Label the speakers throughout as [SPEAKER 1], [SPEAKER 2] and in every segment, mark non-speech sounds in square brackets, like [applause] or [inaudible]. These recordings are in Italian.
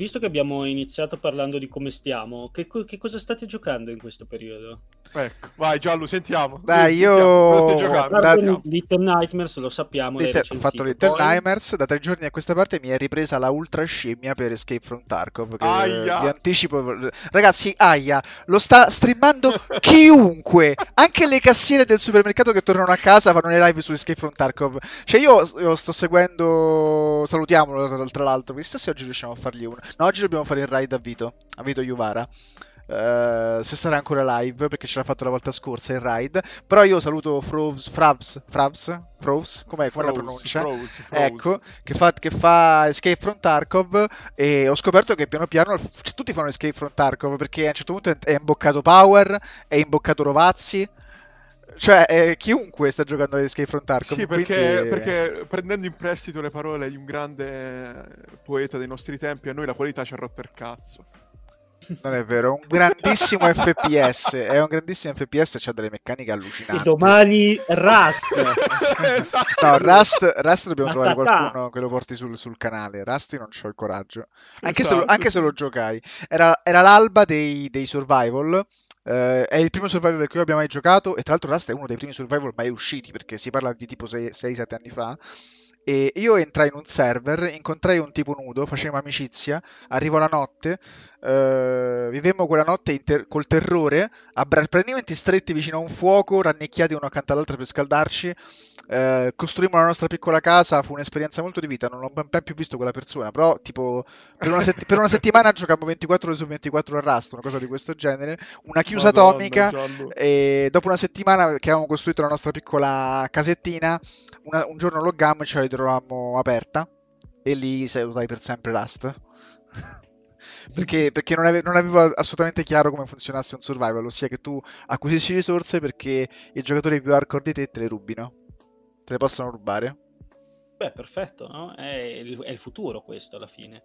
[SPEAKER 1] visto che abbiamo iniziato parlando di come stiamo, che, che cosa state giocando in questo periodo?
[SPEAKER 2] Ecco, vai Giallo, sentiamo.
[SPEAKER 3] Dai, io...
[SPEAKER 1] Da... Little Nightmares, lo sappiamo.
[SPEAKER 3] Little... Ho fatto Little Poi... Nightmares, da tre giorni a questa parte mi è ripresa la ultra scimmia per Escape from Tarkov. Che
[SPEAKER 2] aia.
[SPEAKER 3] vi anticipo... Ragazzi, aia, lo sta streamando [laughs] chiunque! Anche le cassiere del supermercato che tornano a casa fanno le live su Escape from Tarkov. Cioè io, io sto seguendo... Salutiamolo tra l'altro, chissà se oggi riusciamo a fargli uno. No, oggi dobbiamo fare il raid a Vito, a Vito Juvara. Uh, se sarà ancora live perché ce l'ha fatto la volta scorsa il ride però io saluto Frovs Fravs Fravs Frows com'è Frows, la pronuncia
[SPEAKER 2] Frows, Frows.
[SPEAKER 3] ecco che fa, che fa, Escape from Tarkov e ho scoperto che piano piano cioè, tutti fanno Escape from Tarkov perché a un certo punto è imboccato Power è imboccato Rovazzi cioè, eh, chiunque sta giocando ad Escape from Tarkov.
[SPEAKER 2] Sì, perché,
[SPEAKER 3] quindi...
[SPEAKER 2] perché, prendendo in prestito le parole di un grande poeta dei nostri tempi, a noi la qualità ci ha rotto il cazzo.
[SPEAKER 3] Non è vero, un grandissimo FPS. È un grandissimo FPS, c'ha delle meccaniche allucinanti.
[SPEAKER 1] E domani Rust. [laughs]
[SPEAKER 3] esatto. No, Rust, Rust dobbiamo trovare qualcuno che lo porti sul, sul canale. Rust non ho il coraggio. Anche, esatto. se, lo, anche se lo giocai. Era, era l'alba dei, dei survival. Uh, è il primo survival che io abbia mai giocato e tra l'altro Rust è uno dei primi survival mai usciti perché si parla di tipo 6-7 anni fa e io entrai in un server, incontrai un tipo nudo, facevamo amicizia, arrivo la notte, uh, vivemmo quella notte ter- col terrore, abbra- praticamente stretti vicino a un fuoco, rannicchiati uno accanto all'altro per scaldarci, uh, costruimmo la nostra piccola casa, fu un'esperienza molto di vita, non ho mai più visto quella persona, però tipo per una, set- per una settimana giocavamo 24 ore su 24 a Rust, una cosa di questo genere, una chiusa Madonna, atomica giallo. e dopo una settimana che avevamo costruito la nostra piccola casettina, una- un giorno loggammo e ce la ritrovammo aperta e lì salutai per sempre Rust. [laughs] perché, perché non, ave- non, avevo assolutamente chiaro come funzionasse un survival, ossia che tu acquisisci risorse perché i giocatori più hardcore di te te le rubino, te le possono rubare.
[SPEAKER 1] Beh, perfetto, no? È il, è il futuro questo alla fine.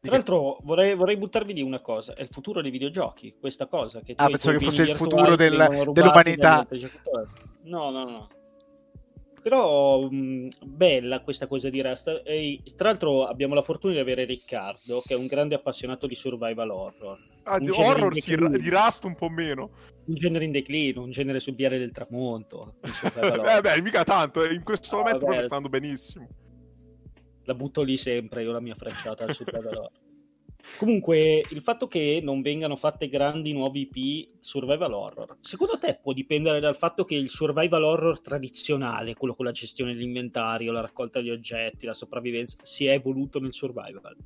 [SPEAKER 1] Tra l'altro vorrei, vorrei, buttarvi di una cosa, è il futuro dei videogiochi, questa cosa. Che
[SPEAKER 3] ah, pensavo che fosse il futuro del, dell'umanità.
[SPEAKER 1] No, no, no. Però mh, bella questa cosa di Rust. E, tra l'altro abbiamo la fortuna di avere Riccardo, che è un grande appassionato di survival horror.
[SPEAKER 2] Ah, di horror sì, di Rust un po' meno.
[SPEAKER 1] Un genere in declino, un genere sul viale del tramonto. [laughs]
[SPEAKER 2] eh beh, mica tanto, in questo no, momento proprio sta andando benissimo.
[SPEAKER 1] La butto lì sempre, io la mia frecciata al survival horror. Comunque, il fatto che non vengano fatte grandi nuovi IP survival horror, secondo te può dipendere dal fatto che il survival horror tradizionale, quello con la gestione dell'inventario, la raccolta di oggetti, la sopravvivenza, si è evoluto nel survival?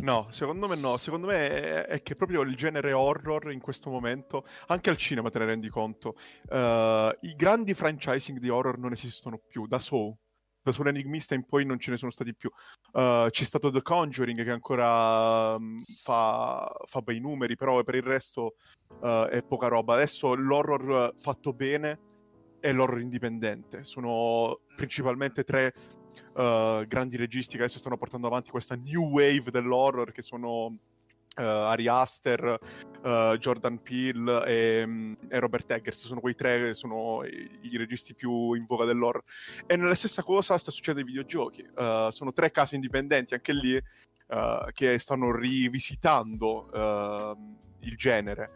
[SPEAKER 2] No, secondo me no. Secondo me è, che proprio il genere horror in questo momento, anche al cinema te ne rendi conto, uh, i grandi franchising di horror non esistono più. Da Saw, da sull'enigmista in poi non ce ne sono stati più. Uh, c'è stato The Conjuring che ancora um, fa, fa, bei numeri, però per il resto uh, è poca roba. Adesso l'horror fatto bene è l'horror indipendente. Sono principalmente tre uh, grandi registi che adesso stanno portando avanti questa new wave dell'horror che sono uh, Ari Aster, uh, Jordan Peele e, um, e, Robert Eggers, sono quei tre che sono i, i, registi più in voga dell'horror. E nella stessa cosa sta succedendo ai videogiochi. Uh, sono tre case indipendenti, anche lì, che stanno rivisitando il genere,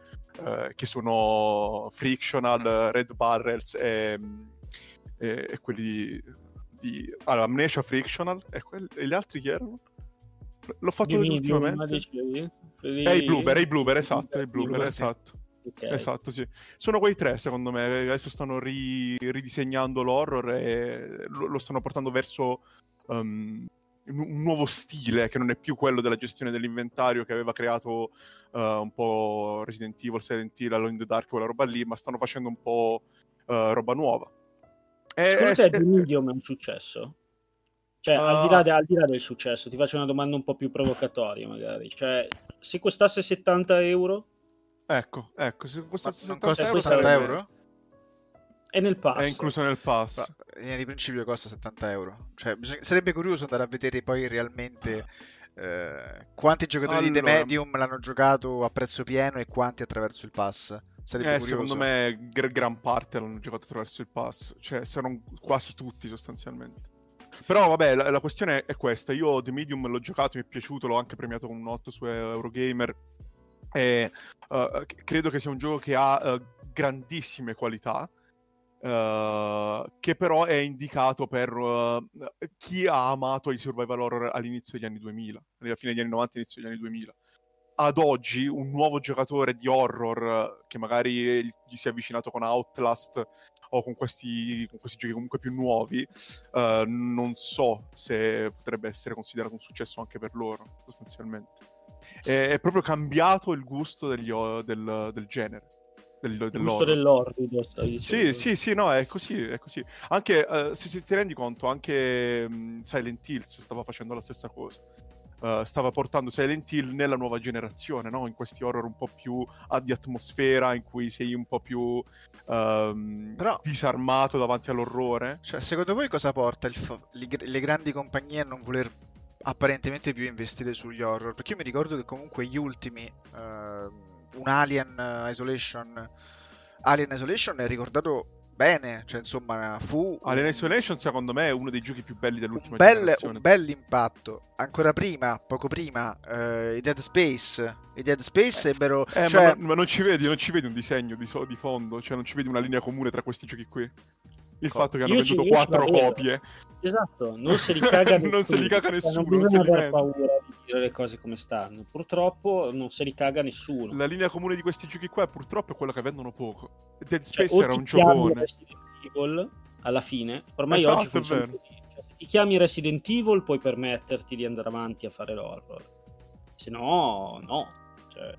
[SPEAKER 2] che sono Frictional, Red Barrels e, e, e quelli di... di allora, Amnesia Frictional e, quelli, e gli altri chi erano? L'ho fatto ultimamente. Quelli... È i Bloober, è i Bloober, esatto, è i Bloober, Bloober esatto. Okay. Esatto, sì. Sono quei tre, secondo me. Adesso stanno ri- ridisegnando l'horror e lo, lo stanno portando verso um, un nuovo stile che non è più quello della gestione dell'inventario che aveva creato uh, un po' Resident Evil, Silent Hill, Alone in the Dark, quella roba lì, ma stanno facendo un po' uh, roba nuova.
[SPEAKER 1] Secondo te The Medium è un successo? Cioè, uh... al, di là de- al, di là del successo, ti faccio una domanda un po' più provocatoria, magari. Cioè, se costasse 70 euro?
[SPEAKER 2] Ecco, ecco, se costasse 70,
[SPEAKER 3] costa 70 euro?
[SPEAKER 1] È nel pass.
[SPEAKER 2] È incluso nel pass.
[SPEAKER 3] in principio costa 70 euro. Cioè, bisog- sarebbe curioso andare a vedere poi realmente eh, quanti giocatori allora... di The Medium l'hanno giocato a prezzo pieno e quanti attraverso il pass. Sarebbe
[SPEAKER 2] eh,
[SPEAKER 3] curioso.
[SPEAKER 2] Secondo me gr- gran parte l'hanno giocato attraverso il pass. Cioè, sono quasi tutti sostanzialmente. Però vabbè, la, la, questione è questa. Io The Medium l'ho giocato, mi è piaciuto, l'ho anche premiato con un 8 su Eurogamer. E uh, credo che sia un gioco che ha uh, grandissime qualità. Uh, che però è indicato per uh, chi ha amato i survival horror all'inizio degli anni 2000, alla fine degli anni 90 inizio degli anni 2000. Ad oggi un nuovo giocatore di horror che magari gli si è avvicinato con Outlast o con questi, con questi giochi comunque più nuovi, uh, non so se potrebbe essere considerato un successo anche per loro, sostanzialmente. È, è proprio cambiato il gusto degli, del, del genere
[SPEAKER 1] del, del gusto dell'orrido stai
[SPEAKER 2] sì sì sì no è così è così. Anche uh, se, se, ti rendi conto anche um, Silent Hills stava facendo la stessa cosa uh, stava portando Silent Hill nella nuova generazione no? in questi horror un po' più uh, di atmosfera in cui sei un po' più um, Però... disarmato davanti all'orrore
[SPEAKER 3] cioè secondo voi cosa porta fa- le, le grandi compagnie a non voler apparentemente più investire sugli horror perché io mi ricordo che comunque gli ultimi uh, un Alien Isolation. Alien Isolation è ricordato bene, cioè insomma fu...
[SPEAKER 2] Alien Isolation secondo me è uno dei giochi più belli dell'ultima
[SPEAKER 3] un bel, un bel impatto. Ancora prima, poco prima, uh, i Dead Space. I Dead Space ebbero...
[SPEAKER 2] Eh,
[SPEAKER 3] cioè...
[SPEAKER 2] ma, ma, non ci vedi, non ci vedi un disegno di, so, di, fondo, cioè non ci vedi una linea comune tra questi giochi qui. Il Co- fatto che hanno venduto quattro copie.
[SPEAKER 1] Esatto, non se li caga
[SPEAKER 2] nessuno. non se li caga nessuno.
[SPEAKER 1] Non bisogna avere paura di dire le cose come stanno. Purtroppo non se li caga nessuno.
[SPEAKER 2] La linea comune di questi giochi qua purtroppo è quella che vendono poco. Dead Space cioè, era un giocone.
[SPEAKER 1] Evil alla fine, ormai esatto, oggi funziona. Cioè, se ti chiami Resident Evil puoi permetterti di andare avanti a fare l'horror. Se no, no. Cioè,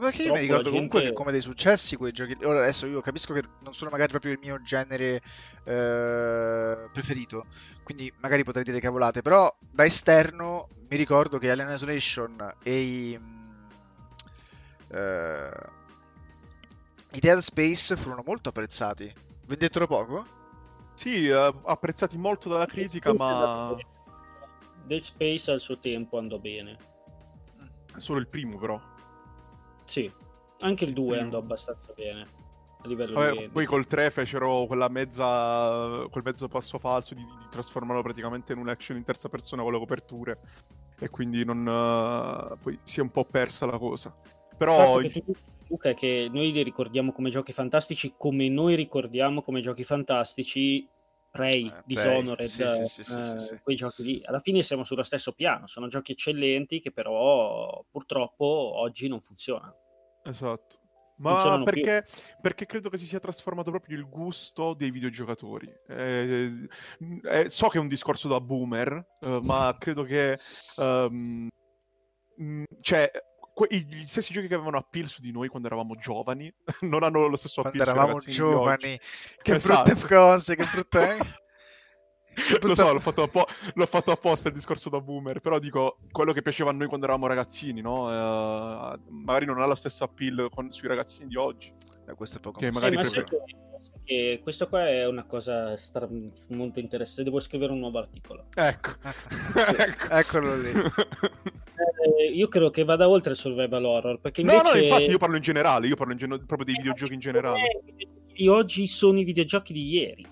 [SPEAKER 3] perché io mi ricordo gente... comunque che come dei successi quei giochi. Ora adesso io capisco che non sono magari proprio il mio genere eh, preferito, quindi magari potrei dire cavolate, però da esterno mi ricordo che Alien Isolation e i, eh, i Dead Space furono molto apprezzati. Vendettero poco?
[SPEAKER 2] Sì, uh, apprezzati molto dalla critica, ma...
[SPEAKER 1] Dead Space al suo tempo andò bene.
[SPEAKER 2] Solo il primo però.
[SPEAKER 1] Sì, anche il 2 andò abbastanza bene. A livello
[SPEAKER 2] Vabbè,
[SPEAKER 1] di...
[SPEAKER 2] Poi col 3 fecero quella mezza, quel mezzo passo falso di, di trasformarlo praticamente in un action in terza persona con le coperture. E quindi non, uh, poi si è un po' persa la cosa. Però...
[SPEAKER 1] Luca è che noi li ricordiamo come giochi fantastici come noi ricordiamo come giochi fantastici Prey, eh, Dishonored, sì, sì, sì, eh, quei giochi lì. Alla fine siamo sullo stesso piano, sono giochi eccellenti che però purtroppo oggi non funzionano.
[SPEAKER 2] Esatto. Ma perché, perché, credo che si sia trasformato proprio il gusto dei videogiocatori. Eh, eh, so che è un discorso da boomer, eh, ma [laughs] credo che... Um, cioè, que- gli stessi giochi che avevano appeal su di noi quando eravamo giovani [laughs] non hanno lo stesso appeal
[SPEAKER 3] quando eravamo giovani che esatto. brutte cose che brutte [laughs]
[SPEAKER 2] lo so, l'ho fatto, po- l'ho fatto, apposta il discorso da boomer, però dico quello che piaceva a noi quando eravamo ragazzini, no? Uh, magari non ha lo stesso appeal con- sui ragazzini di oggi.
[SPEAKER 3] Eh, questo è poco
[SPEAKER 1] che magari sì, prefer- che questo qua è una cosa stra- molto interessante. Devo scrivere un nuovo articolo.
[SPEAKER 2] Ecco, [laughs]
[SPEAKER 3] ecco. eccolo lì.
[SPEAKER 1] Eh, io credo che vada oltre il survival horror. Perché invece...
[SPEAKER 2] No, no, infatti io parlo in generale. Io parlo in gen- proprio dei videogiochi in generale. I videogiochi
[SPEAKER 1] di oggi sono i videogiochi di ieri.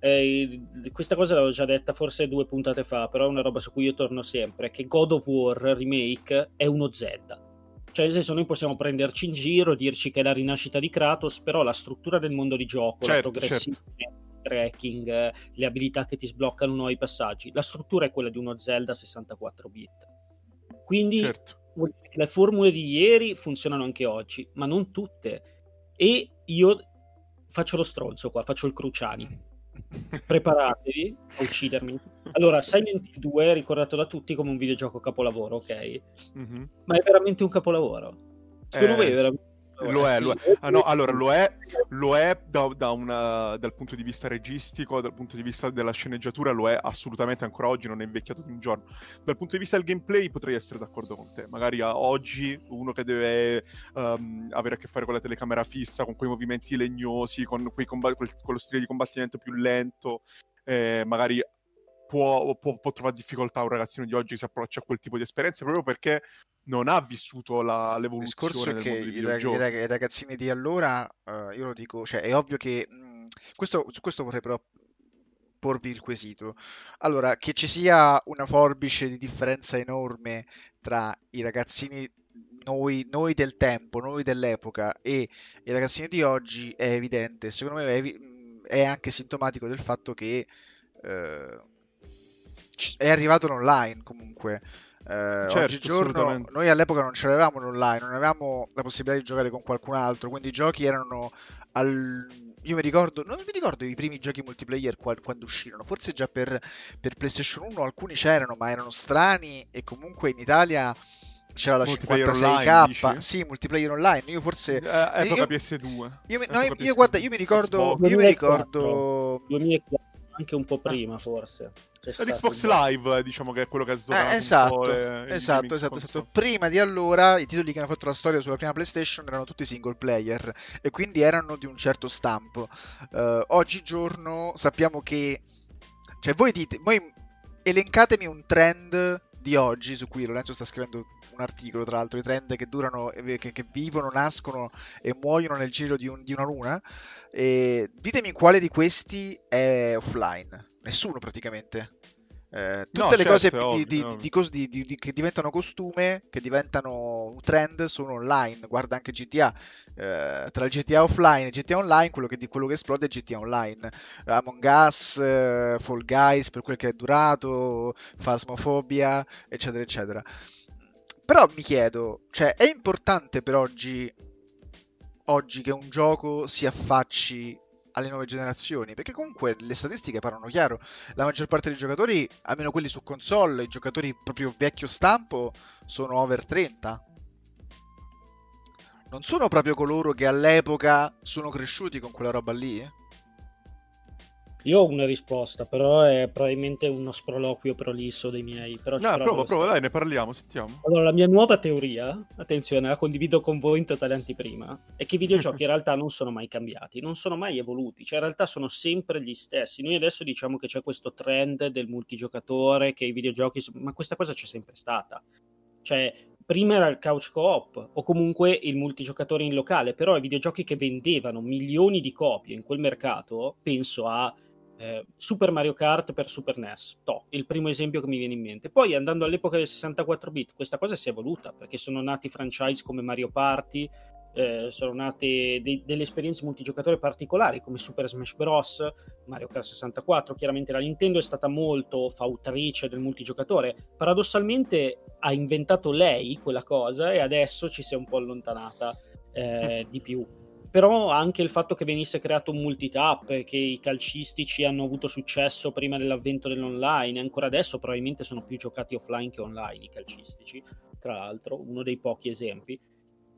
[SPEAKER 1] Eh, questa cosa l'avevo già detta forse due puntate fa, però è una roba su cui io torno sempre. Che God of War Remake è uno Zelda cioè, nel senso, noi possiamo prenderci in giro, dirci che è la rinascita di Kratos, però la struttura del mondo di gioco, certo, la progressività, certo. tracking, le abilità che ti sbloccano nuovi passaggi, la struttura è quella di uno Zelda 64 bit. Quindi certo. le formule di ieri funzionano anche oggi, ma non tutte. E io faccio lo stronzo qua, faccio il Cruciani preparatevi a uccidermi. Allora, Silent Hill 2 è ricordato da tutti come un videogioco capolavoro, ok? Mm-hmm. Ma è veramente un capolavoro. Secondo eh, voi è veramente
[SPEAKER 2] lo è, lo è. Ah, no, allora lo è, lo è da, da una, dal punto di vista registico, dal punto di vista della sceneggiatura, lo è assolutamente ancora oggi, non è invecchiato di un giorno. Dal punto di vista del gameplay potrei essere d'accordo con te. Magari a oggi uno che deve um, avere a che fare con la telecamera fissa, con quei movimenti legnosi, con comb- quel, quello stile di combattimento più lento, eh, magari può, può, può, trovare difficoltà un ragazzino di oggi che si approccia a quel tipo di esperienze proprio perché non ha vissuto la, l'evoluzione Il discorso è che i, rag-
[SPEAKER 3] i, ragazzini di allora, uh, io lo dico, cioè è ovvio che mh, questo, su questo vorrei però porvi il quesito. Allora, che ci sia una forbice di differenza enorme tra i ragazzini noi, noi, del tempo, noi dell'epoca e i ragazzini di oggi è evidente. Secondo me è, è anche sintomatico del fatto che eh, è arrivato l'online comunque. Eh, certo, oggigiorno noi all'epoca non ce l'avevamo l'online, non avevamo la possibilità di giocare con qualcun altro, quindi i giochi erano al... Io mi ricordo, non mi ricordo i primi giochi multiplayer quando uscirono, forse già per, per PlayStation 1 alcuni c'erano, ma erano strani e comunque in Italia c'era la 56k online, sì multiplayer online io forse
[SPEAKER 2] eh, epoca io, PS2
[SPEAKER 3] io, no, io, io, guarda io mi ricordo io mi ricordo
[SPEAKER 1] 2004 anche un po' prima ah. forse
[SPEAKER 2] l'Xbox Live diciamo che è quello che ha sdonato
[SPEAKER 3] eh, esatto esatto esatto, esatto. prima di allora i titoli che hanno fatto la storia sulla prima PlayStation erano tutti single player e quindi erano di un certo stampo uh, oggigiorno sappiamo che cioè voi dite voi elencatemi un trend di oggi, su cui Lorenzo sta scrivendo un articolo, tra l'altro, i trend che durano, che, che vivono, nascono e muoiono nel giro di, un, di una luna. E ditemi quale di questi è offline. Nessuno praticamente. Eh, tutte no, le certo, cose di, ovvio, di, di, che diventano costume, che diventano trend, sono online. Guarda anche GTA. Eh, tra il GTA offline e GTA online, quello che, quello che esplode è GTA online. Among Us, eh, Fall Guys per quel che è durato, Phasmophobia, eccetera, eccetera. Però mi chiedo, cioè, è importante per oggi, oggi che un gioco si affacci alle nuove generazioni, perché comunque le statistiche parlano chiaro, la maggior parte dei giocatori, almeno quelli su console, i giocatori proprio vecchio stampo, sono over 30. Non sono proprio coloro che all'epoca sono cresciuti con quella roba lì?
[SPEAKER 1] Io ho una risposta, però è probabilmente uno sproloquio prolisso dei miei. Però
[SPEAKER 2] no, prova, prova, dai, ne parliamo, sentiamo.
[SPEAKER 1] Allora, la mia nuova teoria, attenzione, la condivido con voi in totale anteprima, è che i videogiochi [laughs] in realtà non sono mai cambiati, non sono mai evoluti, cioè in realtà sono sempre gli stessi. Noi adesso diciamo che c'è questo trend del multigiocatore, che i videogiochi... ma questa cosa c'è sempre stata. Cioè, prima era il couch co-op o comunque il multigiocatore in locale, però i videogiochi che vendevano milioni di copie in quel mercato, penso a eh, Super Mario Kart per Super NES, to, il primo esempio che mi viene in mente. Poi andando all'epoca del 64 bit, questa cosa si è evoluta perché sono nati franchise come Mario Party, eh, sono nate de- delle esperienze multigiocatore particolari come Super Smash Bros, Mario Kart 64. Chiaramente la Nintendo è stata molto fautrice del multigiocatore. Paradossalmente ha inventato lei quella cosa e adesso ci si è un po' allontanata eh, di più però anche il fatto che venisse creato un multitap, che i calcistici hanno avuto successo prima dell'avvento dell'online, ancora adesso probabilmente sono più giocati offline che online i calcistici, tra l'altro, uno dei pochi esempi,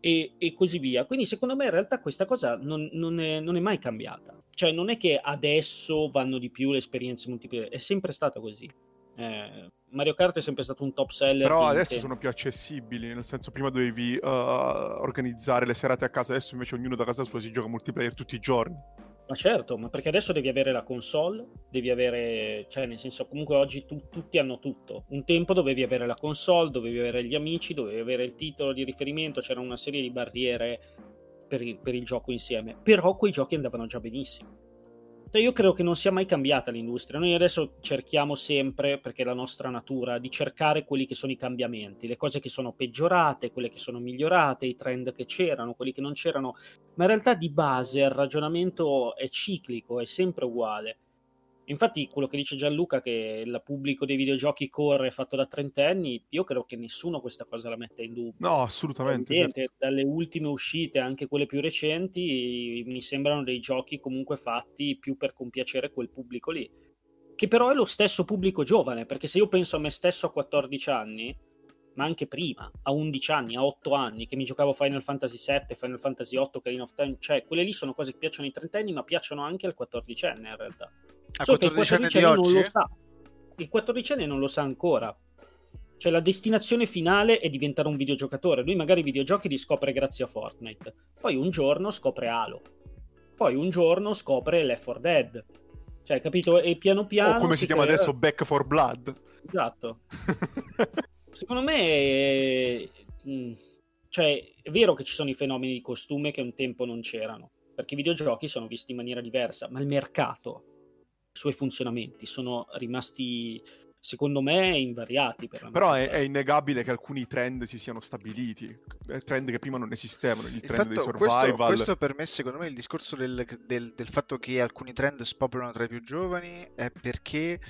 [SPEAKER 1] e, e così via. Quindi secondo me in realtà questa cosa non, non, è, non, è, mai cambiata, cioè non è che adesso vanno di più le esperienze multiplayer, è sempre stata così. Eh, Mario Kart è sempre stato un top seller.
[SPEAKER 2] Però adesso sono più accessibili, nel senso prima dovevi uh, organizzare le serate a casa, adesso invece ognuno da casa sua si gioca multiplayer tutti i giorni.
[SPEAKER 1] Ma certo, ma perché adesso devi avere la console, devi avere, cioè nel senso comunque oggi tu, tutti hanno tutto. Un tempo dovevi avere la console, dovevi avere gli amici, dovevi avere il titolo di riferimento, c'era una serie di barriere per il, per il gioco insieme. Però quei giochi andavano già benissimo io credo che non sia mai cambiata l'industria. Noi adesso cerchiamo sempre, perché è la nostra natura, di cercare quelli che sono i cambiamenti, le cose che sono peggiorate, quelle che sono migliorate, i trend che c'erano, quelli che non c'erano. Ma in realtà di base il ragionamento è ciclico, è sempre uguale. Infatti, quello che dice Gianluca, che il pubblico dei videogiochi corre fatto da trentenni, io credo che nessuno questa cosa la metta in dubbio.
[SPEAKER 2] No, assolutamente. Certo.
[SPEAKER 1] Dalle ultime uscite, anche quelle più recenti, mi sembrano dei giochi comunque fatti più per compiacere quel pubblico lì. Che però è lo stesso pubblico giovane, perché se io penso a me stesso a 14 anni, ma anche prima, a 11 anni, a 8 anni, che mi giocavo Final Fantasy VII, Final Fantasy VIII, Ocarina of Time, cioè quelle lì sono cose che piacciono ai trentenni, ma piacciono anche al 14enne in realtà.
[SPEAKER 3] A so 14 anni di oggi?
[SPEAKER 1] Non lo sa. Il 14enne non lo sa ancora. Cioè la destinazione finale è diventare un videogiocatore. Lui magari i videogiochi li scopre grazie a Fortnite. Poi un giorno scopre Halo. Poi un giorno scopre Left 4 Dead. Cioè, capito? E piano piano...
[SPEAKER 2] O come si, si chiama crea... adesso Back 4 Blood.
[SPEAKER 1] Esatto. [laughs] Secondo me... Mm, cioè, è vero che ci sono i fenomeni di costume che un tempo non c'erano. Perché i videogiochi sono visti in maniera diversa. Ma il mercato suoi funzionamenti, sono rimasti secondo me invariati. Per
[SPEAKER 2] Però è, è, innegabile che alcuni trend si siano stabiliti, eh, trend che prima non esistevano, il, il trend fatto, dei survival.
[SPEAKER 3] Questo, questo, per me, secondo me, il discorso del, del, del, fatto che alcuni trend spopolano tra i più giovani è perché,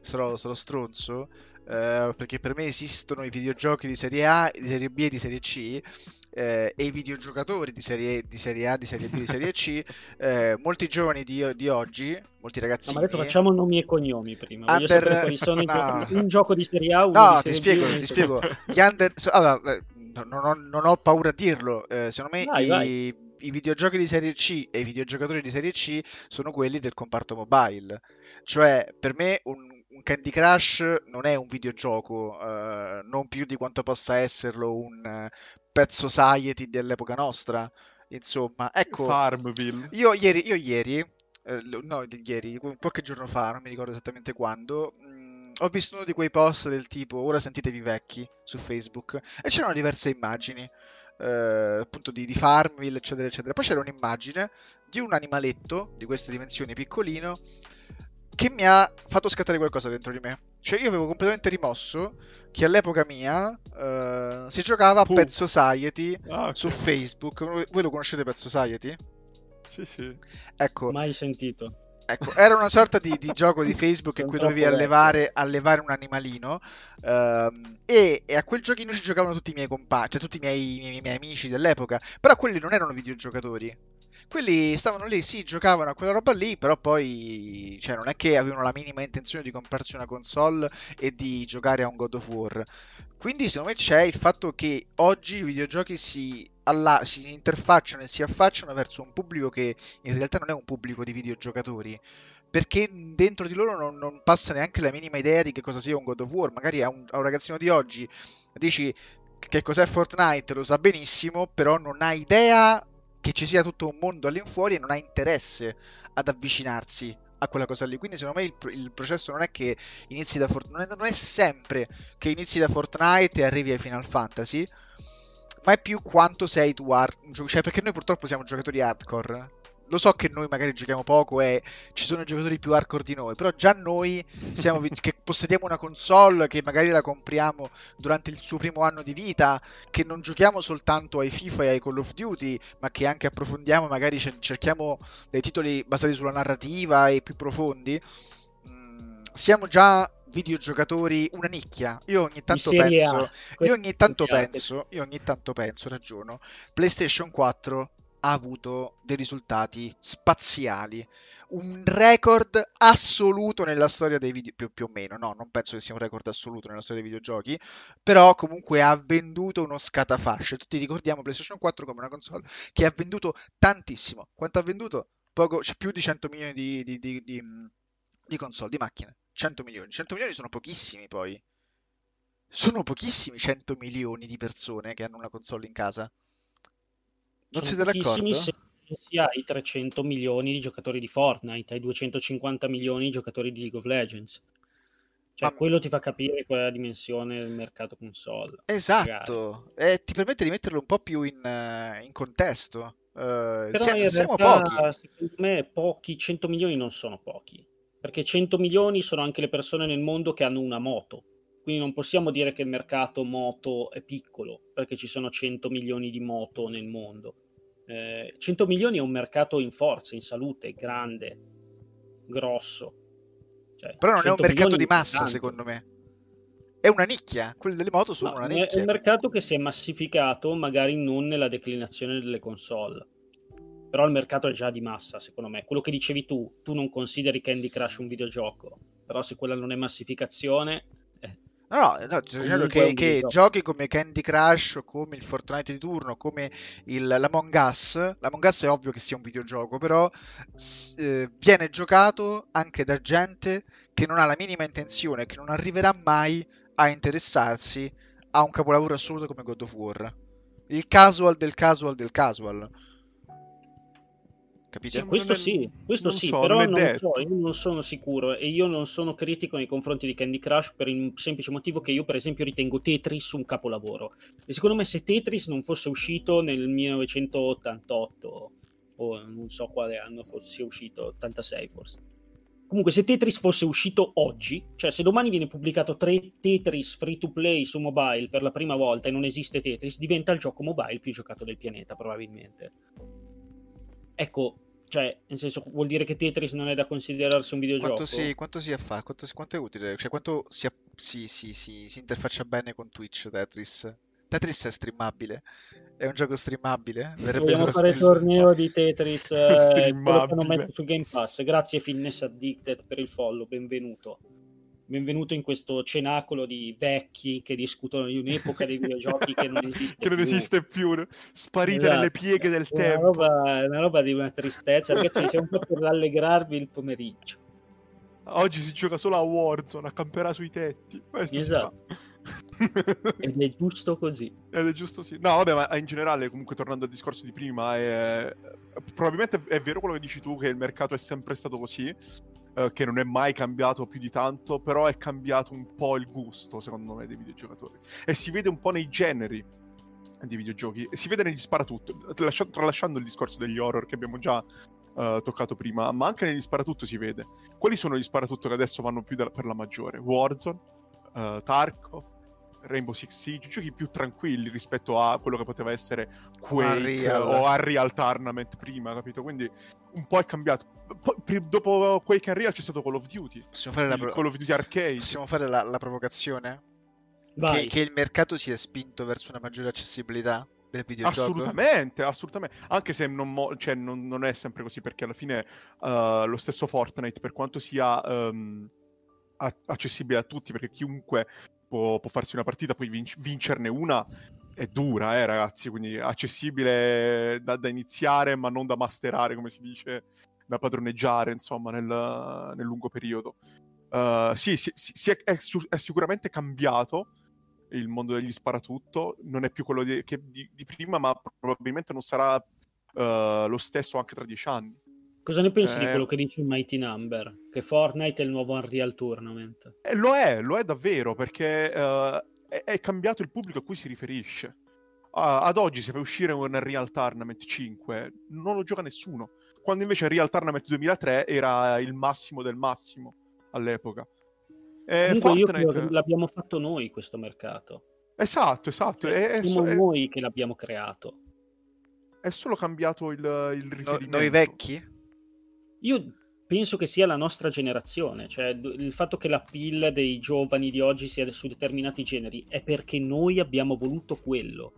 [SPEAKER 3] sarò, sarò stronzo, Uh, perché per me esistono i videogiochi di serie A, di serie B e di serie C uh, e i videogiocatori di serie, di serie A, di serie B e di serie C. Uh, [laughs] molti giovani di, di, oggi, molti ragazzini.
[SPEAKER 1] No, ma adesso facciamo nomi e cognomi prima. Under... quali sono no. [laughs] un gioco di serie A,
[SPEAKER 3] uno no, ti spiego, B, ti spiego. Gli under... allora, non, ho, non, ho, paura a dirlo. secondo me vai, i... vai i videogiochi di serie C e i videogiocatori di serie C sono quelli del comparto mobile. Cioè, per me un Candy Crush non è un videogioco, uh, non più di quanto possa esserlo un uh, Pet Society dell'epoca nostra. Insomma, ecco.
[SPEAKER 2] Farmville.
[SPEAKER 3] Io ieri, io ieri eh, no, ieri, qualche giorno fa, non mi ricordo esattamente quando, mh, mm, ho visto uno di quei post del tipo ora sentitevi vecchi su Facebook e c'erano diverse immagini. Eh, appunto di, di Farmville eccetera eccetera poi c'era un'immagine di un animaletto di queste dimensioni piccolino che mi ha fatto scattare qualcosa dentro di me. Cioè, io avevo completamente rimosso che all'epoca mia uh, si giocava a Puh. Pet Society ah, okay. su Facebook. Voi lo conoscete Pet Society?
[SPEAKER 2] Sì, sì.
[SPEAKER 3] Ecco.
[SPEAKER 1] Mai sentito.
[SPEAKER 3] Ecco, era una sorta di, di gioco di [laughs] Facebook in cui dovevi allevare, allevare, un animalino uh, e, e, a quel giochino ci giocavano tutti i miei compagni, cioè tutti i miei, i miei, i miei amici dell'epoca, però quelli non erano videogiocatori, quelli stavano lì, sì, giocavano a quella roba lì, però poi cioè, non è che avevano la minima intenzione di comprarsi una console e di giocare a un God of War. Quindi secondo me c'è il fatto che oggi i videogiochi si, alla, si interfacciano e si affacciano verso un pubblico che in realtà non è un pubblico di videogiocatori perché dentro di loro non, non, passa neanche la minima idea di che cosa sia un God of War. Magari a un, a un, ragazzino di oggi dici che cos'è Fortnite, lo sa benissimo, però non ha idea che ci sia tutto un mondo all'infuori e non ha interesse ad avvicinarsi a quella cosa lì. Quindi secondo me il, il processo non è che inizi da Fortnite, non, è sempre che inizi da Fortnite e arrivi ai Final Fantasy, ma è più quanto sei tu hard, cioè perché noi purtroppo siamo giocatori hardcore lo so che noi magari giochiamo poco e ci sono giocatori più hardcore di noi, però già noi siamo, [laughs] che possediamo una console che magari la compriamo durante il suo primo anno di vita, che non giochiamo soltanto ai FIFA e ai Call of Duty, ma che anche approfondiamo, magari cerchiamo dei titoli basati sulla narrativa e più profondi. Mm, siamo già videogiocatori una nicchia. Io ogni tanto penso, io ogni tanto penso, io ogni tanto penso, ragiono, PlayStation 4 ha avuto dei risultati spaziali. Un record assoluto nella storia dei video, più, più, o meno, no, non penso che sia un record assoluto nella storia dei videogiochi, però comunque ha venduto uno scatafascio. Tutti ricordiamo PlayStation 4 come una console che ha venduto tantissimo. Quanto ha venduto? Poco, c'è più di 100 milioni di, di, di, di console, di macchine. 100 milioni. 100 milioni sono pochissimi poi. Sono pochissimi 100 milioni di persone che hanno una console in casa. Non siete d'accordo?
[SPEAKER 1] Se si ha i 300 milioni di giocatori di Fortnite, ai 250 milioni di giocatori di League of Legends. Cioè, Ma... quello ti fa capire qual è la dimensione del mercato console.
[SPEAKER 3] Esatto, e ti permette di metterlo un po' più in, uh, in contesto. Uh, Però siamo, in siamo pochi.
[SPEAKER 1] Secondo me pochi, 100 milioni non sono pochi. Perché 100 milioni sono anche le persone nel mondo che hanno una moto. Quindi non possiamo dire che il mercato moto è piccolo, perché ci sono 100 milioni di moto nel mondo. Eh, 100 milioni è un mercato in forza, in salute, grande, grosso.
[SPEAKER 3] Cioè, Però non è un mercato di massa, secondo me. È una nicchia, quelle delle moto sono no, una nicchia.
[SPEAKER 1] È un mercato che si è massificato, magari non nella declinazione delle console. Però il mercato è già di massa, secondo me. Quello che dicevi tu, tu non consideri Candy Crush un videogioco, però se quella non è massificazione,
[SPEAKER 3] No, no, no sto dicendo che, che giochi come Candy Crush o come il Fortnite di turno, come il, l'Among Us, l'Among Us è ovvio che sia un videogioco, però eh, viene giocato anche da gente che non ha la minima intenzione, che non arriverà mai a interessarsi a un capolavoro assoluto come God of War. Il casual del casual del casual.
[SPEAKER 1] Capite? Sì, questo sì, questo sì, so, però non, so, io non sono sicuro e io non sono critico nei confronti di Candy Crush per il semplice motivo che io per esempio ritengo Tetris un capolavoro. E secondo me se Tetris non fosse uscito nel 1988 o non so quale anno fosse uscito, 86 forse. Comunque, se Tetris fosse uscito oggi, cioè se domani viene pubblicato tre Tetris free to play su mobile per la prima volta e non esiste Tetris, diventa il gioco mobile più giocato del pianeta, probabilmente. Ecco, cioè, nel senso, vuol dire che Tetris non è da considerarsi un videogioco?
[SPEAKER 3] Quanto si, quanto si fa? Quanto, quanto, è utile? Cioè, quanto si, si, si, si interfaccia bene con Twitch Tetris? Tetris è streamabile? È un gioco streamabile?
[SPEAKER 1] Verrebbe Vogliamo fare il torneo di Tetris [laughs] eh, non metto su Game Pass. Grazie Fitness Addicted per il follow, benvenuto. Benvenuto in questo cenacolo di vecchi che discutono di un'epoca dei videogiochi che non [laughs] esiste
[SPEAKER 2] che non
[SPEAKER 1] più.
[SPEAKER 2] esiste più, sparite esatto. nelle pieghe del una tempo.
[SPEAKER 1] Roba, una roba di una tristezza, ragazzi, siamo un po' per rallegrarvi il pomeriggio.
[SPEAKER 2] Oggi si gioca solo a Warzone, a camperà sui tetti. Questo esatto. [laughs]
[SPEAKER 1] Ed è giusto così.
[SPEAKER 2] Ed è giusto così. No, vabbè, ma in generale, comunque, tornando al discorso di prima, è... probabilmente è vero quello che dici tu, che il mercato è sempre stato così, eh, che non è mai cambiato più di tanto, però è cambiato un po' il gusto, secondo me, dei videogiocatori. E si vede un po' nei generi di videogiochi, e si vede negli sparatutto, tralasciando il discorso degli horror che abbiamo già Uh, toccato prima, ma anche negli sparatutto si vede. Quali sono gli sparatutto che adesso vanno più da- per la maggiore? Warzone, uh, Tarkov, Rainbow Six Siege, giochi più tranquilli rispetto a quello che poteva essere Quake Unreal. o Unreal Tournament prima, capito? Quindi un po' è cambiato. Poi, dopo Quake e Unreal c'è stato Call of Duty.
[SPEAKER 3] Possiamo fare la pro-
[SPEAKER 2] Call of Duty Arcade.
[SPEAKER 3] Possiamo fare la, la provocazione? Che, che, il mercato si è spinto verso una maggiore accessibilità del videogioco?
[SPEAKER 2] Assolutamente, assolutamente. Anche se non, mo- cioè, non, non è sempre così, perché alla fine uh, lo stesso Fortnite, per quanto sia... Um, accessibile a tutti perché chiunque può, può farsi una partita, poi vinc- vincerne una è dura, eh, ragazzi. Quindi accessibile da, da, iniziare, ma non da masterare, come si dice, da padroneggiare, insomma, nel, nel lungo periodo. Uh, sì, sì, sì è, è, è, sicuramente cambiato il mondo degli sparatutto. Non è più quello di, di, di prima, ma probabilmente non sarà uh, lo stesso anche tra dieci anni.
[SPEAKER 1] Cosa ne pensi eh, di quello che dice Mighty Number? Che Fortnite è il nuovo Unreal Tournament?
[SPEAKER 2] Eh, lo è, lo è davvero, perché uh, è, è, cambiato il pubblico a cui si riferisce. Uh, ad oggi, se fai uscire un Unreal Tournament 5, non lo gioca nessuno. Quando invece Unreal Tournament 2003 era il massimo del massimo all'epoca.
[SPEAKER 1] Eh, Fortnite... l'abbiamo fatto noi questo mercato.
[SPEAKER 2] Esatto, esatto. È,
[SPEAKER 1] Siamo è, noi che l'abbiamo creato.
[SPEAKER 2] È solo cambiato il, il riferimento.
[SPEAKER 3] No, noi vecchi?
[SPEAKER 1] Io penso che sia la nostra generazione, cioè il fatto che la pill dei giovani di oggi sia su determinati generi è perché noi abbiamo voluto quello.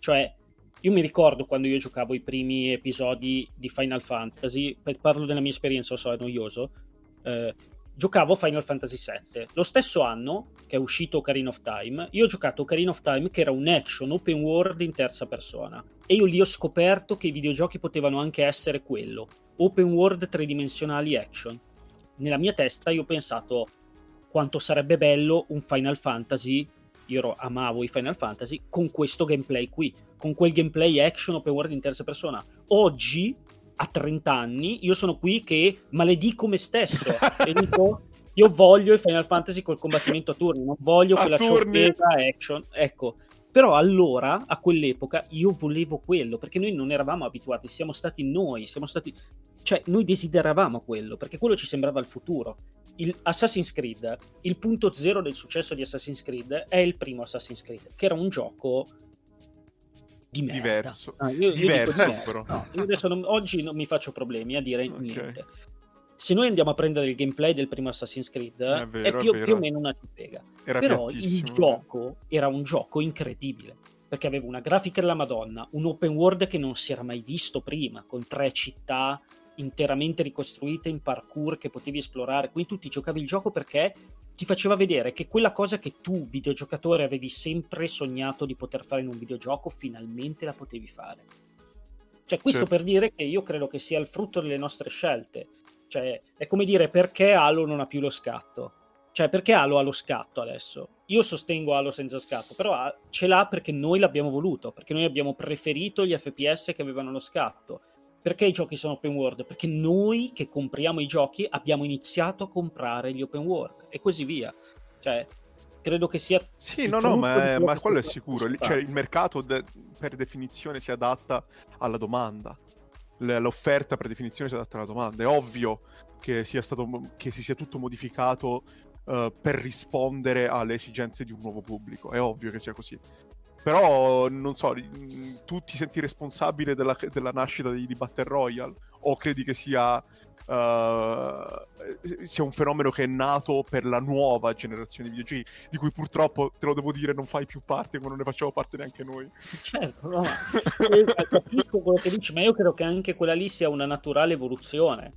[SPEAKER 1] Cioè, io mi ricordo quando io giocavo i primi episodi di Final Fantasy, parlo della mia esperienza, so, è noioso, eh, giocavo Final Fantasy VII. Lo stesso anno che è uscito Ocarina of Time, io ho giocato Ocarina of Time che era un action open world in terza persona. E io lì ho scoperto che i videogiochi potevano anche essere quello open world tridimensionali action. Nella mia testa io ho pensato quanto sarebbe bello un Final Fantasy, io ero, amavo i Final Fantasy, con questo gameplay qui, con quel gameplay action open world in terza persona. Oggi, a 30 anni, io sono qui che maledico me stesso [laughs] e dico io voglio i Final Fantasy col combattimento a turni, non voglio a quella ciofeca action. Ecco, però allora, a quell'epoca, io volevo quello, perché noi non eravamo abituati, siamo stati noi, siamo stati... Cioè, noi desideravamo quello, perché quello ci sembrava il futuro. Il Assassin's Creed, il punto zero del successo di Assassin's Creed è il primo Assassin's Creed, che era un gioco di merda.
[SPEAKER 2] Diverso.
[SPEAKER 1] No, io, Diverso, io però. No, io adesso non, oggi non mi faccio problemi a dire okay. niente se noi andiamo a prendere il gameplay del primo Assassin's Creed, è, vero, è, più, è più, o meno una cittega. Però il gioco era un gioco incredibile, perché aveva una grafica della Madonna, un open world che non si era mai visto prima, con tre città interamente ricostruite in parkour che potevi esplorare. Quindi tu ti giocavi il gioco perché ti faceva vedere che quella cosa che tu, videogiocatore, avevi sempre sognato di poter fare in un videogioco, finalmente la potevi fare. Cioè, questo certo. per dire che io credo che sia il frutto delle nostre scelte cioè, è come dire perché Halo non ha più lo scatto. Cioè, perché Halo ha lo scatto adesso? Io sostengo Halo senza scatto, però ce l'ha perché noi l'abbiamo voluto, perché noi abbiamo preferito gli FPS che avevano lo scatto. Perché i giochi sono open world? Perché noi che compriamo i giochi abbiamo iniziato a comprare gli open world e così via. Cioè, credo che sia...
[SPEAKER 2] Sì, no, no, ma, ma quello è sicuro. Cioè, il mercato de- per definizione si adatta alla domanda l'offerta per definizione si adatta alla domanda. È ovvio che, sia stato, che si sia tutto modificato uh, per rispondere alle esigenze di un nuovo pubblico. È ovvio che sia così. Però, non so, tu ti senti responsabile della, della nascita di, di Battle Royale? O credi che sia Uh, sia un fenomeno che è nato per la nuova generazione di videogiochi, di cui purtroppo, te lo devo dire, non fai più parte, come non ne facciamo parte neanche noi.
[SPEAKER 1] Certo, no, eh, capisco quello che dici, ma io credo che anche quella lì sia una naturale evoluzione.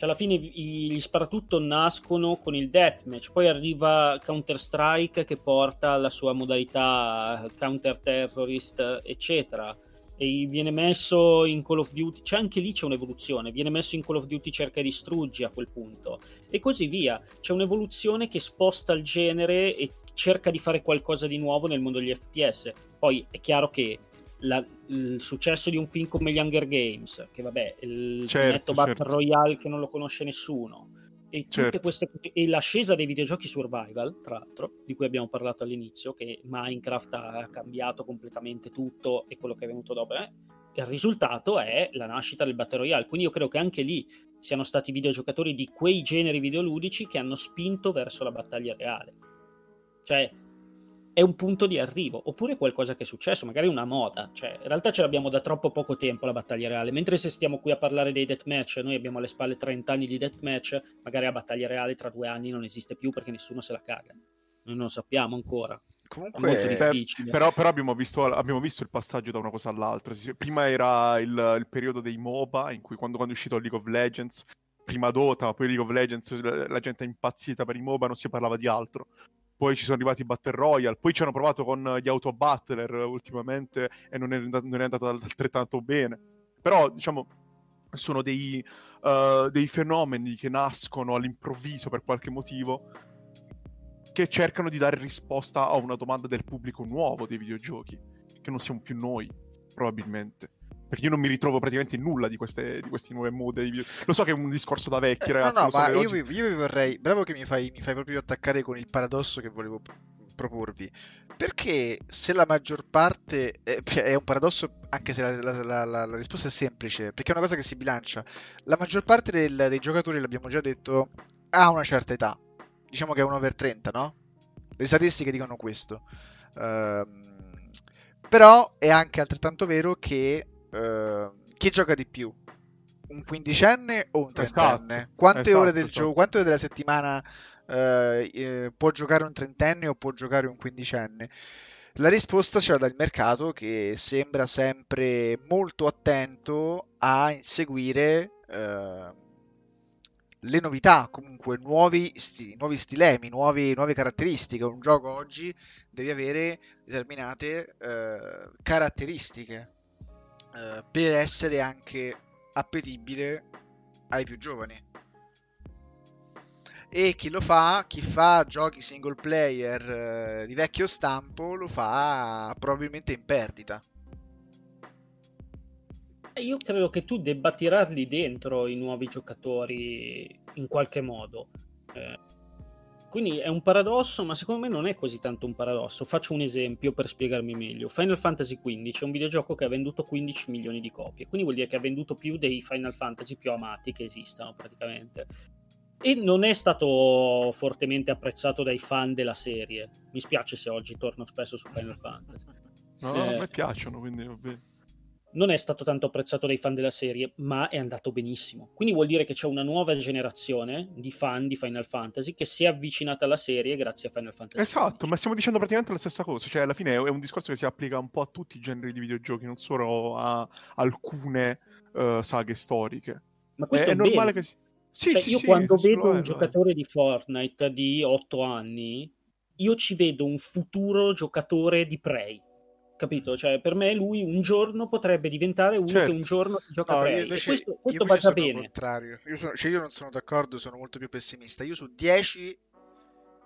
[SPEAKER 1] Cioè, alla fine gli sparatutto nascono con il deathmatch, poi arriva Counter-Strike che porta alla sua modalità counter-terrorist, eccetera e viene messo in Call of Duty, c'è anche lì c'è un'evoluzione, viene messo in Call of Duty cerca di distruggi a quel punto e così via, c'è un'evoluzione che sposta il genere e cerca di fare qualcosa di nuovo nel mondo degli FPS. Poi è chiaro che la, il successo di un film come gli Hunger Games, che vabbè, il certo, Battle certo. Royale che non lo conosce nessuno, e, certo. queste, e l'ascesa dei videogiochi survival, tra l'altro, di cui abbiamo parlato all'inizio, che Minecraft ha cambiato completamente tutto e quello che è venuto dopo, eh, il risultato è la nascita del Battle Royale. Quindi io credo che anche lì siano stati videogiocatori di quei generi videoludici che hanno spinto verso la battaglia reale. Cioè, è un punto di arrivo, oppure qualcosa che è successo, magari una moda. Cioè, in realtà ce l'abbiamo da troppo poco tempo la battaglia reale, mentre se stiamo qui a parlare dei deathmatch, noi abbiamo alle spalle 30 anni di deathmatch, magari la battaglia reale tra due anni non esiste più perché nessuno se la caga. Noi non lo sappiamo ancora.
[SPEAKER 3] Comunque,
[SPEAKER 2] però, però abbiamo, visto, abbiamo, visto, il passaggio da una cosa all'altra. Prima era il, il periodo dei MOBA, in cui quando, quando è uscito League of Legends, prima Dota, poi League of Legends, la, la gente è impazzita per i MOBA, non si parlava di altro poi ci sono arrivati i Battle Royale, poi ci hanno provato con gli Auto Battler ultimamente e non è, non è andato altrettanto bene. Però, diciamo, sono dei, uh, dei fenomeni che nascono all'improvviso per qualche motivo che cercano di dare risposta a una domanda del pubblico nuovo dei videogiochi, che non siamo più noi, probabilmente perché io non mi ritrovo praticamente in nulla di queste, di queste nuove mode. Lo so che è un discorso da vecchi, ragazzi.
[SPEAKER 3] Eh, no, no,
[SPEAKER 2] so
[SPEAKER 3] ma io,
[SPEAKER 2] oggi...
[SPEAKER 3] vi, io, vi, vorrei. Bravo che mi fai, mi fai proprio attaccare con il paradosso che volevo proporvi. Perché se la maggior parte. Eh, è un paradosso, anche se la, la, la, la, risposta è semplice, perché è una cosa che si bilancia. La maggior parte del, dei giocatori, l'abbiamo già detto, ha una certa età. Diciamo che è un over 30, no? Le statistiche dicono questo. Uh, però è anche altrettanto vero che uh, chi gioca di più? Un quindicenne o un trentenne? Esatto, quante esatto, ore del esatto. gioco, quante ore della settimana uh, eh, può giocare un trentenne o può giocare un quindicenne? La risposta ce l'ha dal mercato che sembra sempre molto attento a inseguire uh, le novità, comunque nuovi, sti- nuovi stilemi, nuovi, nuove caratteristiche. Un gioco oggi deve avere determinate uh, caratteristiche eh, per essere anche appetibile ai più giovani. E chi lo fa, chi fa giochi single player eh, di vecchio stampo, lo fa probabilmente in perdita.
[SPEAKER 1] Eh, io credo che tu debba tirarli dentro i nuovi giocatori in qualche modo. Eh, quindi è un paradosso, ma secondo me non è così tanto un paradosso. Faccio un esempio per spiegarmi meglio. Final Fantasy XV è un videogioco che ha venduto 15 milioni di copie, quindi vuol dire che ha venduto più dei Final Fantasy più amati che esistano praticamente. E non è stato fortemente apprezzato dai fan della serie. Mi spiace se oggi torno spesso su Final Fantasy.
[SPEAKER 2] No, eh, a me piacciono, quindi va bene
[SPEAKER 1] non è stato tanto apprezzato dai fan della serie, ma è andato benissimo. Quindi vuol dire che c'è una nuova generazione di fan di Final Fantasy che si è avvicinata alla serie grazie a Final Fantasy.
[SPEAKER 2] Esatto, 15. ma stiamo dicendo praticamente la stessa cosa. Cioè, alla fine è un discorso che si applica un po' a tutti i generi di videogiochi, non solo a alcune uh, saghe storiche.
[SPEAKER 1] Ma questo è, è normale che si. Sì, cioè, sì, io sì, quando vedo un giocatore di Fortnite di 8 anni, io ci vedo un futuro giocatore di Prey capito? Cioè, per me lui un giorno potrebbe diventare uno certo. che un giorno gioca no, Prey. Invece, questo, questo va già bene.
[SPEAKER 3] Contrario. Io, sono, cioè io non sono d'accordo, sono molto più pessimista. Io su 10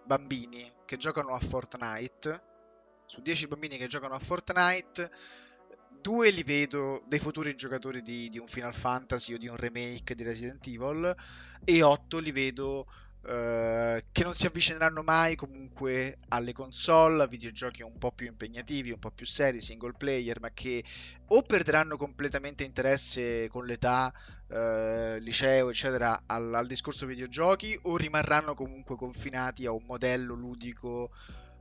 [SPEAKER 3] bambini che giocano a Fortnite, su 10 bambini che giocano a Fortnite, due li vedo dei futuri giocatori di, di un Final Fantasy o di un remake di Resident Evil e 8 li vedo eh, che non si avvicineranno mai comunque alle console, a videogiochi un po' più impegnativi, un po' più seri, single player, ma che o perderanno completamente interesse con l'età, eh, liceo, eccetera, al, al discorso videogiochi, o rimarranno comunque confinati a un modello ludico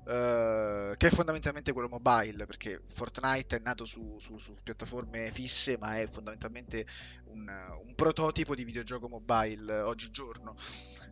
[SPEAKER 3] Uh, che è fondamentalmente quello mobile, perché Fortnite è nato su, su, su piattaforme fisse, ma è fondamentalmente un, un, prototipo di videogioco mobile oggigiorno.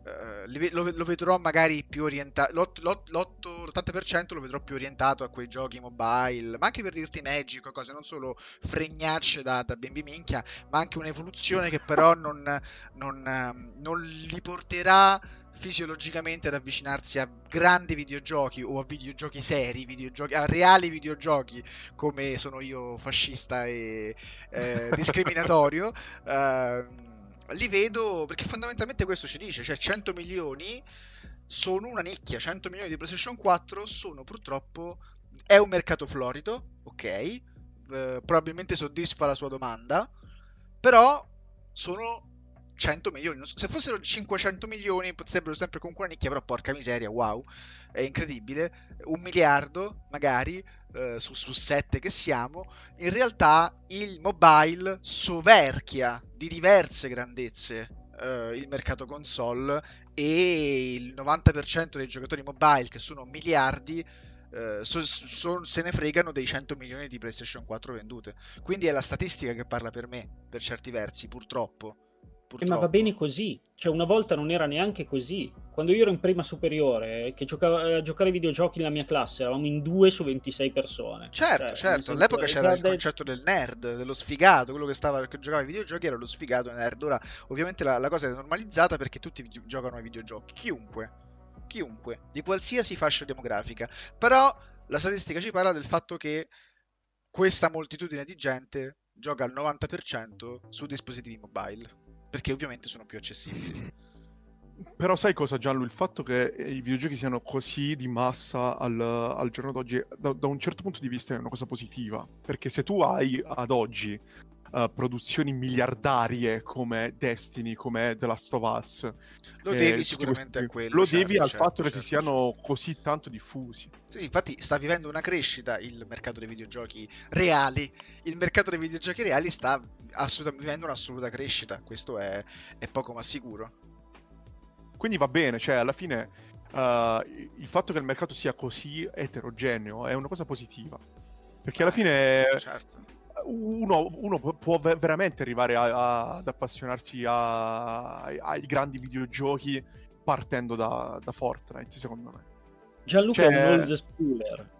[SPEAKER 3] Uh, lo, lo, vedrò magari più orientato, l'80% lo vedrò più orientato a quei giochi mobile, ma anche per dirti Magic cose, non solo fregnacce da, da bimbi minchia, ma anche un'evoluzione che però non, non, non li porterà fisiologicamente ad avvicinarsi a grandi videogiochi o a videogiochi seri, videogiochi, a reali videogiochi come sono io fascista e eh, [laughs] discriminatorio, eh, li vedo perché fondamentalmente questo ci dice, cioè 100 milioni sono una nicchia, 100 milioni di PlayStation 4 sono purtroppo è un mercato florido, ok, eh, probabilmente soddisfa la sua domanda, però sono 100 milioni. Se fossero 500 milioni sarebbero sempre comunque una nicchia, però porca miseria, wow, è incredibile. Un miliardo magari eh, su, su 7 che siamo. In realtà il mobile soverchia di diverse grandezze eh, il mercato console e il 90% dei giocatori mobile, che sono miliardi, Uh, so, so, se ne fregano dei 100 milioni di PlayStation 4 vendute. Quindi è la statistica che parla per me, per certi versi, purtroppo.
[SPEAKER 1] Eh, ma va bene così, cioè una volta non era neanche così. Quando io ero in prima superiore, che giocavo a eh, giocare ai videogiochi nella mia classe, eravamo in 2 su 26 persone.
[SPEAKER 3] Certo, cioè, certo, all'epoca c'era il concetto del nerd, dello sfigato, quello che, stava, che giocava ai videogiochi era lo sfigato nerd. Ora, ovviamente la, la cosa è normalizzata perché tutti gi- giocano ai videogiochi, chiunque, chiunque, di qualsiasi fascia demografica. Però la statistica ci parla del fatto che questa moltitudine di gente gioca al 90% su dispositivi mobile perché ovviamente sono più accessibili.
[SPEAKER 2] Però sai cosa Gianlu? Il fatto che i videogiochi siano così di massa al, al giorno d'oggi, da, da, un certo punto di vista è una cosa positiva, perché se tu hai ad oggi uh, produzioni miliardarie come Destiny, come The Last of Us,
[SPEAKER 3] lo devi sicuramente questi, a quello.
[SPEAKER 2] Lo certo, devi al certo, fatto certo, che si certo, siano così tanto diffusi.
[SPEAKER 3] Sì, infatti sta vivendo una crescita il mercato dei videogiochi reali. Il mercato dei videogiochi reali sta vivendo un'assoluta crescita. Questo è, è, poco ma sicuro.
[SPEAKER 2] Quindi va bene, cioè alla fine uh, il fatto che il mercato sia così eterogeneo è una cosa positiva. Perché alla fine... Certo uno, uno, può veramente arrivare a, a, ad appassionarsi a, ai grandi videogiochi partendo da, da, Fortnite, secondo me.
[SPEAKER 1] Gianluca cioè... è un old schooler.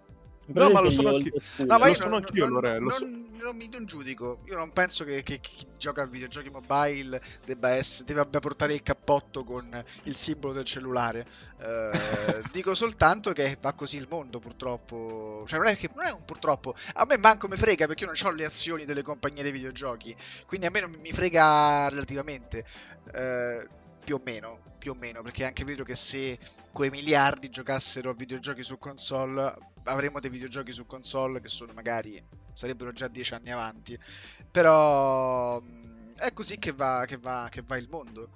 [SPEAKER 2] No, ma lo sono anch'io. No, ma io sono anch'io,
[SPEAKER 3] non, Lore, non, non, mi non giudico. Io non penso che, che, chi gioca a videogiochi mobile debba, essere, debba portare il cappotto con il simbolo del cellulare. Uh, [laughs] dico soltanto che va così il mondo, purtroppo. Cioè, non è che non è un purtroppo. A me manco mi frega perché io non ho le azioni delle compagnie dei videogiochi. Quindi a me non mi frega relativamente. Uh, più o meno, più o meno, perché è anche vero che se quei miliardi giocassero a videogiochi su console, avremmo dei videogiochi su console che sono magari sarebbero già dieci anni avanti. Però è così che va, che va, che va il mondo.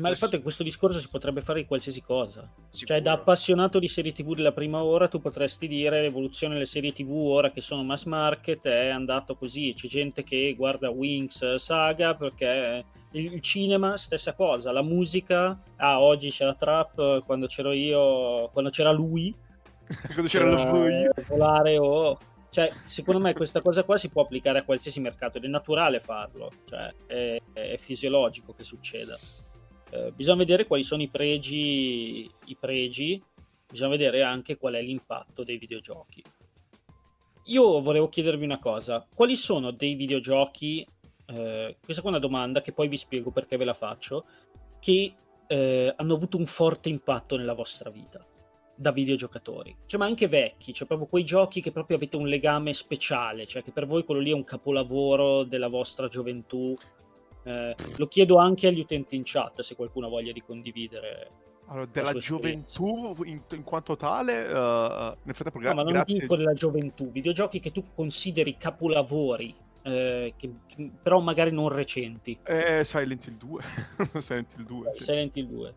[SPEAKER 1] Ma il fatto è che questo discorso si potrebbe fare di qualsiasi cosa. Sicuro. Cioè, da appassionato di serie TV della prima ora, tu potresti dire l'evoluzione delle serie TV ora che sono mass market è andato così. C'è gente che guarda Wings Saga perché il cinema, stessa cosa. La musica, ah, oggi c'è la trap, quando c'ero io, quando c'era lui. [laughs]
[SPEAKER 2] quando c'era uh, lui.
[SPEAKER 1] Volare o... Cioè, secondo me questa cosa qua si può applicare a qualsiasi mercato ed è naturale farlo, cioè, è, è fisiologico che succeda. Eh, bisogna vedere quali sono i pregi, i pregi, bisogna vedere anche qual è l'impatto dei videogiochi. Io volevo chiedervi una cosa, quali sono dei videogiochi, eh, questa è una domanda che poi vi spiego perché ve la faccio, che eh, hanno avuto un forte impatto nella vostra vita da videogiocatori, cioè, ma anche vecchi, cioè proprio quei giochi che proprio avete un legame speciale, cioè che per voi quello lì è un capolavoro della vostra gioventù eh, lo chiedo anche agli utenti in chat se qualcuno ha voglia di condividere.
[SPEAKER 2] Allora, della gioventù in, in, quanto tale, uh, nel frattempo,
[SPEAKER 1] gra- no, ma non grazie... dico della gioventù, videogiochi che tu consideri capolavori, eh, che, che, però magari non recenti.
[SPEAKER 2] Eh, Silent Hill 2. [laughs] Silent Hill 2.
[SPEAKER 1] Sì. Silent Hill 2.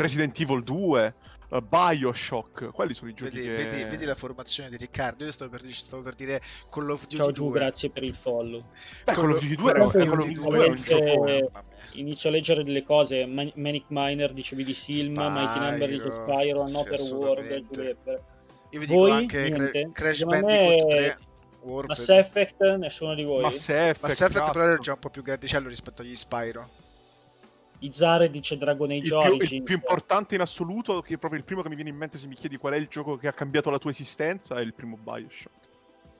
[SPEAKER 2] Resident Evil 2, uh, Bioshock, quelli sono i giochi
[SPEAKER 3] vedi,
[SPEAKER 2] che...
[SPEAKER 3] vedi, vedi, la formazione di Riccardo, io stavo per, stavo per dire Call of Duty
[SPEAKER 1] Ciao
[SPEAKER 3] 2.
[SPEAKER 1] Giù, grazie per il follow.
[SPEAKER 2] Beh, Call of Duty 2 era,
[SPEAKER 1] Call of Duty
[SPEAKER 2] Duty
[SPEAKER 1] 2
[SPEAKER 2] era un giocone.
[SPEAKER 1] Inizio a leggere delle cose, Man- Manic Miner dicevi di Silma, Mighty Number di
[SPEAKER 3] Spyro, sì,
[SPEAKER 1] Another World. Giuseppe.
[SPEAKER 3] Io vi dico
[SPEAKER 1] Voi,
[SPEAKER 3] anche
[SPEAKER 1] niente?
[SPEAKER 3] Cra- Crash Bandicoot
[SPEAKER 1] me
[SPEAKER 3] 3, Warped.
[SPEAKER 1] Mass Effect, nessuno di voi.
[SPEAKER 2] Mass Effect,
[SPEAKER 3] Mass Effect però era già un po' più grandicello rispetto agli Spyro.
[SPEAKER 1] Izare dice Dragon Age
[SPEAKER 2] il più,
[SPEAKER 1] Origins.
[SPEAKER 2] il più importante in assoluto, che è proprio il primo che mi viene in mente se mi chiedi qual è il gioco che ha cambiato la tua esistenza, è il primo Bioshock.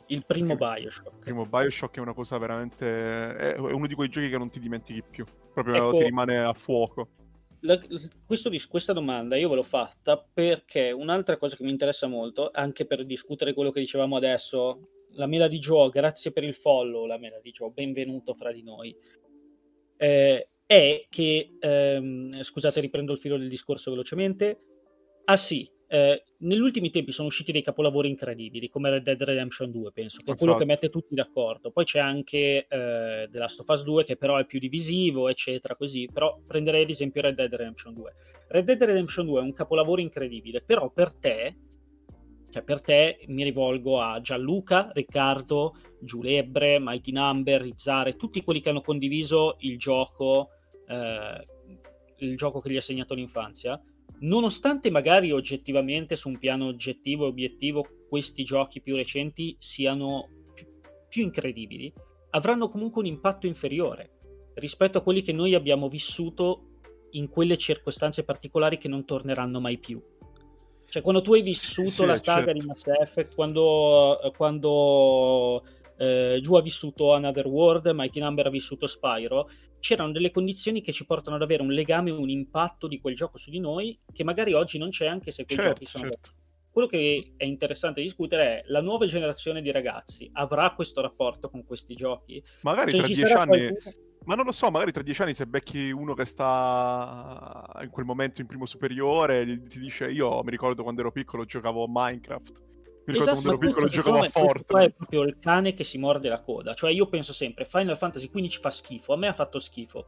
[SPEAKER 1] Il primo Bioshock.
[SPEAKER 2] Il primo Bioshock è una cosa veramente... è uno di quei giochi che non ti dimentichi più. Proprio
[SPEAKER 1] Ecco.
[SPEAKER 2] ti rimane a fuoco.
[SPEAKER 1] La- questo questa domanda io ve l'ho fatta perché un'altra cosa che mi interessa molto, anche per discutere quello che dicevamo adesso, la mela di Joe, grazie per il follow, la mela di Joe, benvenuto fra di noi, eh, è che, ehm, scusate riprendo il filo del discorso velocemente, ah sì, eh, negli ultimi tempi sono usciti dei capolavori incredibili come Red Dead Redemption 2 penso che è quello che
[SPEAKER 2] Esatto.
[SPEAKER 1] mette tutti d'accordo. Poi c'è anche eh, The Last of Us 2 che però è più divisivo eccetera così però prenderei ad esempio Red Dead Redemption 2 Red Dead Redemption 2 è un capolavoro incredibile però per te cioè per te mi rivolgo a Gianluca, Riccardo, Giulebre, Mighty Number, Izzare, tutti quelli che hanno condiviso il gioco eh, il gioco che gli ha segnato l'infanzia nonostante magari oggettivamente su un piano oggettivo e obiettivo questi giochi più recenti siano più, più incredibili, avranno comunque un impatto inferiore rispetto a quelli che noi abbiamo vissuto in quelle circostanze particolari che non torneranno mai più. Cioè, quando tu hai vissuto
[SPEAKER 2] Sì,
[SPEAKER 1] la saga
[SPEAKER 2] certo.
[SPEAKER 1] di Mass Effect, quando, quando eh, Giù ha vissuto Another World, Mighty Number ha vissuto Spyro, c'erano delle condizioni che ci portano ad avere un legame, un impatto di quel gioco su di noi che magari oggi non c'è anche se quei
[SPEAKER 2] Certo,
[SPEAKER 1] giochi sono
[SPEAKER 2] certo.
[SPEAKER 1] quello che è interessante discutere è la nuova generazione di ragazzi avrà questo rapporto con questi giochi?
[SPEAKER 2] Magari
[SPEAKER 1] Cioè,
[SPEAKER 2] tra
[SPEAKER 1] ci
[SPEAKER 2] dieci anni...
[SPEAKER 1] qualcuno-
[SPEAKER 2] Ma non lo so, magari tra dieci anni se becchi uno che sta in quel momento in primo superiore, ti dice io mi ricordo quando ero piccolo giocavo a Minecraft. Mi ricordo
[SPEAKER 1] Esatto,
[SPEAKER 2] quando ero piccolo giocavo a
[SPEAKER 1] qua è
[SPEAKER 2] Fortnite.
[SPEAKER 1] proprio il cane che si morde la coda. Cioè, io penso sempre: Final Fantasy XV fa schifo. A me ha fatto schifo.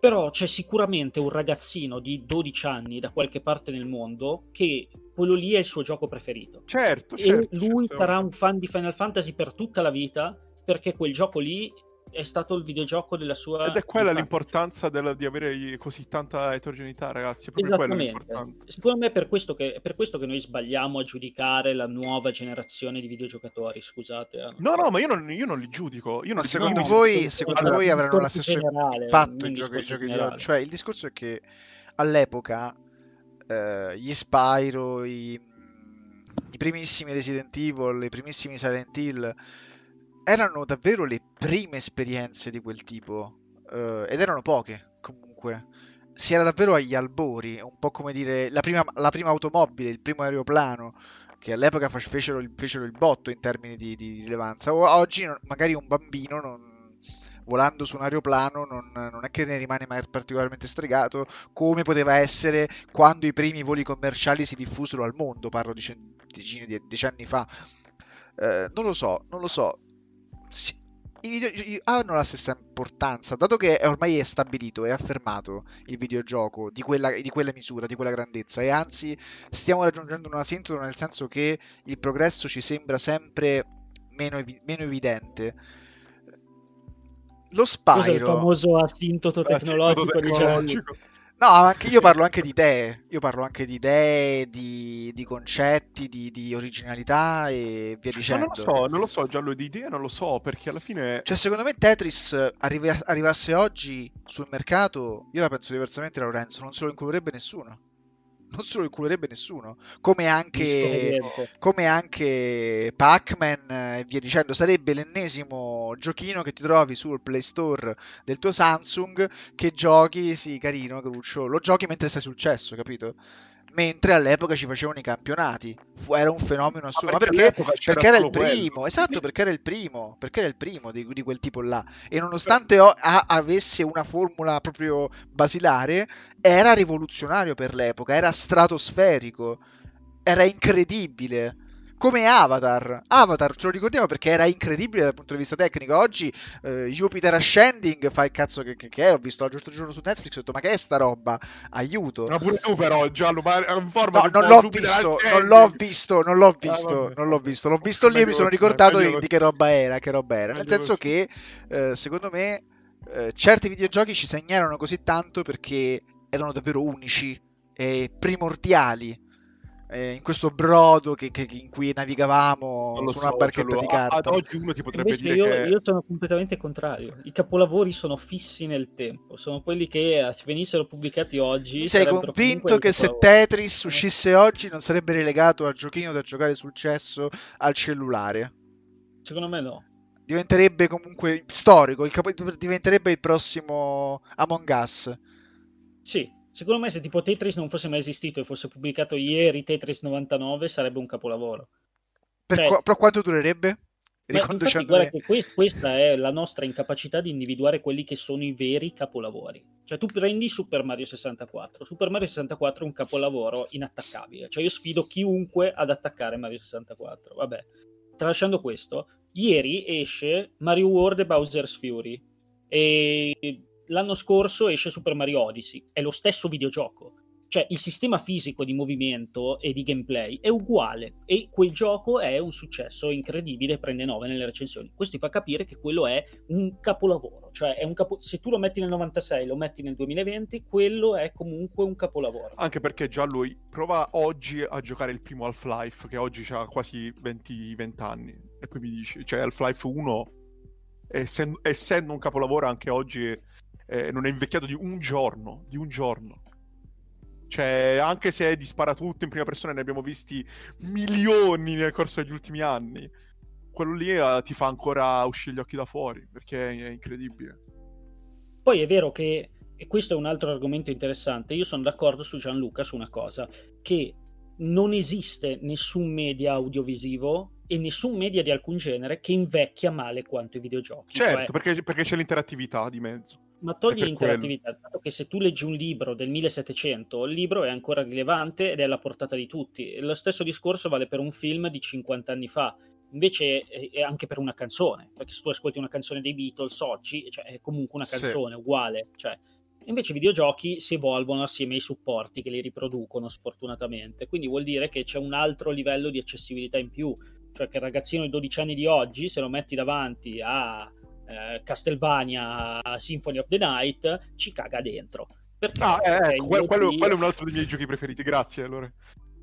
[SPEAKER 1] Però c'è sicuramente un ragazzino di 12 anni da qualche parte nel mondo che quello lì è il suo gioco preferito.
[SPEAKER 2] Certo,
[SPEAKER 1] e
[SPEAKER 2] certo.
[SPEAKER 1] lui
[SPEAKER 2] certo.
[SPEAKER 1] sarà un fan di Final Fantasy per tutta la vita perché quel gioco lì è stato il videogioco della sua
[SPEAKER 2] Ed è quella
[SPEAKER 1] infanzia.
[SPEAKER 2] l'importanza del- di avere così tanta eterogeneità, ragazzi. È proprio quello l'importante.
[SPEAKER 1] Secondo me è per questo, che, è per questo che noi sbagliamo a giudicare la nuova generazione di videogiocatori. Scusate. eh.
[SPEAKER 2] No, no, ma io non, io non li giudico. Io non
[SPEAKER 3] secondo
[SPEAKER 2] giudico.
[SPEAKER 3] voi,
[SPEAKER 1] no,
[SPEAKER 3] secondo voi avranno lo stesso
[SPEAKER 1] generale,
[SPEAKER 3] impatto i giochi, giochi di oggi? Cioè, il discorso è che all'epoca eh, gli Spyro, i, i primissimi Resident Evil, i primissimi Silent Hill erano davvero le prime esperienze di quel tipo eh, ed erano poche comunque. Si era davvero agli albori, un po' come dire la prima, la prima automobile, il primo aeroplano che all'epoca fecero, il- fecero il botto in termini di, di rilevanza. O- oggi non- magari un bambino non- volando su un aeroplano non, non è che ne rimane mai particolarmente stregato come poteva essere quando i primi voli commerciali si diffusero al mondo, parlo di cen- decine di dieci anni fa. Eh, non lo so, non lo so. Si- i videogiochi hanno la stessa importanza, dato che è ormai è stabilito e affermato il videogioco di quella, di quella misura, di quella grandezza, e anzi stiamo raggiungendo una sintesi nel senso che il progresso ci sembra sempre meno, evi- meno evidente. Lo
[SPEAKER 1] Cos'è il
[SPEAKER 3] Spyro,
[SPEAKER 1] famoso asintoto tecnologico? di
[SPEAKER 2] tecnologico.
[SPEAKER 3] No, anche, io parlo anche di idee, io parlo anche di idee, di, di concetti, di, di originalità e via
[SPEAKER 2] Ma
[SPEAKER 3] dicendo.
[SPEAKER 2] non lo so, non lo so, Giallo, di idea non lo so, perché alla fine...
[SPEAKER 3] Cioè, secondo me Tetris arrivi- arrivasse oggi sul mercato, io la penso diversamente, Lorenzo, non se lo includerebbe nessuno. Non se lo includerebbe nessuno. Come anche, come anche Pac-Man e via dicendo. Sarebbe l'ennesimo giochino che ti trovi sul Play Store del tuo Samsung che giochi, sì, carino, Cruccio, lo giochi mentre stai sul cesso, capito? Mentre all'epoca ci facevano i campionati. Fu- era un fenomeno assurdo. Ma
[SPEAKER 2] perché
[SPEAKER 3] perché? Perché era il
[SPEAKER 2] solo quello.
[SPEAKER 3] primo, esatto, perché era il primo, perché era il primo di, di quel tipo là. E nonostante o- a- avesse una formula proprio basilare, era rivoluzionario per l'epoca, era stratosferico, era incredibile. Come Avatar. Avatar ce lo ricordiamo perché era incredibile dal punto di vista tecnico. Oggi eh, Jupiter Ascending fa il cazzo che, che, che è. Ho visto l'altro giorno su Netflix ho detto ma che è sta roba? Aiuto.
[SPEAKER 2] Ma pure tu però Giallo, ma
[SPEAKER 3] informa No, non l'ho visto, non l'ho visto, non l'ho visto, ah, non l'ho visto. L'ho visto lì e mi sono ricordato di, di, che roba era, che roba era. Nel senso che eh, secondo me eh, certi videogiochi ci segnarono così tanto perché erano davvero unici e primordiali eh, in questo brodo che, che, in cui navigavamo su so, una barchetta cioè, di carta.
[SPEAKER 2] Ad oggi uno ti potrebbe
[SPEAKER 1] Invece
[SPEAKER 2] dire
[SPEAKER 1] io,
[SPEAKER 2] che...
[SPEAKER 1] io sono completamente contrario. I capolavori sono fissi nel tempo, sono quelli che eh, se venissero pubblicati oggi...
[SPEAKER 3] Sei convinto che se Tetris uscisse oggi non sarebbe relegato al giochino da giocare sul cesso al cellulare?
[SPEAKER 1] Secondo me no.
[SPEAKER 3] Diventerebbe comunque storico, il capo... diventerebbe il prossimo Among Us.
[SPEAKER 1] Sì, Secondo me se tipo Tetris non fosse mai esistito e fosse pubblicato ieri Tetris 99 sarebbe un capolavoro.
[SPEAKER 3] Per cioè, qu- però quanto durerebbe?
[SPEAKER 1] Infatti, guarda che que- questa è la nostra incapacità di individuare quelli che sono i veri capolavori. Cioè tu prendi Super Mario 64. Super Mario 64 è un capolavoro inattaccabile. Cioè io sfido chiunque ad attaccare Mario 64. Vabbè, tralasciando questo, ieri esce Mario World e Bowser's Fury. E l'anno scorso esce Super Mario Odyssey, è lo stesso videogioco. Cioè il sistema fisico di movimento e di gameplay è uguale e quel gioco è un successo incredibile, prende 9 nelle recensioni. Questo ti fa capire che quello è un capolavoro, cioè un capo... se tu lo metti nel 96, lo metti nel 2020, quello è comunque un capolavoro.
[SPEAKER 2] Anche perché già lui prova oggi a giocare il primo Half-Life che oggi ha quasi 20, 20 anni e poi mi dici, cioè Half-Life 1 essendo, essendo un capolavoro anche oggi eh, non è invecchiato di un giorno, di un giorno. Cioè, anche se è di sparatutto in prima persona, ne abbiamo visti milioni nel corso degli ultimi anni. Quello lì eh, ti fa ancora uscire gli occhi da fuori, perché è, incredibile.
[SPEAKER 1] Poi è vero che, e questo è un altro argomento interessante, io sono d'accordo su Gianluca su una cosa, che non esiste nessun media audiovisivo e nessun media di alcun genere che invecchia male quanto i videogiochi.
[SPEAKER 2] Certo, cioè... perché, perché c'è l'interattività di mezzo.
[SPEAKER 1] Ma togli l'interattività, il fatto che se tu leggi un libro del 1700, il libro è ancora rilevante ed è alla portata di tutti. E lo stesso discorso vale per un film di 50 anni fa. Invece è anche per una canzone, perché se tu ascolti una canzone dei Beatles oggi, cioè, è comunque una canzone sì. uguale. Cioè, invece i videogiochi si evolvono assieme ai supporti che li riproducono, sfortunatamente. Quindi vuol dire che c'è un altro livello di accessibilità in più. Cioè che il ragazzino di 12 anni di oggi, se lo metti davanti a eh, Castlevania Symphony of the Night ci caga dentro.
[SPEAKER 2] Perché, ah, eh, ecco, quello, quello, quello, è un altro dei miei giochi preferiti, grazie allora.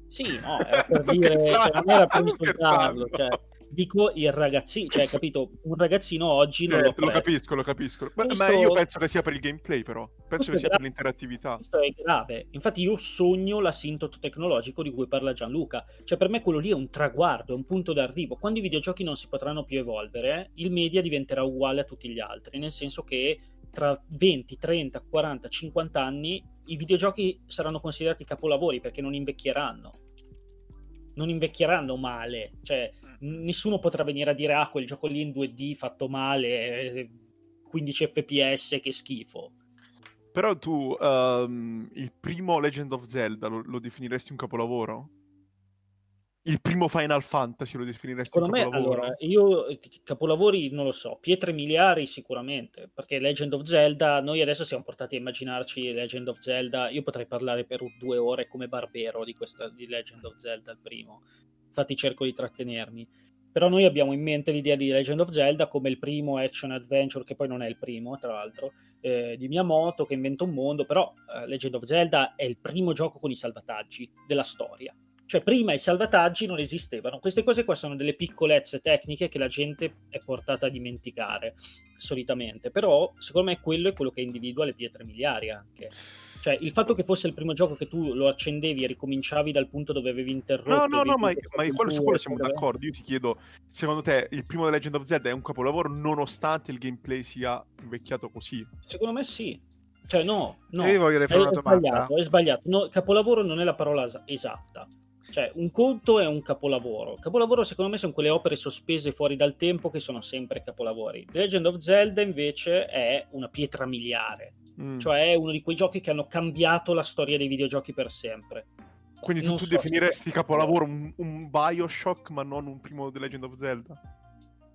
[SPEAKER 1] Sì, no, [laughs] era per dire, cioè, non era per insultarlo, cioè, dico il ragazzino, cioè, capito? Un ragazzino oggi non
[SPEAKER 2] certo, lo, lo capisco, lo capisco. Questo... Ma io penso che sia per il gameplay, però. Penso che sia per l'interattività.
[SPEAKER 1] Questo è grave. Infatti, io sogno l'asintoto tecnologico di cui parla Gianluca. Cioè, per me quello lì è un traguardo, è un punto d'arrivo. Quando i videogiochi non si potranno più evolvere, il media diventerà uguale a tutti gli altri, nel senso che tra 20, 30, 40, 50 anni i videogiochi saranno considerati capolavori perché non invecchieranno non invecchieranno male. Cioè, nessuno potrà venire a dire: Ah, quel gioco lì in 2D fatto male, 15 eh, fps, che schifo.
[SPEAKER 2] Però tu um, il primo Legend of Zelda lo, lo definiresti un capolavoro? Il primo Final Fantasy lo definiresti
[SPEAKER 1] Secondo me, allora, io capolavori non lo so, pietre miliari sicuramente, perché Legend of Zelda, noi adesso siamo portati a immaginarci Legend of Zelda, io potrei parlare per due ore come barbero di, questa, di Legend of Zelda, il primo, infatti cerco di trattenermi, però noi abbiamo in mente l'idea di Legend of Zelda come il primo action adventure, che poi non è il primo, tra l'altro, eh, di Miyamoto che inventa un mondo, però eh, Legend of Zelda è il primo gioco con i salvataggi della storia cioè, prima i salvataggi non esistevano. Queste cose qua sono delle piccolezze tecniche che la gente è portata a dimenticare solitamente. Però, secondo me, quello è quello che individua le pietre miliari anche. Cioè, il fatto che fosse il primo gioco che tu lo accendevi e ricominciavi dal punto dove avevi interrotto.
[SPEAKER 2] No, no, no, ma, ma quello, su quello siamo d'accordo. Io ti chiedo, secondo te, il primo The Legend of Zelda è un capolavoro nonostante il gameplay sia invecchiato così?
[SPEAKER 1] Secondo me sì. Cioè, no, no.
[SPEAKER 3] Io voglio fare una domanda.
[SPEAKER 1] Sbagliato, è sbagliato. No, capolavoro non è la parola esatta. Cioè, un conto è un capolavoro. Capolavoro, secondo me, sono quelle opere sospese fuori dal tempo che sono sempre capolavori. The Legend of Zelda, invece, è una pietra miliare. Mm. Cioè, è uno di quei giochi che hanno cambiato la storia dei videogiochi per sempre.
[SPEAKER 2] Quindi tu, tu so definiresti se... capolavoro un, un Bioshock, ma non un primo The Legend of Zelda?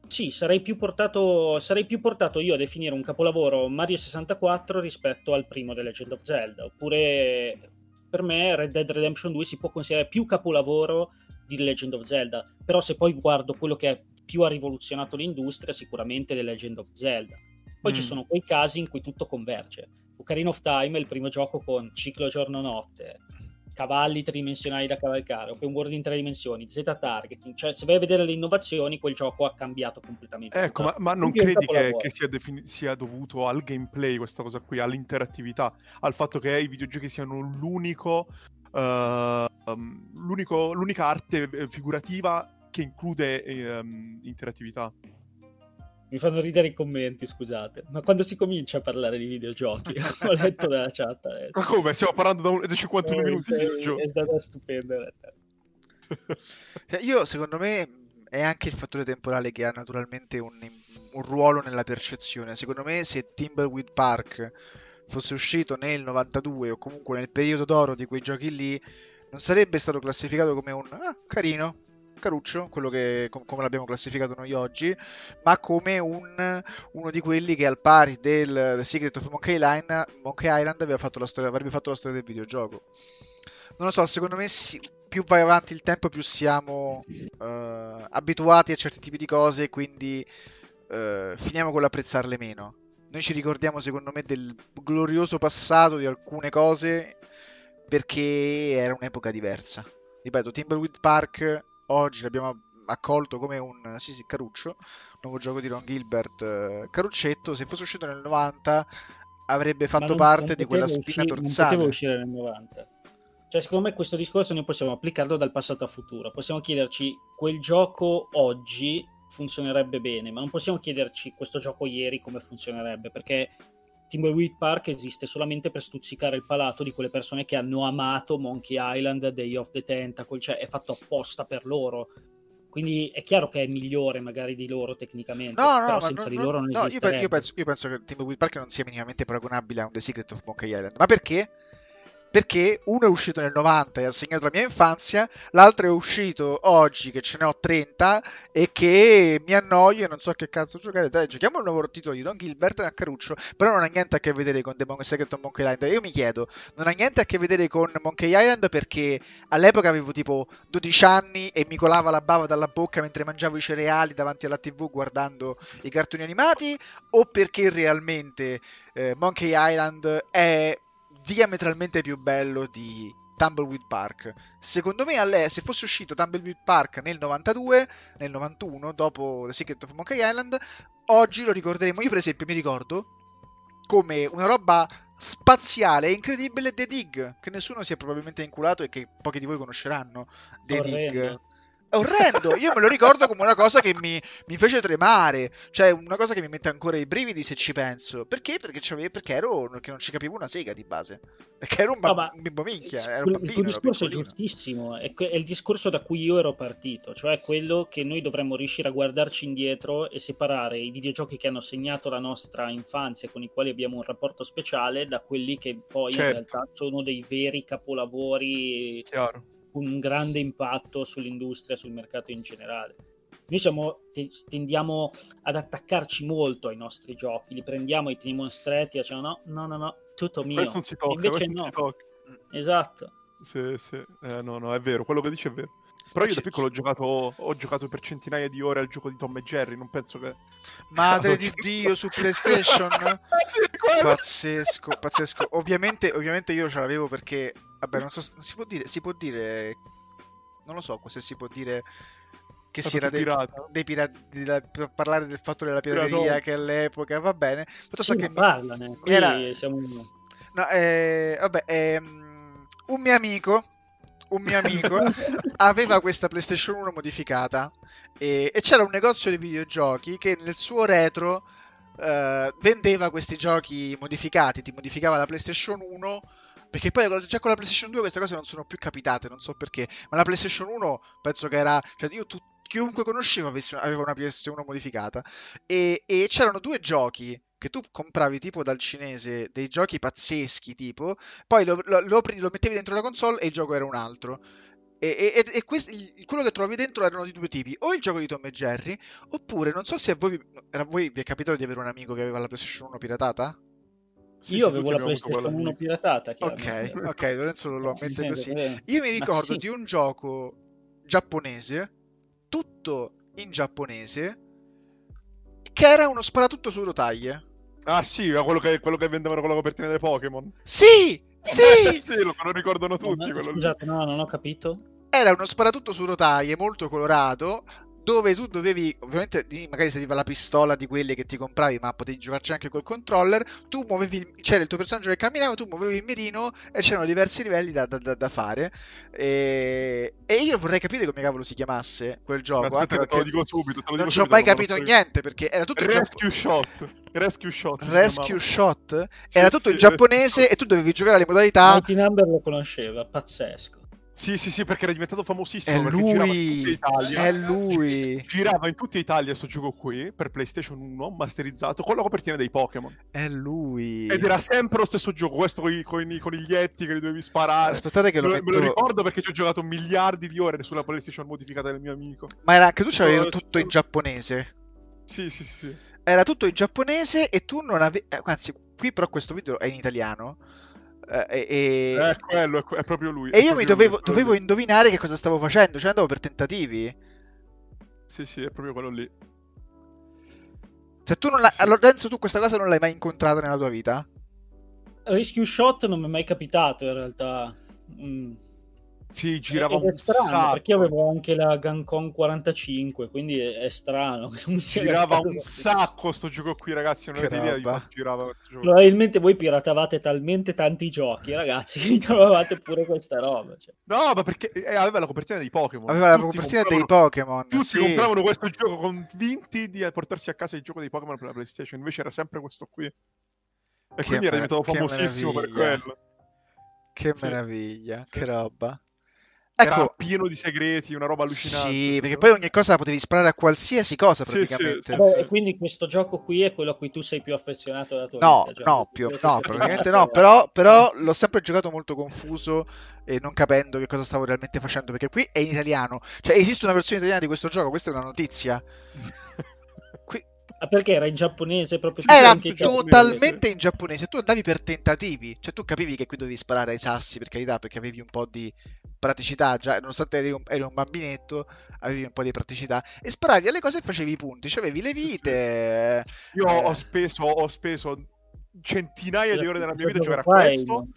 [SPEAKER 1] Sì, sarei più, portato, sarei più portato io a definire un capolavoro Mario 64 rispetto al primo The Legend of Zelda. Oppure per me Red Dead Redemption 2 si può considerare più capolavoro di The Legend of Zelda. Però se poi guardo quello che più ha rivoluzionato l'industria, sicuramente The Legend of Zelda. Poi mm. ci sono quei casi in cui tutto converge. Ocarina of Time è il primo gioco con ciclo giorno-notte, cavalli tridimensionali da cavalcare, open world in tre dimensioni, Z-targeting, cioè se vai a vedere le innovazioni quel gioco ha cambiato completamente.
[SPEAKER 2] Ecco, ma, ma, non credi che, che sia, defini- sia, dovuto al gameplay questa cosa qui, all'interattività, al fatto che i videogiochi siano l'unico, uh, l'unico l'unica arte eh, figurativa che include um, interattività?
[SPEAKER 1] Mi fanno ridere i commenti, scusate. Ma quando si comincia a parlare di videogiochi? [laughs] Ho letto dalla chat adesso.
[SPEAKER 2] Ma come? Stiamo parlando da, un, da 51 eh, minuti di videogiochi.
[SPEAKER 1] È stata stupenda. [laughs]
[SPEAKER 3] cioè, io, secondo me, è anche il fattore temporale che ha naturalmente un, un ruolo nella percezione. Secondo me, se Timberweed Park fosse uscito nel 92 o comunque nel periodo d'oro di quei giochi lì, non sarebbe stato classificato come un ah, carino, Caruccio, quello che come l'abbiamo classificato noi oggi, ma come un, uno di quelli che al pari del The Secret of Monkey Island, Monkey Island aveva fatto storia, avrebbe fatto la storia del videogioco. Non lo so, secondo me si, più vai avanti il tempo più siamo uh, abituati a certi tipi di cose quindi uh, finiamo con l'apprezzarle meno. Noi ci ricordiamo secondo me del glorioso passato di alcune cose perché era un'epoca diversa. Ripeto, Timberwood Park oggi l'abbiamo accolto come un sì sì Caruccio, nuovo gioco di Ron Gilbert eh, Caruccetto, se fosse uscito nel 90 avrebbe fatto non, parte non di quella spina uscire, dorsale.
[SPEAKER 1] Non poteva uscire nel 90. Cioè, secondo me questo discorso noi possiamo applicarlo dal passato a futuro. Possiamo chiederci quel gioco oggi funzionerebbe bene, ma non possiamo chiederci questo gioco ieri come funzionerebbe, perché Timberweed Park esiste solamente per stuzzicare il palato di quelle persone che hanno amato Monkey Island, Day of the Tentacle, cioè è fatto apposta per loro. Quindi è chiaro che è migliore magari di loro tecnicamente, no, no, però senza no, di loro non no,
[SPEAKER 3] io, io, penso, io penso che Timberweed Park non sia minimamente paragonabile a un The Secret of Monkey Island. Ma perché? Perché uno è uscito nel 90 e ha segnato la mia infanzia, l'altro è uscito oggi che ce ne ho 30 e che mi annoio e non so che cazzo giocare. Dai, giochiamo un nuovo titolo di Don Gilbert a Caruccio, però non ha niente a che vedere con The Monkey Secret of Monkey Island. Io mi chiedo, non ha niente a che vedere con Monkey Island perché all'epoca avevo tipo 12 anni e mi colava la bava dalla bocca mentre mangiavo i cereali davanti alla TV guardando i cartoni animati o perché realmente eh, Monkey Island è diametralmente più bello di Tumbleweed Park. Secondo me, se fosse uscito Tumbleweed Park nel 92, nel 91, dopo The Secret of Monkey Island, oggi lo ricorderemo. Io, per esempio, mi ricordo come una roba spaziale e incredibile The Dig, che nessuno si è probabilmente inculato e che pochi di voi conosceranno. The Orrendo. Dig. È orrendo, io me lo ricordo come una cosa che mi, mi, fece tremare, cioè una cosa che mi mette ancora i brividi se ci penso. Perché? Perché, perché ero perché non ci capivo una sega di base. Perché ero un, ba- no, un bimbo minchia, ero un bambino,
[SPEAKER 1] Il tuo discorso è giustissimo, è, è, il discorso da cui io ero partito, cioè quello che noi dovremmo riuscire a guardarci indietro e separare i videogiochi che hanno segnato la nostra infanzia e con i quali abbiamo un rapporto speciale da quelli che poi certo. in realtà sono dei veri capolavori.
[SPEAKER 2] Chiaro
[SPEAKER 1] un grande impatto sull'industria, sul mercato in generale. Noi siamo, tendiamo ad attaccarci molto ai nostri giochi, li prendiamo e teniamo stretti e diciamo no, no, no, no, tutto mio.
[SPEAKER 2] Questo non si tocca, Invece questo no. si tocca.
[SPEAKER 1] Esatto.
[SPEAKER 2] Sì, sì, eh, no, no, è vero, quello che dici è vero. Però io da piccolo ho giocato, ho giocato per centinaia di ore al gioco di Tom e Jerry, non penso che...
[SPEAKER 3] Madre di [laughs] Dio, su PlayStation? [laughs] pazzesco, pazzesco. Ovviamente, ovviamente io ce l'avevo perché... Vabbè, non so, non si può dire... Si può dire... Non lo so se si può dire che si era dei, dei pirati per parlare del fatto della pirateria che all'epoca va bene.
[SPEAKER 1] Tutto sì, che parlane mi era... siamo
[SPEAKER 3] no, eh, vabbè ehm, un mio amico un mio amico [laughs] aveva questa PlayStation 1 modificata e, e, c'era un negozio di videogiochi che nel suo retro uh, vendeva questi giochi modificati, ti modificava la PlayStation 1 perché poi già con la PlayStation 2 queste cose non sono più capitate, non so perché, ma la PlayStation 1 penso che era, cioè io tu, chiunque conoscevo aveva una PS1 modificata e, e c'erano due giochi che tu compravi tipo dal cinese dei giochi pazzeschi, tipo, poi lo, lo, lo, lo mettevi dentro la console e il gioco era un altro. E, e, e questi, quello che trovavi dentro erano di due tipi, o il gioco di Tom e Jerry, oppure non so se a voi, a voi vi è capitato di avere un amico che aveva la PlayStation 1 piratata?
[SPEAKER 1] Sì, Io sì, avevo la PlayStation 1 piratata.
[SPEAKER 3] Ok, ok, [laughs] Lorenzo lo ammette così. Io mi ricordo sì. di un gioco giapponese, tutto in giapponese, che era uno sparatutto su rotaie.
[SPEAKER 2] Ah sì, quello che, quello che vendevano con la copertina dei Pokémon.
[SPEAKER 3] Sì, sì! [laughs]
[SPEAKER 2] sì, lo, lo ricordano tutti.
[SPEAKER 1] No, scusate, no, non ho capito.
[SPEAKER 3] Era uno sparatutto su rotaie molto colorato, dove tu dovevi, ovviamente magari serviva la pistola di quelle che ti compravi, ma potevi giocarci anche col controller, tu muovevi, c'era il tuo personaggio che camminava, tu muovevi il mirino e c'erano diversi livelli da, da, da fare. E... e, io vorrei capire come cavolo si chiamasse quel gioco.
[SPEAKER 2] Aspetta, anche te lo dico subito. Te lo
[SPEAKER 3] non
[SPEAKER 2] ci ho
[SPEAKER 3] mai capito niente perché era tutto
[SPEAKER 2] Rescue in Shot. Rescue Shot.
[SPEAKER 3] Rescue Shot? Sì, era tutto sì, in giapponese e tu dovevi giocare alle modalità.
[SPEAKER 1] Mighty Number lo conosceva, pazzesco.
[SPEAKER 2] Sì, sì, sì, perché era diventato famosissimo.
[SPEAKER 3] È lui, è lui.
[SPEAKER 2] Girava in tutta Italia questo gioco qui, per PlayStation 1, masterizzato, con la copertina dei Pokémon.
[SPEAKER 3] È lui.
[SPEAKER 2] Ed era sempre lo stesso gioco, questo con i, con i coniglietti che li dovevi sparare.
[SPEAKER 3] Aspettate che lo
[SPEAKER 2] me,
[SPEAKER 3] metto...
[SPEAKER 2] me lo ricordo perché ci ho giocato miliardi di ore sulla PlayStation modificata del mio amico.
[SPEAKER 3] Ma era anche tu c'avevi tutto in giapponese.
[SPEAKER 2] Sì, sì, sì, sì.
[SPEAKER 3] Era tutto in giapponese e tu non avevi... Eh, anzi, qui però questo video è in italiano eh, e,
[SPEAKER 2] è quello, è, proprio lui.
[SPEAKER 3] E io mi dovevo, lui, dovevo indovinare che cosa stavo facendo, cioè andavo per tentativi.
[SPEAKER 2] Sì, sì, è proprio quello lì.
[SPEAKER 3] Se tu non l'hai... Sì. Allora, Denso, tu questa cosa non l'hai mai incontrata nella tua vita?
[SPEAKER 1] Rescue Shot non mi è mai capitato in realtà. Mm.
[SPEAKER 2] Sì, girava un strano, sacco.
[SPEAKER 1] Perché io avevo anche la Gancon 45, quindi è, è strano.
[SPEAKER 2] Girava un sacco sto gioco qui, ragazzi. Non avete idea di quanto girava questo gioco.
[SPEAKER 1] Probabilmente voi piratavate talmente tanti giochi, ragazzi, [laughs] che trovavate pure questa roba. Cioè.
[SPEAKER 2] No, ma perché eh, aveva la copertina dei Pokémon.
[SPEAKER 3] Aveva tutti la copertina dei Pokémon.
[SPEAKER 2] Tutti
[SPEAKER 3] sì.
[SPEAKER 2] compravano questo gioco convinti di portarsi a casa il gioco dei Pokémon per la PlayStation. Invece era sempre questo qui. E che quindi era diventato famosissimo per quello.
[SPEAKER 3] Che sì. meraviglia, sì. che roba.
[SPEAKER 2] Ecco, era pieno di segreti, una roba allucinante.
[SPEAKER 3] Sì, perché poi ogni cosa potevi sparare a qualsiasi cosa praticamente.
[SPEAKER 1] Sì, sì, sì, e quindi questo gioco qui è quello a cui tu sei più affezionato della tua
[SPEAKER 3] no,
[SPEAKER 1] vita.
[SPEAKER 3] No, più, no, praticamente no, però, però l'ho sempre giocato molto confuso e non capendo che cosa stavo realmente facendo, perché qui è in italiano. Cioè esiste una versione italiana di questo gioco, questa è una notizia. [laughs]
[SPEAKER 1] Ah, perché era in giapponese proprio?
[SPEAKER 3] Era totalmente in giapponese. Tu andavi per tentativi, cioè tu capivi che qui dovevi sparare ai sassi per carità, perché avevi un po' di praticità, già nonostante eri un, eri un bambinetto, avevi un po' di praticità e sparavi alle cose e facevi i punti, cioè avevi le vite.
[SPEAKER 2] Sì, sì. Io eh... ho speso, ho speso centinaia di ore della mia vita a giocare a questo.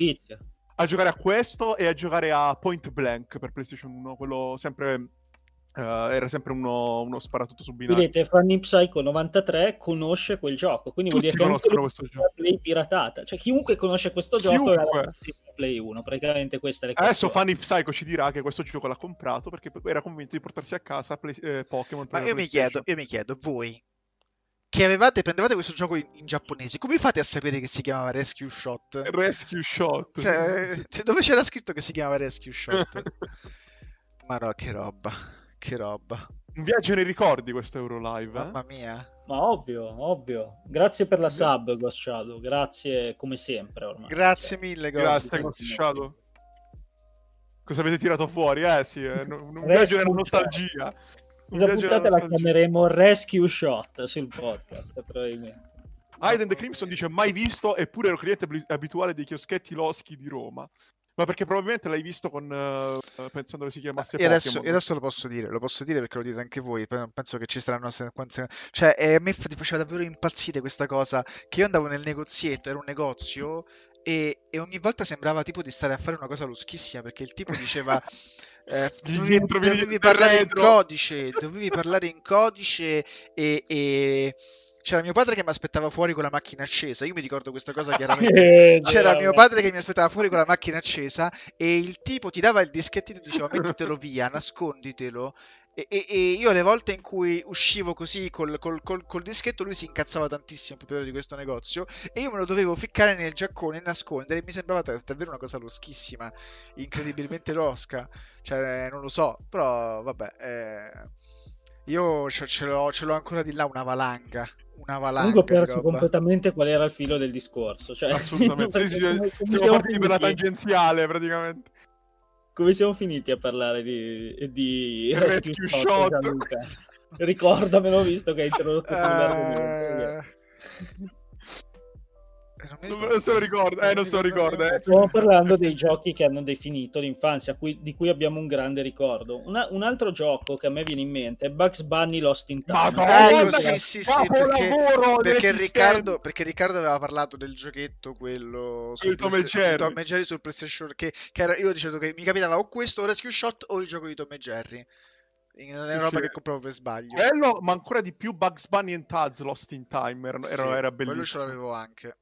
[SPEAKER 2] A giocare a questo e a giocare a Point Blank per PlayStation 1, quello sempre Uh, era sempre uno, uno sparatutto su binario.
[SPEAKER 1] Vedete, Fanny Psycho 93 conosce quel gioco, quindi
[SPEAKER 2] Tutti
[SPEAKER 1] vuol dire
[SPEAKER 2] che questo gioco.
[SPEAKER 1] Play piratata. Cioè, chiunque conosce questo chiunque. gioco era Play 1, praticamente questa è
[SPEAKER 2] Adesso Fanny Psycho ci dirà che questo gioco l'ha comprato perché era convinto di portarsi a casa play, eh, Pokémon.
[SPEAKER 3] Ma io mi, chiedo, io mi chiedo, voi che avevate, prendevate questo gioco in, in, giapponese, come fate a sapere che si chiamava Rescue Shot?
[SPEAKER 2] Rescue Shot.
[SPEAKER 3] Cioè, cioè dove c'era scritto che si chiamava Rescue Shot? [laughs] Ma no, che roba. Che roba.
[SPEAKER 2] Un viaggio nei ricordi questo Eurolive.
[SPEAKER 3] Eh? Mamma mia.
[SPEAKER 1] Ma ovvio, ovvio. Grazie per la sub, Ghost Shadow. Grazie come sempre ormai.
[SPEAKER 3] Grazie mille,
[SPEAKER 2] Ghost. Grazie, Ghost Shadow. Cosa avete tirato fuori? Eh sì, eh, un, un viaggio nella nostalgia.
[SPEAKER 1] Questa puntata la chiameremo Rescue Shot sul podcast, probabilmente.
[SPEAKER 2] Aiden The Crimson dice mai visto, eppure ero cliente abituale dei chioschetti loschi di Roma. Ma perché probabilmente l'hai visto con, uh, pensando che si chiamasse
[SPEAKER 3] e adesso, e adesso, lo posso dire, lo posso dire perché lo dite anche voi, penso che ci saranno. Cioè, eh, a me ti faceva davvero impazzire questa cosa, che io andavo nel negozietto, era un negozio, e, e ogni volta sembrava tipo di stare a fare una cosa luschissima, perché il tipo diceva... [laughs] Eh, dovevi, dovevi parlare in codice, dovevi parlare in codice e, e c'era mio padre che mi aspettava fuori con la macchina accesa. Io mi ricordo questa cosa [laughs] chiaramente. C'era mio padre che mi aspettava fuori con la macchina accesa e il tipo ti dava il dischettino e diceva mettitelo via, nasconditelo. E, e, e, io le volte in cui uscivo così col, col, col, col, dischetto lui si incazzava tantissimo proprio di questo negozio e io me lo dovevo ficcare nel giaccone e nascondere e mi sembrava davvero una cosa loschissima, incredibilmente [laughs] losca, cioè non lo so, però vabbè... Eh Io ce l'ho, ce l'ho ancora di là una valanga. Una valanga.
[SPEAKER 1] Comunque ho perso completamente qual era il filo del discorso. Cioè, [laughs]
[SPEAKER 2] Assolutamente. sì, sì, come, come siamo, siamo partiti per la tangenziale praticamente.
[SPEAKER 1] Come siamo finiti a parlare di, di
[SPEAKER 2] Rescue, Rescue Shot?
[SPEAKER 1] Shot. Ricordamelo visto che hai introdotto [laughs] uh... l'argomento.
[SPEAKER 2] Non, non se lo ricorda, eh, non se lo ricorda. Eh.
[SPEAKER 1] Stiamo parlando dei giochi che hanno definito l'infanzia, cui, di cui abbiamo un grande ricordo. Una, un altro gioco che a me viene in mente è Bugs Bunny Lost in Time.
[SPEAKER 3] Madonna, ecco, sì, sì, sì, perché, perché, Riccardo, perché, Riccardo, aveva parlato del giochetto, quello
[SPEAKER 2] sul Tom, e Jerry.
[SPEAKER 3] Tom e Jerry sul PlayStation, che, che era, io dicevo che mi capitava o questo, o Rescue Shot, o il gioco di Tom e Jerry. Non è una roba sì. che compravo per sbaglio.
[SPEAKER 2] Bello, ma ancora di più Bugs Bunny and Taz Lost in Time. Era, sì, era bellissimo.
[SPEAKER 3] Quello ce l'avevo anche.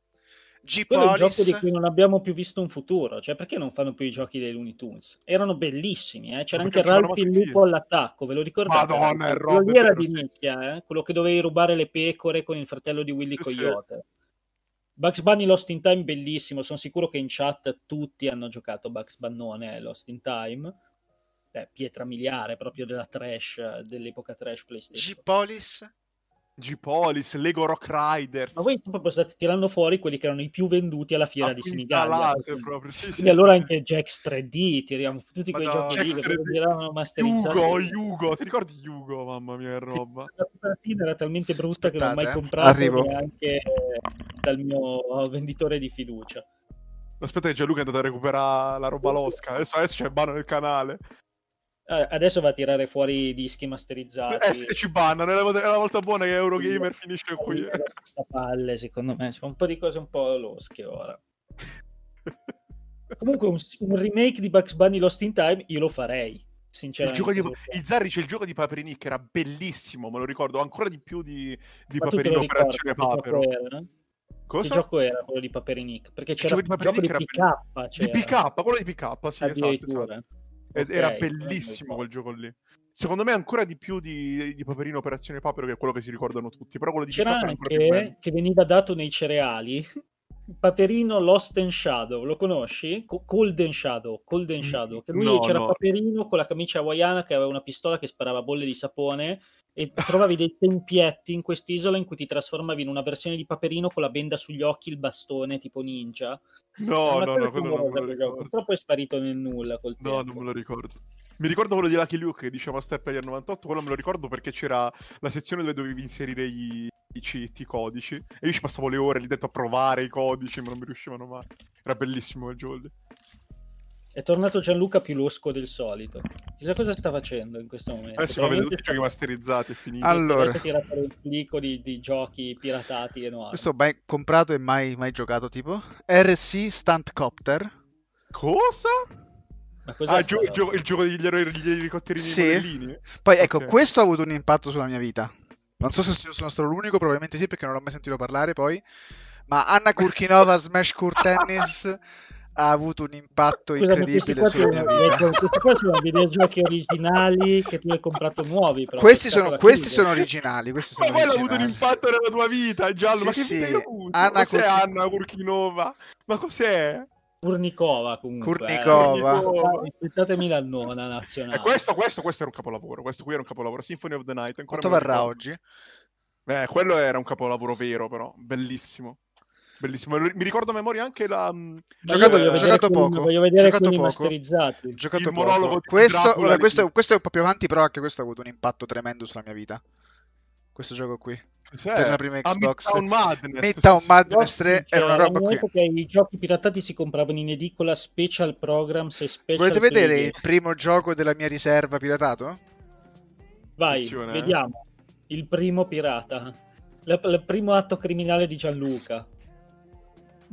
[SPEAKER 1] Quello è un gioco di cui non abbiamo più visto un futuro, cioè perché non fanno più i giochi dei Looney Tunes? Erano bellissimi, eh? c'era anche Ralph il lupo all'attacco, ve lo ricordate?
[SPEAKER 2] Madonna,
[SPEAKER 1] quello lì era di nicchia, eh? quello che dovevi rubare le pecore con il fratello di Willy sì, Coyote. Sì. Bugs Bunny Lost in Time bellissimo, sono sicuro che in chat tutti hanno giocato Bugs Bannone Lost in Time. Beh, pietra miliare proprio della trash, dell'epoca trash PlayStation.
[SPEAKER 3] G-Police?
[SPEAKER 2] G-Police, Lego Rock Riders.
[SPEAKER 1] Ma voi proprio state tirando fuori quelli che erano i più venduti alla fiera di Senigallia.
[SPEAKER 2] Proprio, sì,
[SPEAKER 1] sì, allora sì. anche Jax 3D, tiriamo tutti quei Madonna, giochi lì che erano masterizzati.
[SPEAKER 2] Yugo, Yugo, ti ricordi Yugo? Mamma mia, roba.
[SPEAKER 1] La copertina era talmente brutta Aspettate, che non ho mai eh. comprato Arrivo. neanche dal mio venditore di fiducia.
[SPEAKER 2] Aspetta che Gianluca è andato a recuperare la roba losca, adesso, adesso c'è banno nel canale.
[SPEAKER 1] Eh, adesso va a tirare fuori i dischi masterizzati.
[SPEAKER 2] Eh, se ci bannano, è la, la volta buona che Eurogamer finisce qui.
[SPEAKER 1] A palle, secondo me. C'è un po' di cose un po' losche ora. Comunque un, un, remake di Bugs Bunny Lost in Time io lo farei. Sinceramente.
[SPEAKER 2] Il, gioco di, Zarri c'è il gioco di Paperini che era bellissimo, me lo ricordo ancora di più di, di Paperini Operazione Papero.
[SPEAKER 1] Cosa? Che gioco era quello di Paperinic? Perché c'era il gioco di, gioco di PK.
[SPEAKER 2] Di PK, quello di PK, sì, esatto, esatto. Ed okay, era bellissimo quel gioco lì. Secondo me ancora di più di, di Paperino Operazione Papero, che è quello che si ricordano tutti. Però quello di
[SPEAKER 1] C'era anche che veniva dato nei cereali. [laughs] Paperino Lost and Shadow, lo conosci? Cold and Shadow, Cold and Shadow. Che lui no, c'era no. Paperino con la camicia hawaiana che aveva una pistola che sparava bolle di sapone e trovavi dei tempietti in quest'isola in cui ti trasformavi in una versione di Paperino con la benda sugli occhi, il bastone tipo ninja.
[SPEAKER 2] No, no, no, quello non me lo ricordo.
[SPEAKER 1] Purtroppo è sparito nel nulla col
[SPEAKER 2] no, tempo. non me lo ricordo. Mi ricordo quello di Lucky Luke che diceva Master Player 98, quello me lo ricordo perché c'era la sezione dove dovevi inserire i, i codici, e io ci passavo le ore lì dentro a provare i codici, ma non mi riuscivano mai. Era bellissimo quel gioco
[SPEAKER 1] È tornato Gianluca più losco del solito. Chissà cosa sta facendo in questo momento.
[SPEAKER 2] Adesso fa vedere tutti i giochi masterizzati e finiti.
[SPEAKER 3] Allora,
[SPEAKER 1] adesso tirato un plico di, di, giochi piratati enormi.
[SPEAKER 3] Questo mai comprato e mai, mai giocato tipo? RC Stunt Copter.
[SPEAKER 2] Cosa? Ah, il, gio- gio- il gioco degli elicotterini
[SPEAKER 3] sì. modellini? Poi ecco, okay. questo ha avuto un impatto sulla mia vita. Non so se sono stato l'unico, probabilmente sì, perché non l'ho mai sentito parlare poi. Ma Anna Kurkinova Smash Court Tennis [laughs] ha avuto un impatto Scusami, incredibile sulla mia vita.
[SPEAKER 1] Questi qua sono videogiochi originali che tu hai comprato nuovi.
[SPEAKER 3] Però, questi sono, questi sono originali. Questi sono
[SPEAKER 2] ma quello ha avuto un impatto nella tua vita, Giallo. Sì, ma che sì. vita hai avuto? Anna cos'è Kurkin... Anna Kurkinova? Ma cos'è?
[SPEAKER 1] Kurnikova comunque.
[SPEAKER 3] Kurnikova.
[SPEAKER 1] Eh. Aspettatemi la nona nazionale.
[SPEAKER 2] Eh, questo, questo, questo, era un capolavoro. Questo qui era un capolavoro. Symphony of the Night. Ancora
[SPEAKER 3] Quanto varrà oggi?
[SPEAKER 2] Beh, quello era un capolavoro vero, però. Bellissimo. Bellissimo. Mi ricordo a memoria anche la.
[SPEAKER 3] Mm, giocato, io, giocato poco.
[SPEAKER 1] Voglio vedere giocato poco. masterizzati.
[SPEAKER 3] Giocato Il poco. Questo, vabbè, questo, questo, è un po' più avanti, però anche questo ha avuto un impatto tremendo sulla mia vita. Questo gioco qui.
[SPEAKER 2] Cos'è? Per
[SPEAKER 3] la prima Xbox.
[SPEAKER 2] Midtown Madness.
[SPEAKER 3] Midtown Madness 3 era una roba qui.
[SPEAKER 1] Che i giochi piratati si compravano in edicola special programs e special
[SPEAKER 3] Volete vedere il primo gioco della mia riserva piratato?
[SPEAKER 1] Vai, Attenzione, eh. vediamo. Eh? Il primo pirata. Il primo atto criminale di Gianluca.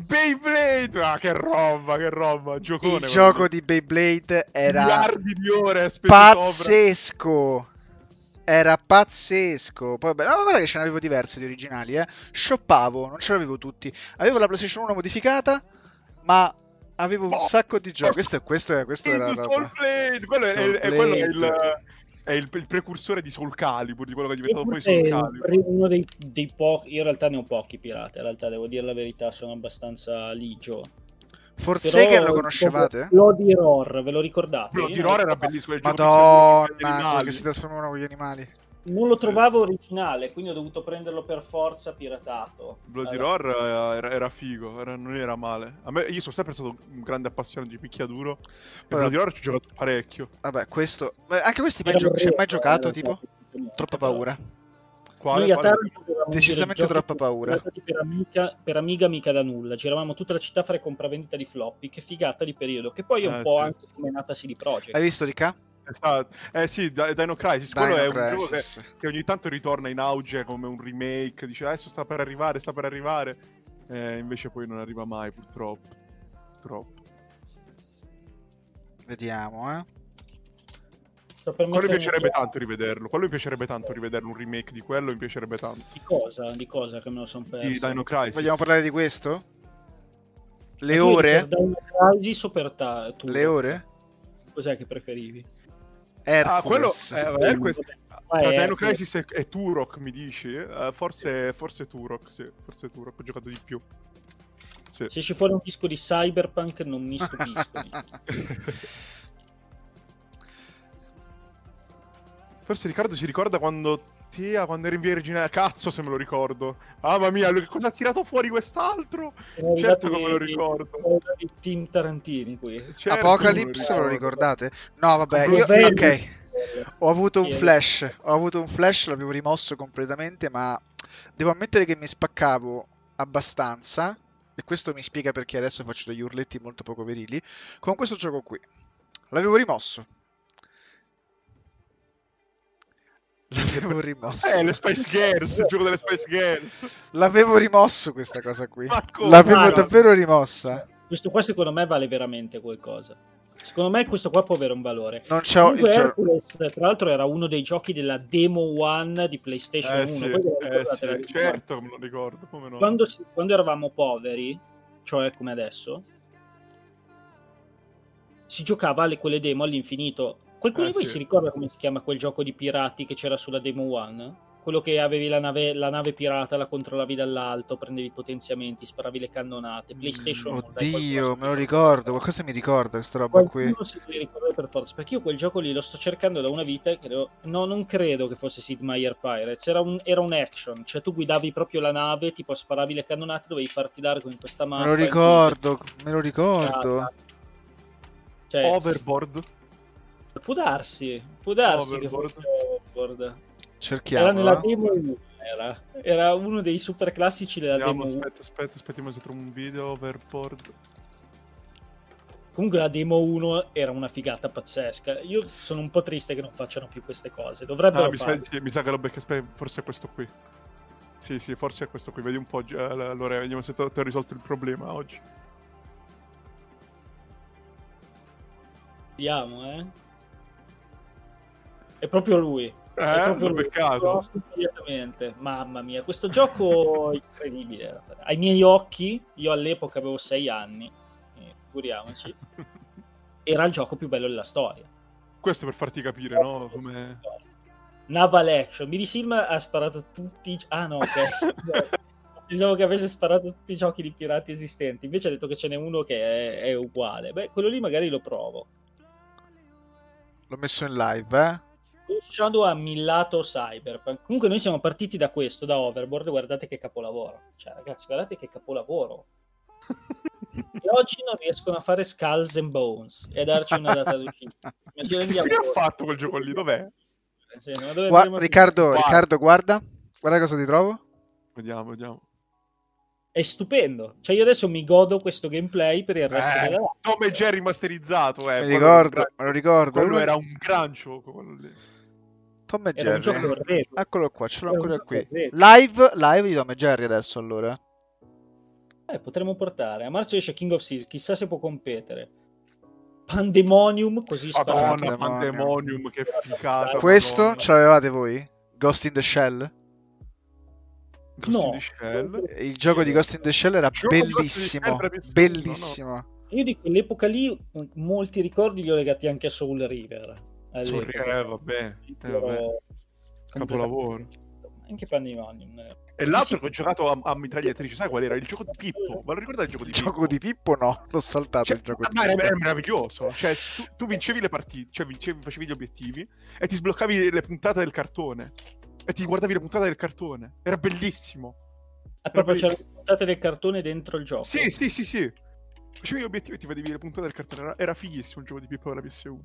[SPEAKER 2] Beyblade! Ah, che roba, che roba! Giocone,
[SPEAKER 3] il gioco di Beyblade era
[SPEAKER 2] di ore
[SPEAKER 3] pazzesco. Era pazzesco. Poi, beh, no, guarda che ce ne avevo diverse di originali, eh. Shoppavo, non ce l'avevo tutti. Avevo la PlayStation 1 modificata, ma avevo un oh, sacco di giochi. Questo, questo, è, questo era
[SPEAKER 2] Soul Blade! Quello, Soul è, Blade. È, quello è il è il, il, precursore di Soul Calibur, di quello che è diventato poi Soul Calibur.
[SPEAKER 1] Uno dei, dei pochi, io in realtà ne ho pochi pirati, in realtà devo dire la verità, sono abbastanza ligio.
[SPEAKER 3] Forsaken lo conoscevate?
[SPEAKER 1] Bloody Roar, ve lo ricordate?
[SPEAKER 2] Bloody Roar era bellissimo.
[SPEAKER 3] Madonna, che si trasformavano con gli animali.
[SPEAKER 1] Non lo trovavo originale, quindi ho dovuto prenderlo per forza piratato.
[SPEAKER 2] Bloody allora. Roar era, era figo, era, non era male. Me, io sono sempre stato un grande appassionato di picchiaduro. E Bloody Roar ci ho giocato parecchio.
[SPEAKER 3] Vabbè, questo. Anche questi mai, gio- ci hai mai giocato, tipo? Troppa paura.
[SPEAKER 2] Quale, Noi quale?
[SPEAKER 3] Decisamente troppa paura.
[SPEAKER 1] Per Amiga, per Amiga mica da nulla. Giravamo tutta la città a fare compravendita di floppy. Che figata di periodo. Che poi è un eh, po' sì. anche come è nata CD Projekt.
[SPEAKER 3] Hai visto Ricca?
[SPEAKER 2] Esatto. Eh sì, Dino Crisis, Dino quello è un gioco che, che, ogni tanto ritorna in auge come un remake, dice adesso sta per arrivare, sta per arrivare, eh, invece poi non arriva mai purtroppo. Purtroppo.
[SPEAKER 3] Vediamo, eh.
[SPEAKER 2] Quello mi piacerebbe tanto rivederlo. Quello mi piacerebbe tanto rivederlo. Un remake di quello mi piacerebbe tanto.
[SPEAKER 1] Di cosa? Di cosa che me lo sono perso?
[SPEAKER 2] Di Dino Crisis.
[SPEAKER 3] Vogliamo parlare di questo? Le ore?
[SPEAKER 1] Dino Crisis o per ta-
[SPEAKER 3] Le ore?
[SPEAKER 1] Cos'è che preferivi?
[SPEAKER 3] Hercules.
[SPEAKER 2] Ah, quello, eh, Hercules. Tra Dino Crisis e, e, Turok mi dici? Uh, forse, forse Turok, sì. Forse Turok, ho giocato di più.
[SPEAKER 1] Sì. Se ci fuori un disco di Cyberpunk non mi stupisco. [laughs]
[SPEAKER 2] forse Riccardo si ricorda quando Tia, quando eri in Virginia, cazzo se me lo ricordo. Mamma mia, cosa ha tirato fuori quest'altro? Certo che me lo ricordo.
[SPEAKER 1] Il team Tarantini qui.
[SPEAKER 3] Certo Apocalypse, ve lo ricordate? No, vabbè, io... Ok. Ho avuto un flash, ho avuto un flash, l'avevo rimosso completamente, ma devo ammettere che mi spaccavo abbastanza, e questo mi spiega perché adesso faccio degli urletti molto poco verili, con questo gioco qui. L'avevo rimosso, L'avevo rimosso.
[SPEAKER 2] Eh, le Spice Girls, [laughs] il gioco delle Spice Girls.
[SPEAKER 3] L'avevo rimosso questa cosa qui. L'avevo ah, davvero rimossa.
[SPEAKER 1] Questo qua secondo me vale veramente qualcosa. Secondo me questo qua può avere un valore.
[SPEAKER 3] Non c'è Comunque,
[SPEAKER 1] Hercules, tra l'altro, era uno dei giochi della Demo One di PlayStation
[SPEAKER 2] eh,
[SPEAKER 1] 1.
[SPEAKER 2] Sì, eh, sì, certo, me lo ricordo.
[SPEAKER 1] No. Quando, si, quando eravamo poveri, cioè come adesso, si giocava alle quelle demo all'infinito Qualcuno eh, di voi sì. si ricorda come si chiama quel gioco di pirati che c'era sulla Demo One? Quello che avevi la nave, la nave pirata, la controllavi dall'alto, prendevi i potenziamenti, sparavi le cannonate. PlayStation.
[SPEAKER 3] Mm, oddio, me lo ricordo. Qualcosa mi ricorda questa roba
[SPEAKER 1] Qualcuno qui. si deve ricordare per forza. Perché io quel gioco lì lo sto cercando da una vita. E credo... No, non credo che fosse Sid Meier Pirates. Era un, era un, action. Cioè, tu guidavi proprio la nave, tipo sparavi le cannonate, dovevi farti largo in questa mappa.
[SPEAKER 3] Me lo ricordo, me lo ricordo.
[SPEAKER 1] Cioè,
[SPEAKER 2] Overboard.
[SPEAKER 1] Può darsi, può darsi che fosse Overboard.
[SPEAKER 3] Cerchiamo.
[SPEAKER 1] Era nella demo 1, era. era uno dei super classici della
[SPEAKER 2] Andiamo,
[SPEAKER 1] demo
[SPEAKER 2] Aspetta, aspetta, aspettiamo se trovo un video Overboard.
[SPEAKER 1] Comunque la demo 1 era una figata pazzesca. Io sono un po' triste che non facciano più queste cose. Dovrebbero ah,
[SPEAKER 2] mi sa, sì, mi sa, che lo becca. Forse è questo qui. Sì, sì, forse è questo qui. Vedi un po'. Allora, vediamo se ti ho risolto il problema oggi.
[SPEAKER 1] Vediamo, eh. È proprio lui.
[SPEAKER 2] Eh, è proprio lui. peccato.
[SPEAKER 1] Immediatamente. Mamma mia, questo gioco è incredibile. Ai miei occhi, io all'epoca avevo sei anni, figuriamoci, [laughs] era il gioco più bello della storia.
[SPEAKER 2] Questo per farti capire, no? Come...
[SPEAKER 1] Naval Action. Mini Sim ha sparato tutti... Ah no, ok. [laughs] Pensavo che avesse sparato tutti i giochi di pirati esistenti. Invece ha detto che ce n'è uno che è, è uguale. Beh, quello lì magari lo provo.
[SPEAKER 3] L'ho messo in live, eh?
[SPEAKER 1] Shadow ha millato Cyberpunk. Comunque noi siamo partiti da questo, da Overboard, guardate che capolavoro. Cioè, ragazzi, guardate che capolavoro. [laughs] e oggi non riescono a fare Skulls and Bones e a darci una data d'uscita.
[SPEAKER 2] Che fine ha fatto quel gioco lì? Dov'è?
[SPEAKER 3] Sì, Gua- Riccardo, Riccardo, guarda. Guarda cosa ti trovo.
[SPEAKER 2] Vediamo, vediamo.
[SPEAKER 1] È stupendo. Cioè, io adesso mi godo questo gameplay per il resto
[SPEAKER 2] eh,
[SPEAKER 1] della
[SPEAKER 2] Tom e Jerry masterizzato, eh.
[SPEAKER 3] Me, ricordo, me lo ricordo.
[SPEAKER 2] Quello era un gran gioco, quello lì.
[SPEAKER 3] Tom e Jerry. Eccolo qua, ce l'ho ancora qui. Live, live di Tom e Jerry adesso allora.
[SPEAKER 1] Eh, potremmo portare. A marzo esce King of Seas, chissà se può competere. Pandemonium, così
[SPEAKER 2] Madonna, Pandemonium. Pandemonium, che figata.
[SPEAKER 3] Questo Madonna. ce l'avevate voi? Ghost in the Shell?
[SPEAKER 2] Ghost no. in the Shell?
[SPEAKER 3] Il gioco di Ghost in the Shell era bellissimo. Bellissimo. No.
[SPEAKER 1] Io di quell'epoca lì molti ricordi li ho legati anche a Soul River.
[SPEAKER 2] Sorry, eh, vabbè, eh, vabbè. capolavoro.
[SPEAKER 1] Anche Pandemonium.
[SPEAKER 2] E l'altro che ho giocato a, a mitragliatrice, sai qual era? Il gioco di Pippo. Ma lo ricordate il gioco di
[SPEAKER 3] il
[SPEAKER 2] Pippo?
[SPEAKER 3] gioco di Pippo no, [laughs] l'ho saltato
[SPEAKER 2] cioè,
[SPEAKER 3] il gioco di Pippo.
[SPEAKER 2] Ma era meraviglioso. Cioè, tu, tu, vincevi le partite, cioè vincevi, facevi gli obiettivi e ti sbloccavi le puntate del cartone. e ti guardavi le puntate del cartone. Era bellissimo.
[SPEAKER 1] Ah, proprio c'erano le puntate del cartone dentro il gioco?
[SPEAKER 2] Sì, sì, sì, sì. Facevi gli obiettivi e ti vedevi le puntate del cartone. Era, era fighissimo il gioco di Pippo della PS1.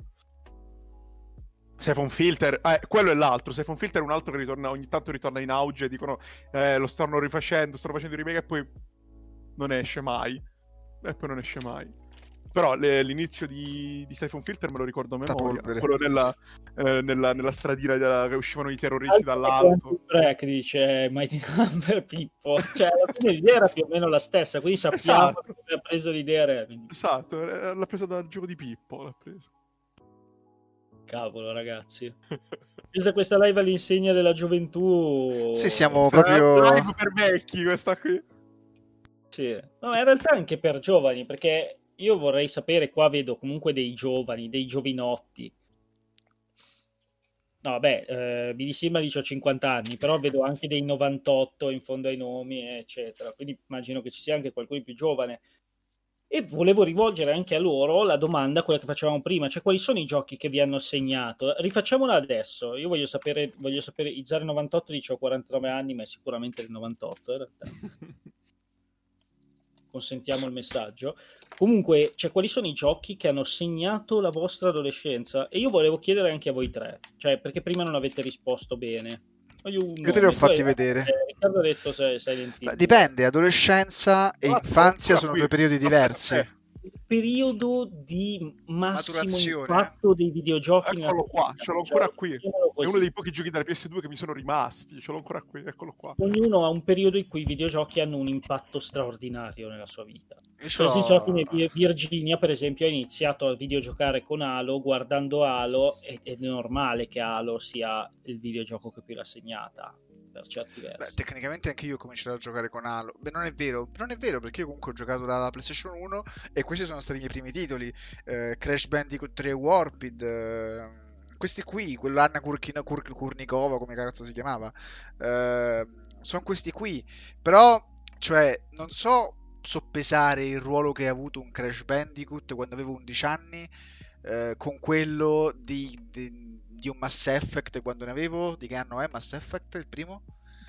[SPEAKER 2] Siphon Filter, eh, quello è l'altro. Siphon Filter è un altro che ritorna, ogni tanto ritorna in auge. Dicono eh, lo stanno rifacendo, stanno facendo il remake e poi non esce mai. E poi non esce mai. Però le, l'inizio di, di Siphon Filter me lo ricordo a memoria. Quello nella, eh, nella, nella stradina della, che uscivano i terroristi dall'alto.
[SPEAKER 1] Break dice Mighty Number Pippo. Cioè, alla fine l'idea era più o meno la stessa, quindi sappiamo esatto. che ha preso l'idea.
[SPEAKER 2] Esatto, l'ha presa dal gioco di Pippo. L'ha presa.
[SPEAKER 1] Cavolo, ragazzi. Pensa questa live all'insegna della gioventù.
[SPEAKER 3] Sì, siamo Sarà proprio.
[SPEAKER 2] live per vecchi questa qui.
[SPEAKER 1] Sì, no, in realtà anche per giovani, perché io vorrei sapere, qua vedo comunque dei giovani, dei giovinotti. No, vabbè, eh, BD dice ho 50 anni, però vedo anche dei 98 in fondo ai nomi, eccetera. Quindi immagino che ci sia anche qualcuno più giovane. E volevo rivolgere anche a loro la domanda, quella che facevamo prima, cioè quali sono i giochi che vi hanno segnato? Rifacciamola adesso. Io voglio sapere, voglio sapere, i 098 dice ho 49 anni, ma è sicuramente il 98 in realtà. [laughs] consentiamo il messaggio. Comunque, cioè, quali sono i giochi che hanno segnato la vostra adolescenza? E io volevo chiedere anche a voi tre, cioè, perché prima non avete risposto bene.
[SPEAKER 3] Io, io te li ho fatti poi, vedere.
[SPEAKER 1] Eh, Riccardo ha detto sei, sei
[SPEAKER 3] Dipende, adolescenza e infanzia sono due periodi diversi
[SPEAKER 1] periodo di massimo impatto dei videogiochi.
[SPEAKER 2] Eccolo qua, ce l'ho ancora cioè, qui. È uno dei pochi giochi della PS2 che mi sono rimasti. Ce l'ho ancora qui, eccolo qua.
[SPEAKER 1] Ognuno ha un periodo in cui i videogiochi hanno un impatto straordinario nella sua vita. Nel senso, Virginia, per esempio, ha iniziato a videogiocare con Halo, guardando Halo, ed è normale che Halo sia il videogioco che più l'ha segnata per certi versi. Beh,
[SPEAKER 3] tecnicamente anche io ho cominciato a giocare con Halo. Beh, non è vero, non è vero perché io comunque ho giocato dalla PlayStation 1 e questi sono stati i miei primi titoli. Eh, Crash Bandicoot 3 Warped. Eh, questi qui, quell'Anna Kurkina, Kur, Kurnikova, come cazzo si chiamava. Eh, sono questi qui. Però, cioè, non so soppesare il ruolo che ha avuto un Crash Bandicoot quando avevo 11 anni eh, con quello di, di di un Mass Effect quando ne avevo. Di che anno è Mass Effect il primo?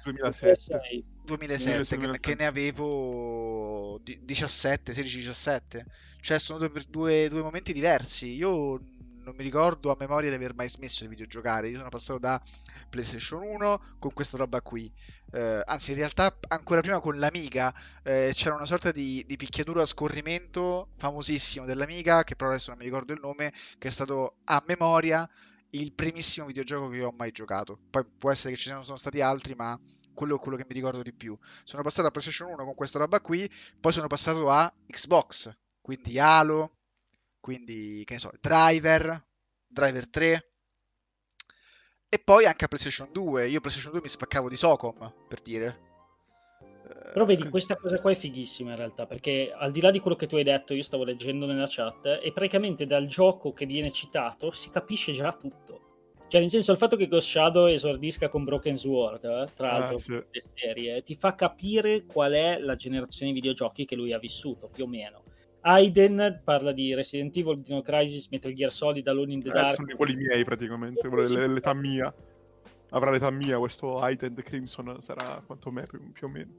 [SPEAKER 2] 2007.
[SPEAKER 3] 2007, 2007. Che, ne avevo 17, 16, 17. Cioè sono due, due, due momenti diversi. Io non mi ricordo a memoria di aver mai smesso di videogiocare. Io sono passato da PlayStation 1 con questa roba qui. Eh, anzi, in realtà, ancora prima con l'Amiga eh, c'era una sorta di, di, picchiatura a scorrimento famosissimo dell'Amiga, che però adesso non mi ricordo il nome, che è stato a memoria il primissimo videogioco che io ho mai giocato. Poi può essere che ci siano sono stati altri, ma quello è quello che mi ricordo di più. Sono passato a PlayStation 1 con questa roba qui, poi sono passato a Xbox, quindi Halo, quindi che ne so, Driver, Driver 3 e poi anche a PlayStation 2. Io PlayStation 2 mi spaccavo di Socom, per dire.
[SPEAKER 1] Però vedi, questa cosa qua è fighissima in realtà, perché al di là di quello che tu hai detto, io stavo leggendo nella chat, e praticamente dal gioco che viene citato si capisce già tutto. Cioè, nel senso, il fatto che Ghost Shadow esordisca con Broken Sword, eh, tra ah, l'altro, ah, sì. serie, ti fa capire qual è la generazione di videogiochi che lui ha vissuto, più o meno. Aiden parla di Resident Evil, Dino Crisis, Metal Gear Solid, Alone in the eh, Dark.
[SPEAKER 2] Sono quelli miei praticamente, l'età mia. Avrà l'età mia questo Aiden Crimson, sarà quanto me più o meno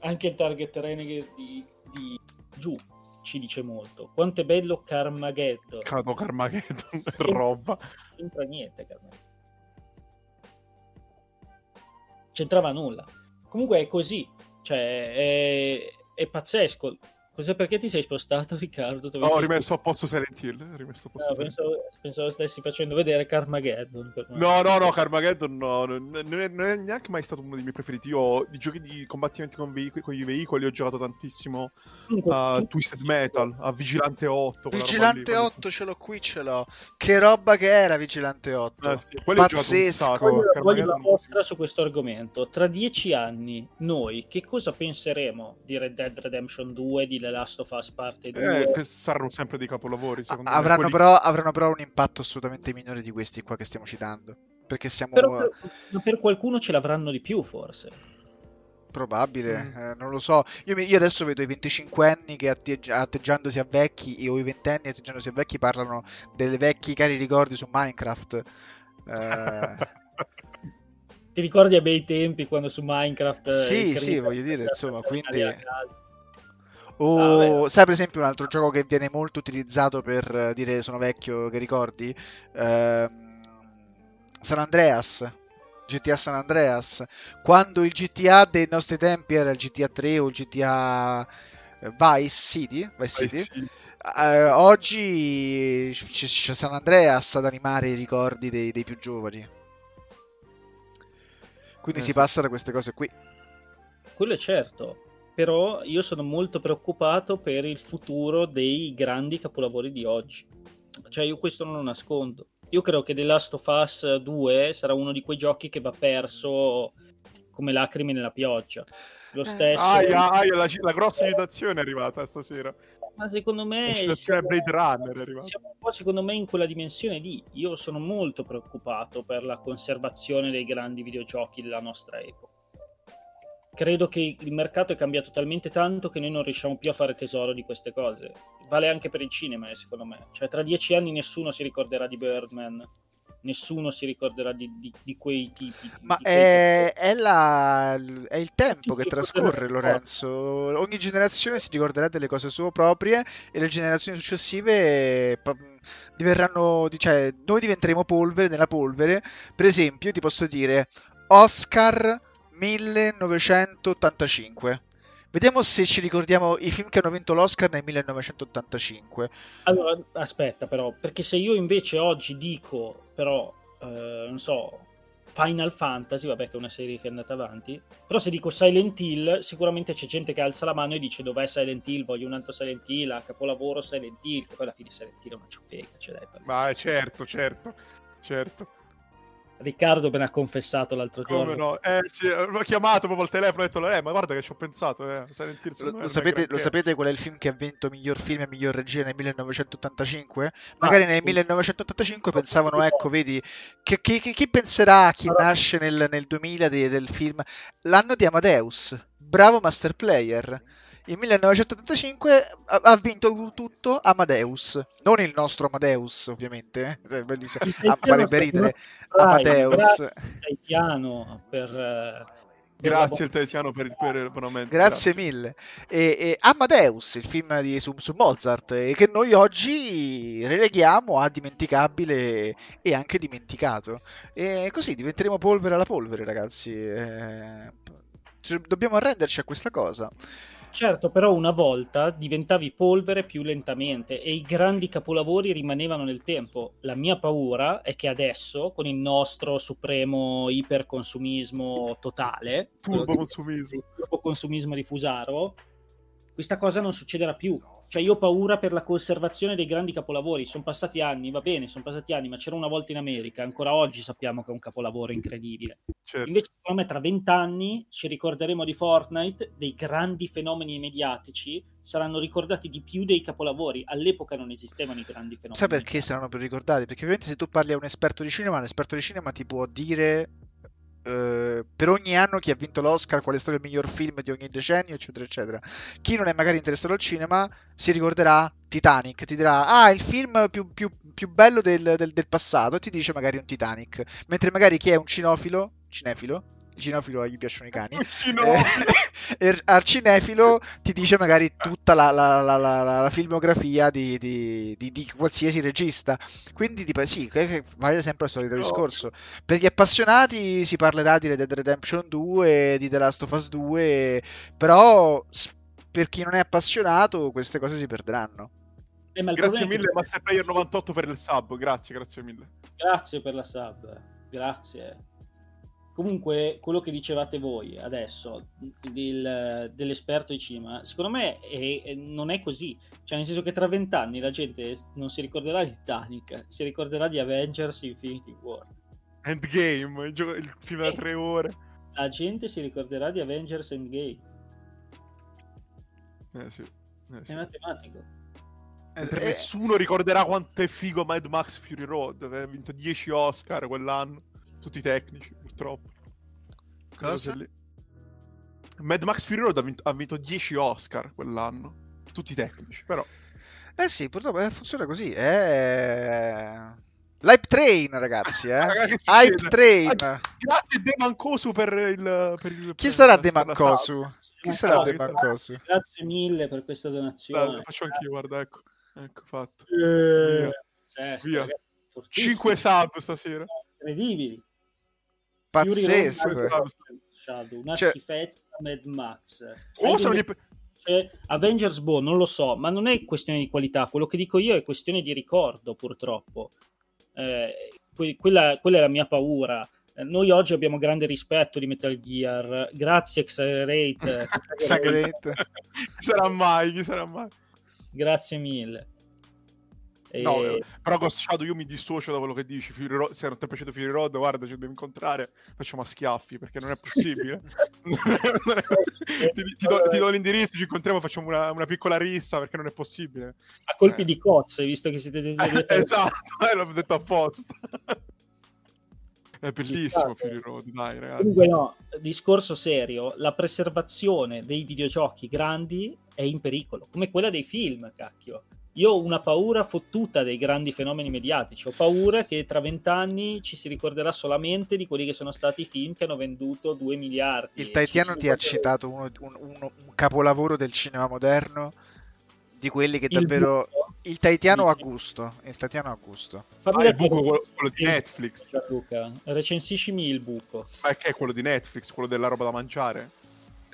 [SPEAKER 1] anche il target renegade di, di giù ci dice molto. Quanto è bello Carmageddon.
[SPEAKER 2] Cado Carmageddon, [laughs] roba.
[SPEAKER 1] Non c'entra niente Carmageddon. C'entrava nulla. Comunque è così, cioè è, è pazzesco. Cos'è perché ti sei spostato, [laughs] Riccardo?
[SPEAKER 2] No, ho rimesso a posto Silent Hill. Rimesso a posto
[SPEAKER 1] no, pensavo, pensavo, stessi facendo vedere Carmageddon.
[SPEAKER 2] No, no, no, Carmageddon no, non, è, non, è, neanche mai stato uno dei miei preferiti. Io di giochi di combattimenti con, veicoli, con i veicoli ho giocato tantissimo a Twisted Metal, a Vigilante 8.
[SPEAKER 3] Vigilante 8 ce l'ho qui, ce l'ho. Che roba che era Vigilante 8. Eh, sì. Pazzesco.
[SPEAKER 1] Voglio, voglio la vostra su questo argomento. Tra dieci anni, noi che cosa penseremo di Red Dead Redemption 2, di The Last of Us parte 2.
[SPEAKER 2] Eh, saranno sempre dei capolavori, secondo
[SPEAKER 3] avranno
[SPEAKER 2] me.
[SPEAKER 3] Però, avranno però un impatto assolutamente minore di questi qua che stiamo citando. Perché siamo...
[SPEAKER 1] Però per, per qualcuno ce l'avranno di più, forse.
[SPEAKER 3] Probabile, mm. eh, non lo so. Io, io, adesso vedo i 25 anni che atteggi- atteggiandosi a vecchi o i 20 anni atteggiandosi a vecchi parlano delle vecchi cari ricordi su Minecraft. Eh, [laughs]
[SPEAKER 1] ti ricordi a bei tempi quando su Minecraft...
[SPEAKER 3] Eh, sì, sì, voglio dire, insomma, quindi... O ah, sai per esempio un altro gioco che viene molto utilizzato per dire sono vecchio, che ricordi? Uh, San Andreas. GTA San Andreas. Quando il GTA dei nostri tempi era il GTA 3 o il GTA eh, Vice City, Vice City. Vice City. Uh, oggi c'è San Andreas ad animare i ricordi dei, dei più giovani. Quindi eh, si passa da queste cose qui.
[SPEAKER 1] Quello è certo però io sono molto preoccupato per il futuro dei grandi capolavori di oggi. Cioè io questo non lo nascondo. Io credo che The Last of Us 2 sarà uno di quei giochi che va perso come lacrime nella pioggia. Lo eh. stesso...
[SPEAKER 2] Aia, aia, la, la grossa citazione è arrivata stasera.
[SPEAKER 1] Ma secondo me...
[SPEAKER 2] La citazione Blade Runner è arrivata.
[SPEAKER 1] Siamo un po' secondo me in quella dimensione lì. Io sono molto preoccupato per la conservazione dei grandi videogiochi della nostra epoca credo che il mercato è cambiato talmente tanto che noi non riusciamo più a fare tesoro di queste cose. Vale anche per il cinema, eh, secondo me. Cioè, tra dieci anni nessuno si ricorderà di Birdman, nessuno si ricorderà di, di, di quei tipi.
[SPEAKER 3] Ma di è, è, la, è, il tempo che trascorre, Lorenzo. Ogni generazione si ricorderà delle cose sue proprie e le generazioni successive diverranno. Cioè, noi diventeremo polvere nella polvere. Per esempio, ti posso dire Oscar 1985. Vediamo se ci ricordiamo i film che hanno vinto l'Oscar nel 1985.
[SPEAKER 1] Allora, aspetta però, perché se io invece oggi dico, però, eh, non so, Final Fantasy, vabbè che è una serie che è andata avanti, però se dico Silent Hill, sicuramente c'è gente che alza la mano e dice dov'è Silent Hill, voglio un altro Silent Hill, a capolavoro Silent Hill, che poi alla fine Silent Hill è una ciuffega, ce l'hai.
[SPEAKER 2] Ma certo, certo, certo.
[SPEAKER 1] Riccardo me ne ha confessato l'altro
[SPEAKER 2] Come
[SPEAKER 1] giorno.
[SPEAKER 2] no? Eh, sì, l'ho chiamato proprio al telefono e ho detto, eh, ma guarda che ci ho pensato, eh,
[SPEAKER 3] lo, lo, sapete, lo, sapete, qual è il film che ha vinto miglior film e miglior regia nel 1985? Magari ah, nel sì. 1985 pensavano, ecco, vedi, che, che, che, chi penserà a chi allora. nasce nel, nel 2000 de, del film? L'anno di Amadeus, bravo master player il 1985 ha vinto tutto Amadeus, non il nostro Amadeus ovviamente, eh? bellissimo, ah, farebbe ridere, Amadeus.
[SPEAKER 1] Taitiano per...
[SPEAKER 2] Eh, grazie il Taitiano per, per il monumento.
[SPEAKER 3] Grazie, grazie. mille. E, e, Amadeus, il film di, su, su, Mozart, e che noi oggi releghiamo a dimenticabile e anche dimenticato. E così diventeremo polvere alla polvere, ragazzi. E... Dobbiamo arrenderci a questa cosa.
[SPEAKER 1] Certo, però una volta diventavi polvere più lentamente e i grandi capolavori rimanevano nel tempo. La mia paura è che adesso, con il nostro supremo iperconsumismo totale,
[SPEAKER 2] turboconsumismo,
[SPEAKER 1] turboconsumismo di Fusaro, questa cosa non succederà più. Cioè, io ho paura per la conservazione dei grandi capolavori. Sono passati anni, va bene, sono passati anni, ma c'era una volta in America. Ancora oggi sappiamo che è un capolavoro incredibile. Certo. Invece, secondo me, tra vent'anni ci ricorderemo di Fortnite, dei grandi fenomeni mediatici. Saranno ricordati di più dei capolavori. All'epoca non esistevano i grandi fenomeni.
[SPEAKER 3] Sai perché mediatici. saranno più ricordati? Perché ovviamente se tu parli a un esperto di cinema, l'esperto di cinema ti può dire Uh, per ogni anno chi ha vinto l'Oscar, qual è stato il miglior film di ogni decennio, eccetera, eccetera. Chi non è magari interessato al cinema si ricorderà Titanic, ti dirà, ah, il film più, più, più bello del, del, del, passato, e ti dice magari un Titanic. Mentre magari chi è un cinofilo, cinefilo, cinofilo gli piacciono i cani. [laughs] Eh, [laughs] al cinefilo ti dice magari tutta la, la, la, la filmografia di, di, di, di, qualsiasi regista. Quindi tipo, sì, vale sempre il solito discorso. Per gli appassionati si parlerà di Red Dead Redemption 2, di The Last of Us 2, però per chi non è appassionato queste cose si perderanno.
[SPEAKER 2] Eh, grazie mille che... Master Player 98 per il sub, grazie, grazie mille.
[SPEAKER 1] Grazie per la sub, grazie. Comunque, quello che dicevate voi adesso del, dell'esperto di cinema, secondo me è, è, non è così. Cioè, nel senso che tra vent'anni la gente non si ricorderà di Titanic, si ricorderà di Avengers Infinity War.
[SPEAKER 2] Endgame, il, gioco, il film da eh, tre ore.
[SPEAKER 1] La gente si ricorderà di Avengers Endgame.
[SPEAKER 2] Eh sì. Eh,
[SPEAKER 1] sì. È matematico.
[SPEAKER 2] Eh, eh, nessuno ricorderà quanto è figo Mad Max Fury Road, che ha vinto 10 Oscar quell'anno, tutti tecnici purtroppo.
[SPEAKER 3] Cosa?
[SPEAKER 2] Mad Max Fury Road ha vinto, ha vinto 10 Oscar quell'anno, tutti tecnici, però...
[SPEAKER 3] Eh sì, purtroppo eh, funziona così. Eh... L'Hype Train, ragazzi, eh? [laughs] Hype Train.
[SPEAKER 2] Grazie De Mancosu per il... Per il
[SPEAKER 3] Chi per sarà De Mancosu? Chi sarà De Mancosu?
[SPEAKER 1] Grazie mille per questa donazione.
[SPEAKER 2] Dai, faccio anch'io, guarda, ecco. Ecco, fatto. Eh, Via. Sesto, Via. 5 sub stasera.
[SPEAKER 1] Incredibili.
[SPEAKER 3] Pazzesco.
[SPEAKER 1] Una cioè... schifezza Mad Max. Cosa? Gli... Avengers Bow, non lo so, ma non è questione di qualità, quello che dico io è questione di ricordo, purtroppo. Eh, que- quella, quella, è la mia paura. Eh, noi oggi abbiamo grande rispetto di Metal Gear, grazie Accelerate.
[SPEAKER 3] Accelerate. [laughs]
[SPEAKER 2] chi sarà mai? Chi sarà mai?
[SPEAKER 1] Grazie mille.
[SPEAKER 2] No, eh, però Ghost Shadow io mi dissocio da quello che dici. Road, se non ti è piaciuto Fury Road, guarda, ci dobbiamo incontrare, facciamo a schiaffi perché non è possibile. [laughs] [laughs] ti, ti, do, ti, do, l'indirizzo, ci incontriamo, facciamo una, una, piccola rissa perché non è possibile.
[SPEAKER 1] A colpi eh. di cozze, visto che siete
[SPEAKER 2] dei eh, [laughs] Esatto, eh, l'ho detto apposta. È bellissimo Fury Road, dai ragazzi.
[SPEAKER 1] Comunque no, discorso serio, la preservazione dei videogiochi grandi è in pericolo, come quella dei film, cacchio. Io ho una paura fottuta dei grandi fenomeni mediatici. Ho paura che tra vent'anni ci si ricorderà solamente di quelli che sono stati i film che hanno venduto 2 miliardi.
[SPEAKER 3] Il Taitiano ti ha citato uno, un, uno, un, capolavoro del cinema moderno di quelli che davvero. Il, il Taitiano a gusto. Il Taitiano a gusto.
[SPEAKER 2] Fammi ah, il buco, quello, quello di Netflix.
[SPEAKER 1] Luca, recensiscimi il buco.
[SPEAKER 2] Ma che è quello di Netflix, quello della roba da mangiare?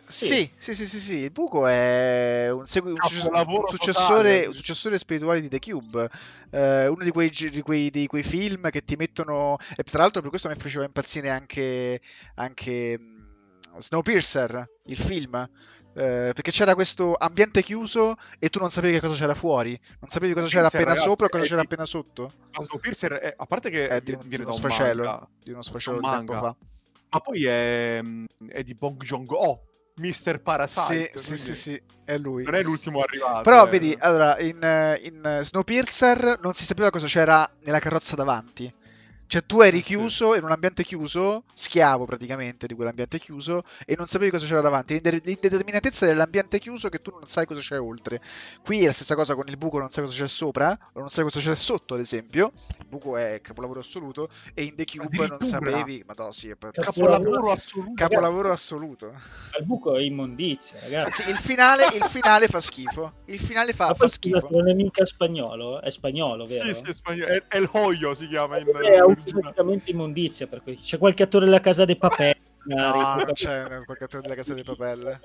[SPEAKER 3] Sì, sì, sì, sì, sì, il buco è un, segui- un, un successore, un successore spirituale di The Cube, eh, uno di quei, di, quei, di quei, film che ti mettono... E tra l'altro per questo mi faceva impazzire anche, anche um, Snowpiercer, il film, eh, perché c'era questo ambiente chiuso e tu non sapevi che cosa c'era fuori, non sapevi cosa c'era appena ragazzi, sopra o cosa c'era di... appena sotto.
[SPEAKER 2] Snowpiercer, è, a parte che
[SPEAKER 3] è di, un, viene di uno sfacelo, di uno sfacelo di tempo fa.
[SPEAKER 2] Ma poi è, è di Bong Joon-ho, Mr. Parasite.
[SPEAKER 3] Sì, sì, sì, sì, è lui.
[SPEAKER 2] Non è l'ultimo arrivato.
[SPEAKER 3] Però eh. vedi, allora, in, in Snowpiercer non si sapeva cosa c'era nella carrozza davanti. Cioè tu eri ah, chiuso in un ambiente chiuso, schiavo praticamente di quell'ambiente chiuso, e non sapevi cosa c'era davanti. L'indeterminatezza dell'ambiente chiuso che tu non sai cosa c'è oltre. Qui è la stessa cosa con il buco, non sai cosa c'è sopra, o non sai cosa c'è sotto, ad esempio. Il buco è capolavoro assoluto, e in The Cube non sapevi... Ma no, sì, è
[SPEAKER 2] per... capolavoro assoluto.
[SPEAKER 3] Capolavoro assoluto.
[SPEAKER 1] Il buco è immondizia, ragazzi.
[SPEAKER 3] Sì, il finale, il finale fa schifo. Il finale fa, fa schifo.
[SPEAKER 1] Non è mica spagnolo, è spagnolo, vero?
[SPEAKER 2] Sì, sì, è spagnolo. È, è il Hoyo si chiama in...
[SPEAKER 1] È praticamente immondizia per cui c'è qualche attore della Casa dei Papel
[SPEAKER 3] no non c'è qualche attore della Casa dei Papel.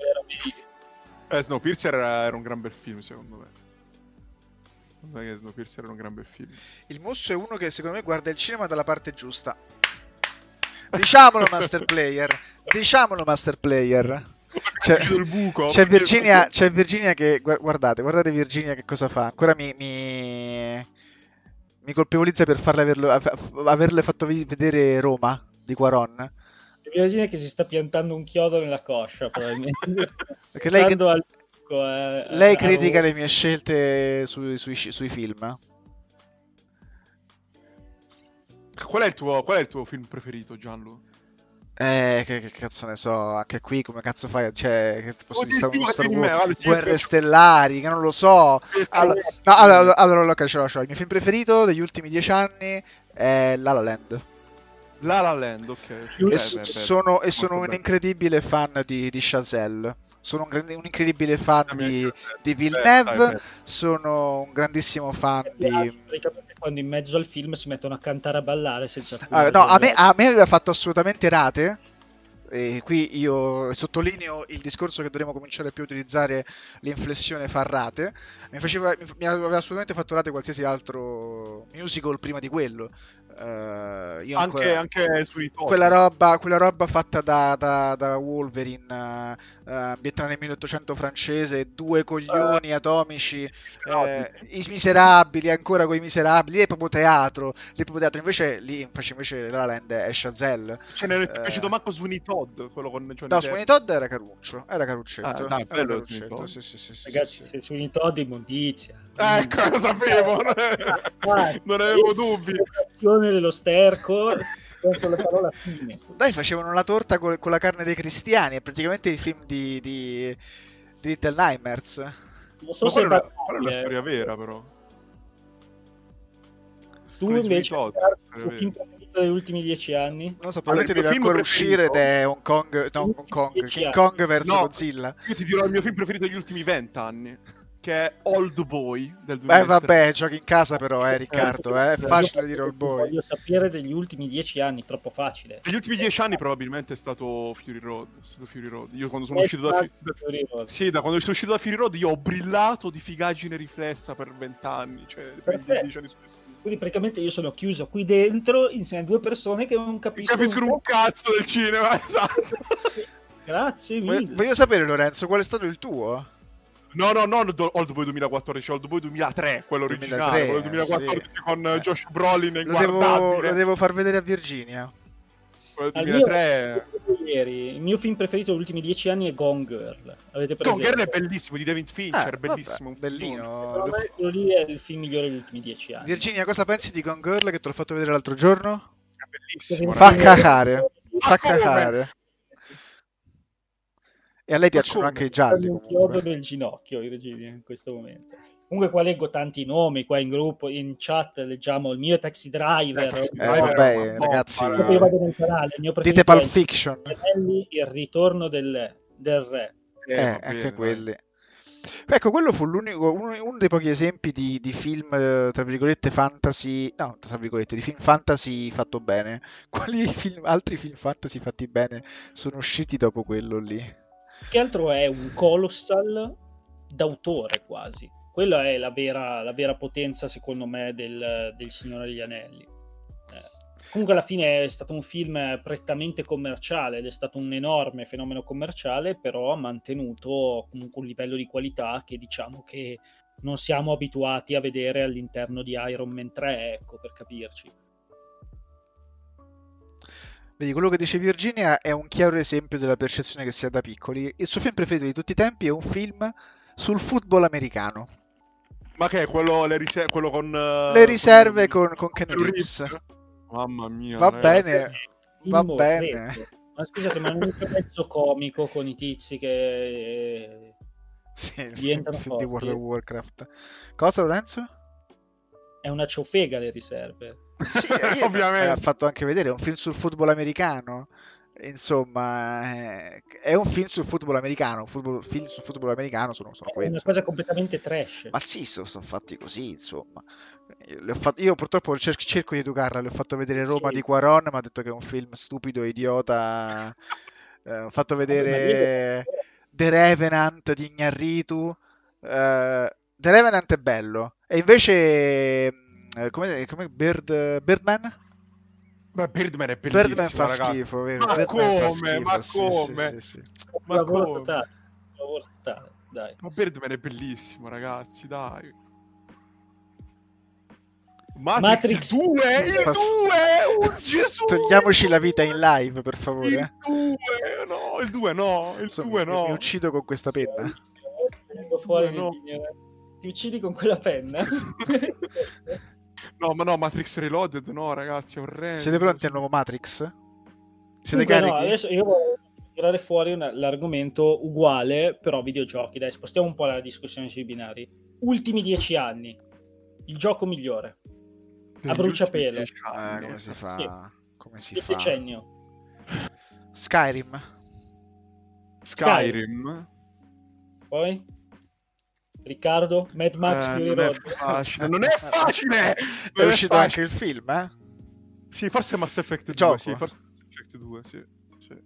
[SPEAKER 2] eh, Snowpiercer era un gran bel film secondo me. Sai che Snowpiercer era un gran bel film.
[SPEAKER 3] Il mosso è uno che secondo me guarda il cinema dalla parte giusta. Diciamolo master player. Diciamolo master player. C'è, c'è, Virginia, c'è Virginia che guardate guardate Virginia che cosa fa. Ancora mi, mi mi colpevolizza per farle averlo, averle fatto vedere Roma di Quaron.
[SPEAKER 1] Immagina che si sta piantando un chiodo nella coscia, probabilmente. [laughs]
[SPEAKER 3] Perché lei, che... al... eh, lei critica le mie scelte sui, sui, sui film.
[SPEAKER 2] Qual è, tuo, qual è il tuo film preferito, Gianlu?
[SPEAKER 3] Eh, che, che, cazzo ne so, anche qui come cazzo fai? Cioè, che posso dire uno Star Wars, Guerre Stellari, che non lo so. Allora, no, allora, allora, ok, ce l'ho, ce l'ho. Il mio film preferito degli ultimi dieci anni è La La Land.
[SPEAKER 2] La La Land, ok.
[SPEAKER 3] E, beh, sono, beh, e sono un incredibile fan di, di Chazelle. Sono un, un incredibile fan di, di Villeneuve. Sono un grandissimo fan di
[SPEAKER 1] quando in mezzo al film si mettono a cantare a ballare senza
[SPEAKER 3] ah, no, a me, a me aveva fatto assolutamente rate e qui io sottolineo il discorso che dovremmo cominciare più a utilizzare l'inflessione farrate. Mi, faceva, mi aveva assolutamente fatto rate qualsiasi altro musical prima di quello.
[SPEAKER 2] Uh, io anche, anche sui
[SPEAKER 3] quella roba, quella roba fatta da, da, da Wolverine, uh, ambientata nel 1800 francese, due coglioni uh, atomici, i miserabili, ancora quei miserabili, lì è proprio teatro, lì è proprio teatro. Invece lì invece La Land è Chazelle.
[SPEAKER 2] Ce ne è piaciuto manco Sweeney Todd, quello con
[SPEAKER 3] Johnny No, Sweeney Todd era Caruccio, era Caruccetto. Ah,
[SPEAKER 2] dai,
[SPEAKER 3] era
[SPEAKER 2] Caruccetto,
[SPEAKER 1] sì, sì, sì, Ragazzi, sì, Sweeney Todd è immondizia.
[SPEAKER 2] Ecco, lo sapevo, [laughs] non avevo dubbi
[SPEAKER 1] dello sterco [laughs] con la parola fine.
[SPEAKER 3] Dai, facevano la torta con, con, la carne dei cristiani, è praticamente il film di, di, di Little Nightmares.
[SPEAKER 1] Non so Ma se
[SPEAKER 2] è una, è una storia vera, però.
[SPEAKER 1] Tu invece, il film preferito degli ultimi dieci anni?
[SPEAKER 3] Non lo so, probabilmente deve ancora uscire ed è Hong Kong, no, Hong Kong, King Kong verso
[SPEAKER 2] no,
[SPEAKER 3] Godzilla.
[SPEAKER 2] Io ti dirò il mio film preferito degli ultimi vent'anni che è Old Boy del 2003.
[SPEAKER 3] Eh vabbè, giochi in casa però, eh Riccardo, eh, è facile dire Old Boy.
[SPEAKER 1] Voglio sapere degli ultimi dieci anni, troppo facile.
[SPEAKER 2] Degli ultimi dieci anni probabilmente è stato Fury Road, è stato Fury Road. Io quando sono è uscito da, Fury Road. Sì, da quando sono uscito da Fury Road io ho brillato di figaggine riflessa per vent'anni, cioè per dieci anni successivi.
[SPEAKER 1] Quindi praticamente io sono chiuso qui dentro insieme a due persone che non capiscono,
[SPEAKER 2] capiscono un, un cazzo del cinema, [laughs] esatto.
[SPEAKER 1] Grazie mille.
[SPEAKER 3] Voglio sapere Lorenzo, qual è stato il tuo?
[SPEAKER 2] No, no, non Old Boy 2014, Old Boy 2003, quello originale, 2003, quello 2014 sì. con eh. Josh Brolin
[SPEAKER 3] lo devo, lo devo far vedere a Virginia.
[SPEAKER 2] Quello 2003
[SPEAKER 1] ieri. Il mio film preferito degli ultimi dieci anni è Gone Girl. Avete
[SPEAKER 2] presente? Gone Girl è bellissimo, di David Fincher, ah, bellissimo.
[SPEAKER 3] Vabbè, bellino.
[SPEAKER 1] Quello lì è il film migliore degli ultimi dieci anni.
[SPEAKER 3] Virginia, cosa pensi di Gone Girl che te l'ho fatto vedere l'altro giorno?
[SPEAKER 2] È bellissimo.
[SPEAKER 3] Fa cacare. Fa cacare. E a lei piacciono anche i gialli.
[SPEAKER 1] Un chiodo del ginocchio i regimi in questo momento. Comunque qua leggo tanti nomi, qua in gruppo, in chat leggiamo il mio Taxi Driver. Eh,
[SPEAKER 3] taxi driver vabbè, ragazzi,
[SPEAKER 1] io vado nel canale, il mio
[SPEAKER 3] dite Pulp Fiction.
[SPEAKER 1] Il ritorno del, del re.
[SPEAKER 3] Eh, eh anche quelli. Ecco, quello fu l'unico, uno, uno dei pochi esempi di, di, film, tra virgolette, fantasy, no, tra virgolette, di film fantasy fatto bene. [laughs] Quali film, altri film fantasy fatti bene sono usciti dopo quello lì?
[SPEAKER 1] Che altro è un colossal d'autore quasi. Quella è la vera, la vera potenza, secondo me, del, del Signore degli Anelli. Eh, comunque alla fine è stato un film prettamente commerciale ed è stato un enorme fenomeno commerciale, però ha mantenuto comunque un livello di qualità che diciamo che non siamo abituati a vedere all'interno di Iron Man 3, ecco, per capirci.
[SPEAKER 3] Vedi, quello che dice Virginia è un chiaro esempio della percezione che si ha da piccoli. Il suo film preferito di tutti i tempi è un film sul football americano.
[SPEAKER 2] Ma che è quello, le rise- quello con... Uh,
[SPEAKER 3] le riserve con, con, con Ken Reeves.
[SPEAKER 2] Mamma mia.
[SPEAKER 3] Va ragazzi. bene, va bene.
[SPEAKER 1] Ma scusate, ma non è un pezzo comico con i tizi che...
[SPEAKER 3] Sì, diventano il film di World of Warcraft. Cosa, Lorenzo?
[SPEAKER 1] È una ciofega le riserve.
[SPEAKER 3] Sì, [laughs] ovviamente. Ha fatto anche vedere, è un film sul football americano. Insomma, eh, è un film sul football americano. Football, film sul football americano sono, sono quelli.
[SPEAKER 1] È una cosa completamente trash.
[SPEAKER 3] Ma sì, sono, sono fatti così, insomma. Io, fatto, io purtroppo cerco, cerco, di educarla. Le ho fatto vedere Roma sì. di Quaron, ma ha detto che è un film stupido, idiota. [laughs] Eh, ho fatto vedere The Revenant di Ignarritu. Eh, The Revenant è bello. E invece eh, come, come Bird, Birdman?
[SPEAKER 2] Ma Birdman è bellissimo,
[SPEAKER 3] Birdman fa
[SPEAKER 2] ragazzi.
[SPEAKER 3] schifo, vero?
[SPEAKER 2] Ma
[SPEAKER 3] Birdman
[SPEAKER 2] come? Schifo, ma
[SPEAKER 3] sì,
[SPEAKER 2] come?
[SPEAKER 3] Sì, sì,
[SPEAKER 2] ma come?
[SPEAKER 1] dai.
[SPEAKER 2] Ma Birdman è bellissimo, ragazzi, dai. Matrix, Matrix 2, il 2, oh, Gesù!
[SPEAKER 3] Togliamoci la vita in live, per favore.
[SPEAKER 2] Il 2, no, il 2 no, il 2 no.
[SPEAKER 3] Mi uccido con questa penna.
[SPEAKER 1] Fuori no. Ti uccidi con quella penna? [laughs]
[SPEAKER 2] No, ma no, Matrix Reloaded, no, ragazzi, è orrendo.
[SPEAKER 3] Siete pronti al nuovo Matrix?
[SPEAKER 1] Siete Comunque, carichi? No, adesso io voglio tirare fuori una, l'argomento uguale, però videogiochi. Dai, spostiamo un po' la discussione sui binari. Ultimi dieci anni, il gioco migliore. Degli a bruciapelo.
[SPEAKER 3] Eh, come si fa? Sì. Come si
[SPEAKER 1] il
[SPEAKER 3] fa?
[SPEAKER 1] decennio.
[SPEAKER 3] Skyrim.
[SPEAKER 2] Skyrim. Skyrim.
[SPEAKER 1] Poi? Riccardo, Mad Max
[SPEAKER 2] eh, non, è facile, non è facile!
[SPEAKER 3] è uscito anche il film, eh?
[SPEAKER 2] Sì, forse Mass Effect 2, sì, forse Mass Effect 2, sì. sì.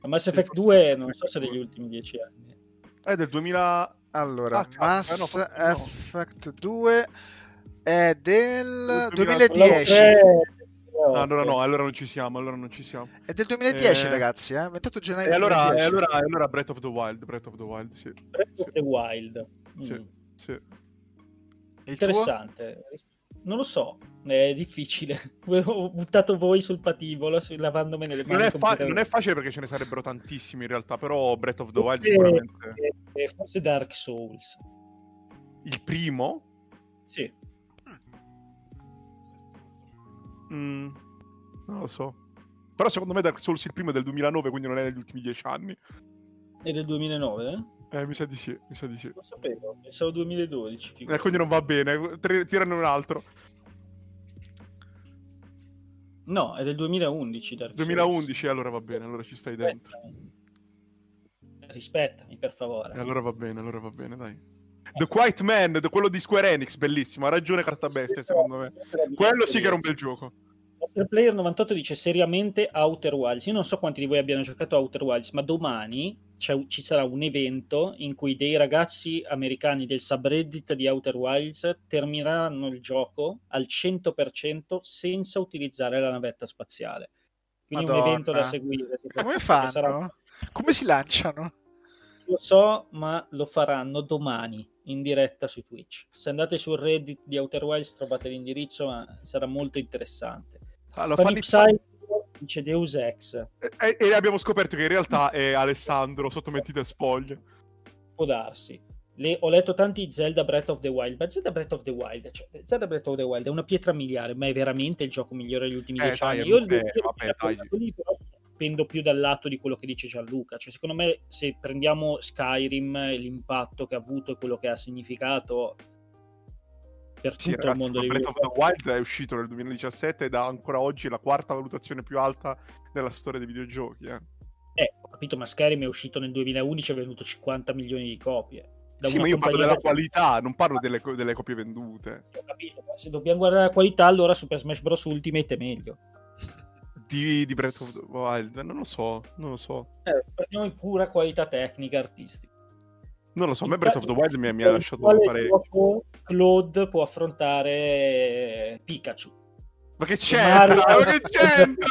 [SPEAKER 1] Ma Mass Effect sì, 2 non so se degli ultimi dieci anni.
[SPEAKER 2] È del 2000...
[SPEAKER 3] Allora, ah, Mass no, Effect 2 è del 2010. 2010.
[SPEAKER 2] No, allora no, allora non ci siamo, allora non ci siamo.
[SPEAKER 3] È del 2010 eh... ragazzi, eh? 28 gennaio
[SPEAKER 2] e allora, 2010. E allora, allora Breath of the Wild, Breath of the Wild, sì.
[SPEAKER 1] Breath of the Wild.
[SPEAKER 2] Sì, mm. sì.
[SPEAKER 1] Interessante. Tuo? Non lo so, è difficile. [laughs] Ho buttato voi sul patibolo lavandomene le mani.
[SPEAKER 2] Non è, fa- non è, facile perché ce ne sarebbero tantissimi in realtà, però Breath of the Wild forse, sicuramente...
[SPEAKER 1] Forse Dark Souls.
[SPEAKER 2] Il primo?
[SPEAKER 1] Sì.
[SPEAKER 2] Mm, non lo so. Però secondo me Dark Souls il primo è del 2009, quindi non è negli ultimi dieci anni.
[SPEAKER 1] È del 2009?
[SPEAKER 2] Eh, mi sa di sì, mi sa di sì.
[SPEAKER 1] Lo sapevo, pensavo 2012.
[SPEAKER 2] Eh, quindi non va bene, tirane un altro.
[SPEAKER 1] No, è del 2011. Dark
[SPEAKER 2] 2011, allora va bene, allora ci stai dentro.
[SPEAKER 1] Rispettami, per favore.
[SPEAKER 2] E allora va bene, allora va bene, dai. The Quiet Man, quello di Square Enix, bellissimo, ha ragione Carta Bestia, secondo me. Quello sì che era un bel gioco.
[SPEAKER 1] Master Player 98 dice seriamente Outer Wilds. Io non so quanti di voi abbiano giocato Outer Wilds, ma domani ci sarà un evento in cui dei ragazzi americani del subreddit di Outer Wilds termineranno il gioco al 100% senza utilizzare la navetta spaziale. Quindi Madonna. un evento da seguire.
[SPEAKER 3] Come fanno? Sarà... Come si lanciano?
[SPEAKER 1] Lo so, ma lo faranno domani in diretta su Twitch. Se andate sul Reddit di Outer Wilds trovate l'indirizzo, ma sarà molto interessante. Allora, Fanny Psy dice Deus Ex.
[SPEAKER 2] E, e, abbiamo scoperto che in realtà è Alessandro sotto mentite spoglie.
[SPEAKER 1] Può darsi. Le, ho letto tanti Zelda Breath of the Wild, ma Zelda Breath of the Wild, cioè, Zelda Breath of the Wild è una pietra miliare, ma è veramente il gioco migliore degli ultimi eh, dieci anni. Io eh, eh, vabbè, dai. Lì, però, pendo più dal lato di quello che dice Gianluca. Cioè, secondo me, se prendiamo Skyrim, l'impatto che ha avuto e quello che ha significato, per sì, tutto ragazzi, il mondo
[SPEAKER 2] Breath of the Wild è uscito nel 2017 ed ha ancora oggi la quarta valutazione più alta della storia dei videogiochi. Eh,
[SPEAKER 1] eh ho capito, ma Skyrim è uscito nel 2011 e è venuto 50 milioni di copie.
[SPEAKER 2] sì, ma io parlo della che... qualità, non parlo delle, delle copie vendute.
[SPEAKER 1] Ho capito, ma se dobbiamo guardare la qualità, allora Super Smash Bros. Ultimate è meglio.
[SPEAKER 2] Di, di Breath of the Wild, non lo so, non lo so.
[SPEAKER 1] Eh, parliamo in pura qualità tecnica artistica.
[SPEAKER 2] Non lo so, a me Breath of the Wild mi, mi ha lasciato parecchio.
[SPEAKER 1] Claude può affrontare Pikachu.
[SPEAKER 2] Ma che c'entra? Ma che c'entra?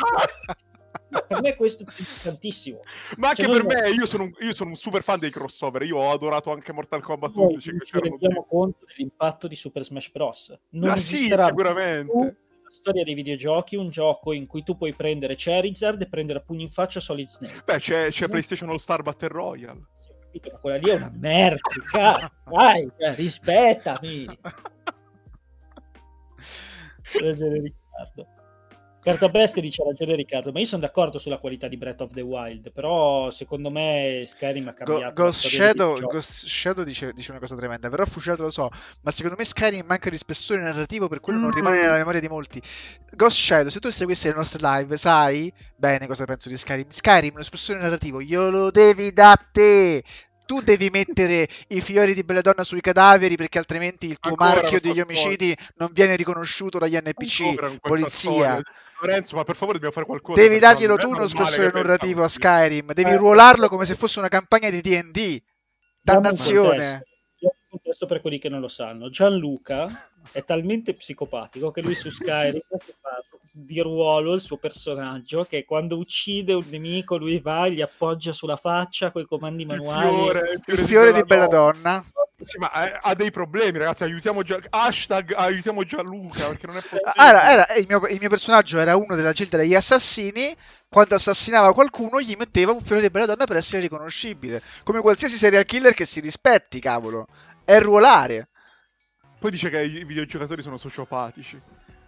[SPEAKER 2] [laughs]
[SPEAKER 1] per me questo è tantissimo.
[SPEAKER 2] Ma anche cioè, per me, io sono, un, io sono, un, super fan dei crossover. Io ho adorato anche Mortal Kombat 11.
[SPEAKER 1] Noi ci rendiamo conto dell'impatto di Super Smash Bros.
[SPEAKER 2] Non ah, sì, sicuramente.
[SPEAKER 1] Storia dei videogiochi, un gioco in cui tu puoi prendere Charizard e prendere a pugni in faccia Solid Snake.
[SPEAKER 2] Beh, c'è, c'è PlayStation All Star Battle Royale
[SPEAKER 1] quella lì è una merda. [laughs] Dai, cioè, rispettami. [laughs] Riccardo. Cartabeste dice ragione Riccardo, ma io sono d'accordo sulla qualità di Breath of the Wild, però secondo me Skyrim ha cambiato.
[SPEAKER 3] Go- Ghost, Shadow, Ghost Shadow dice, dice, una cosa tremenda, però fucilato lo so, ma secondo me Skyrim manca di spessore narrativo, per quello mm. non rimane nella memoria di molti. Ghost Shadow, se tu seguissi le nostre live, sai bene cosa penso di Skyrim. Skyrim, lo spessore narrativo, glielo devi da te tu devi mettere i fiori di Belladonna sui cadaveri perché altrimenti il tuo Ancora marchio degli omicidi storia. non viene riconosciuto dagli NPC, polizia.
[SPEAKER 2] Lorenzo, ma per favore dobbiamo fare qualcosa.
[SPEAKER 3] Devi darglielo tu uno spessore narrativo a Skyrim, devi eh. ruolarlo come se fosse una campagna di D&D. Dannazione.
[SPEAKER 1] Questo per quelli che non lo sanno. Gianluca è talmente psicopatico che lui su Skyrim [laughs] fa di ruolo il suo personaggio che quando uccide un nemico lui va e gli appoggia sulla faccia con i comandi manuali.
[SPEAKER 3] Il fiore, il fiore, il fiore di, bella donna.
[SPEAKER 2] Sì, ma eh, ha dei problemi, ragazzi. Aiutiamo Gia... Hashtag aiutiamo Gianluca. Perché non è [laughs] possibile.
[SPEAKER 3] Era, era, il, mio, il, mio, personaggio era uno della gilda degli assassini. Quando assassinava qualcuno, gli metteva un fiore di bella donna per essere riconoscibile. Come qualsiasi serial killer che si rispetti, cavolo. È ruolare.
[SPEAKER 2] Poi dice che i videogiocatori sono sociopatici.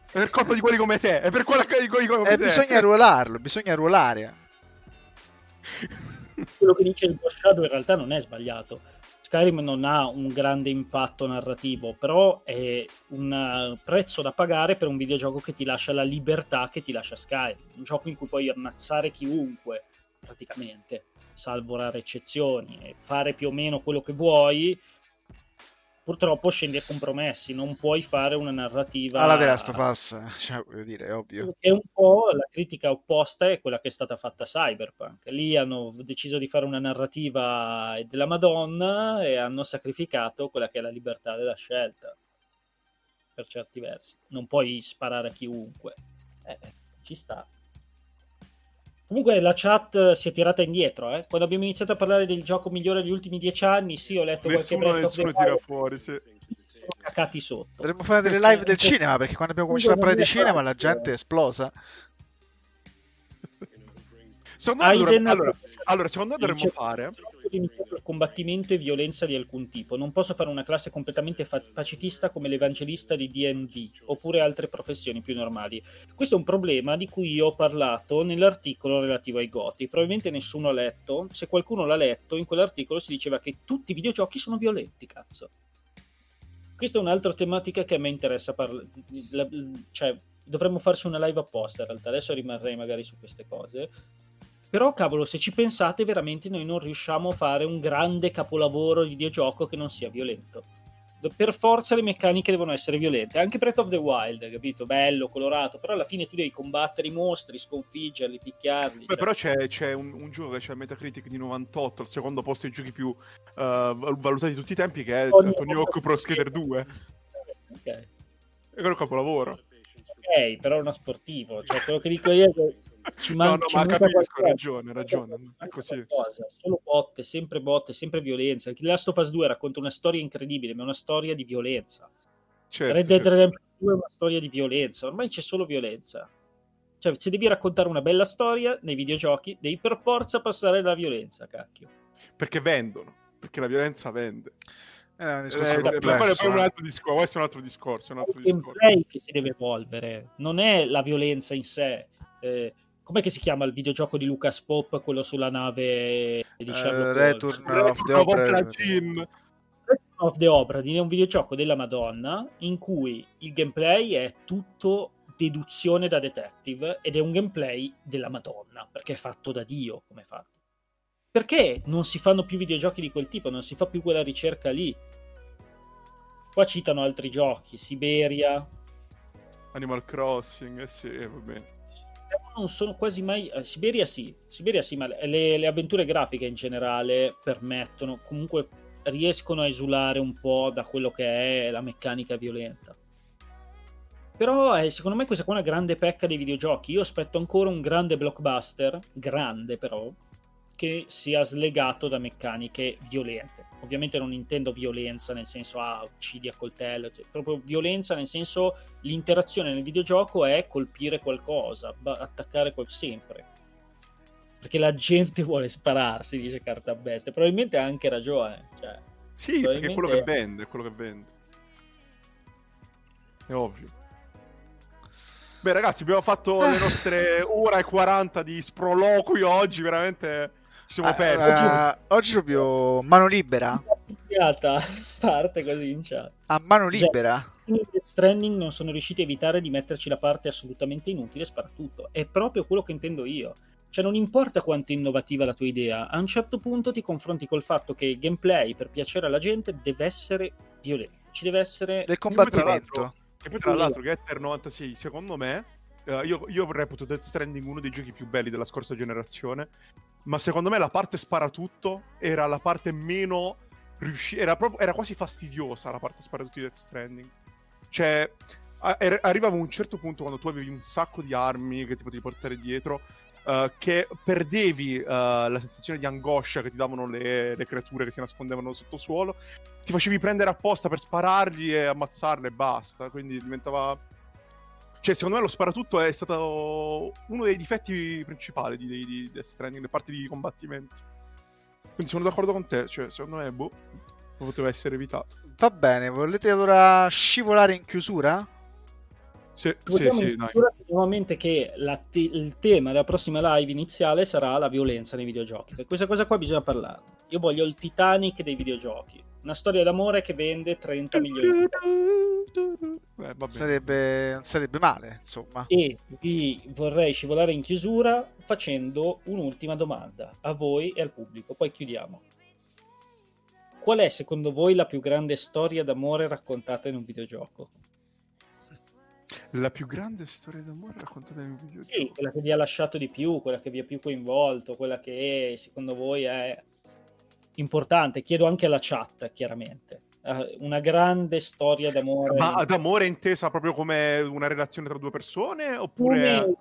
[SPEAKER 2] È per colpa di quelli come te. È per quella di quelli come
[SPEAKER 3] eh,
[SPEAKER 2] te.
[SPEAKER 3] Bisogna ruolarlo, bisogna ruolare. [laughs]
[SPEAKER 1] Quello che dice il Ghost Shadow in realtà non è sbagliato. Skyrim non ha un grande impatto narrativo, però è un prezzo da pagare per un videogioco che ti lascia la libertà che ti lascia Skyrim. Un gioco in cui puoi ammazzare chiunque, praticamente, salvo rare eccezioni, e fare più o meno quello che vuoi purtroppo scendi a compromessi, non puoi fare una narrativa...
[SPEAKER 3] Alla of Us, [laughs] cioè, voglio dire, è ovvio.
[SPEAKER 1] È un po' la critica opposta è quella che è stata fatta a Cyberpunk. Lì hanno deciso di fare una narrativa della Madonna e hanno sacrificato quella che è la libertà della scelta, per certi versi. Non puoi sparare a chiunque. Eh, ci sta. Comunque la chat si è tirata indietro, eh? Quando abbiamo iniziato a parlare del gioco migliore degli ultimi dieci anni, sì, ho letto
[SPEAKER 2] nessuno,
[SPEAKER 1] qualche
[SPEAKER 2] Nessuno tira fuori, sì.
[SPEAKER 1] Sono cacati sotto.
[SPEAKER 3] Dovremmo fare delle live del cinema, perché quando abbiamo cominciato a parlare di cinema la gente è esplosa.
[SPEAKER 2] Secondo me dovremmo, allora, allora, secondo me dovremmo fare
[SPEAKER 1] per combattimento e violenza di alcun tipo. Non posso fare una classe completamente fa- pacifista come l'evangelista di DD oppure altre professioni più normali. Questo è un problema di cui io ho parlato nell'articolo relativo ai goti. Probabilmente nessuno ha letto. Se qualcuno l'ha letto, in quell'articolo si diceva che tutti i videogiochi sono violenti, cazzo. Questa è un'altra tematica che a me interessa parlare. Cioè, dovremmo farci una live apposta in realtà, adesso rimarrei magari su queste cose. Però cavolo, se ci pensate veramente noi non riusciamo a fare un grande capolavoro di videogioco che non sia violento per forza le meccaniche devono essere violente. Anche Breath of the Wild, capito? Bello, colorato, però alla fine tu devi combattere i mostri, sconfiggerli, picchiarli.
[SPEAKER 2] Beh, cioè... Però c'è, c'è un, un, gioco che c'è il Metacritic di 98, al secondo posto dei giochi più uh, valutati di tutti i tempi, che è Tony, Tony Hawk Pro Skater 2. Ok. Quello è un capolavoro.
[SPEAKER 1] Ok, però è uno sportivo. Cioè, quello che dico io è che
[SPEAKER 2] ci man- no, no, ma capisco, ragione, ragione. È così.
[SPEAKER 1] Solo botte, sempre botte, sempre violenza. The Last of Us 2 racconta una storia incredibile, ma è una storia di violenza. Certo, Red Dead certo. Redemption 2 è una storia di violenza, ormai c'è solo violenza. Cioè, se devi raccontare una bella storia nei videogiochi, devi per forza passare dalla violenza, cacchio.
[SPEAKER 2] Perché vendono, perché la violenza vende.
[SPEAKER 3] È un discorso eh, complesso,
[SPEAKER 2] un altro discorso, questo è un altro discorso. È un altro
[SPEAKER 1] è gameplay che si deve evolvere, non è la violenza in sé. Eh, com'è che si chiama il videogioco di Lucas Pop, quello sulla nave di Sherlock uh,
[SPEAKER 3] Return of the Obra
[SPEAKER 1] Dinn. of the Obra Dinn è un videogioco della Madonna in cui il gameplay è tutto deduzione da detective ed è un gameplay della Madonna, perché è fatto da Dio come fatto. Perché non si fanno più videogiochi di quel tipo, non si fa più quella ricerca lì? Qua citano altri giochi, Siberia,
[SPEAKER 2] Animal Crossing, eh sì, va bene
[SPEAKER 1] non sono quasi mai. Eh, Siberia sì, Siberia sì, ma le, le, avventure grafiche in generale permettono, comunque riescono a esulare un po' da quello che è la meccanica violenta. Però eh, secondo me questa qua è una grande pecca dei videogiochi. Io aspetto ancora un grande blockbuster, grande però, che sia slegato da meccaniche violente. Ovviamente non intendo violenza nel senso ah, uccidi a coltello, cioè, proprio violenza nel senso l'interazione nel videogioco è colpire qualcosa, attaccare qual- sempre. Perché la gente [laughs] vuole spararsi, dice Carta Bestia. Probabilmente ha anche ragione. Cioè,
[SPEAKER 2] sì, probabilmente... perché è quello che vende, è quello che vende. È ovvio. Beh, ragazzi, abbiamo fatto le [sighs] nostre ora e 40 di sproloquio oggi, veramente siamo uh, persi.
[SPEAKER 3] Uh, oggi proprio mano libera.
[SPEAKER 1] Parte così in chat.
[SPEAKER 3] A mano cioè, libera.
[SPEAKER 1] Cioè, Stranding non sono riusciti a evitare di metterci la parte assolutamente inutile sparatutto. È proprio quello che intendo io. Cioè, non importa quanto innovativa la tua idea, a un certo punto ti confronti col fatto che il gameplay per piacere alla gente deve essere violento. Ci deve essere
[SPEAKER 3] del combattimento.
[SPEAKER 2] E poi, tra l'altro, Getter 96, secondo me, Uh, io, io, reputo Death Stranding uno dei giochi più belli della scorsa generazione. Ma secondo me la parte sparatutto era la parte meno riuscita. Era, era, quasi fastidiosa la parte sparatutto di Death Stranding. Cioè, a- er- arrivava un certo punto quando tu avevi un sacco di armi che ti potevi portare dietro. Uh, che perdevi uh, la sensazione di angoscia che ti davano le, le, creature che si nascondevano sotto suolo, ti facevi prendere apposta per sparargli e ammazzarle e basta. Quindi diventava cioè, secondo me lo sparatutto è stato uno dei difetti principali di, di, di Death Stranding, le parti di combattimento. Quindi sono d'accordo con te, cioè, secondo me, boh, poteva essere evitato.
[SPEAKER 3] Va bene, volete allora scivolare in chiusura?
[SPEAKER 2] Sì, sì, sì,
[SPEAKER 1] nuovamente che te- il tema della prossima live iniziale sarà la violenza nei videogiochi. Per questa cosa qua bisogna parlare. Io voglio il Titanic dei videogiochi. Una storia d'amore che vende 30 milioni di
[SPEAKER 3] eh, sarebbe, sarebbe male, insomma.
[SPEAKER 1] E vi vorrei scivolare in chiusura facendo un'ultima domanda a voi e al pubblico, poi chiudiamo. Qual è secondo voi la più grande storia d'amore raccontata in un videogioco?
[SPEAKER 2] La più grande storia d'amore raccontata in un videogioco?
[SPEAKER 1] Sì, quella che vi ha lasciato di più, quella che vi ha più coinvolto, quella che secondo voi è importante. Chiedo anche alla chat, chiaramente. Uh, una grande storia d'amore.
[SPEAKER 2] Ma d'amore intesa proprio come una relazione tra due persone? Oppure. Come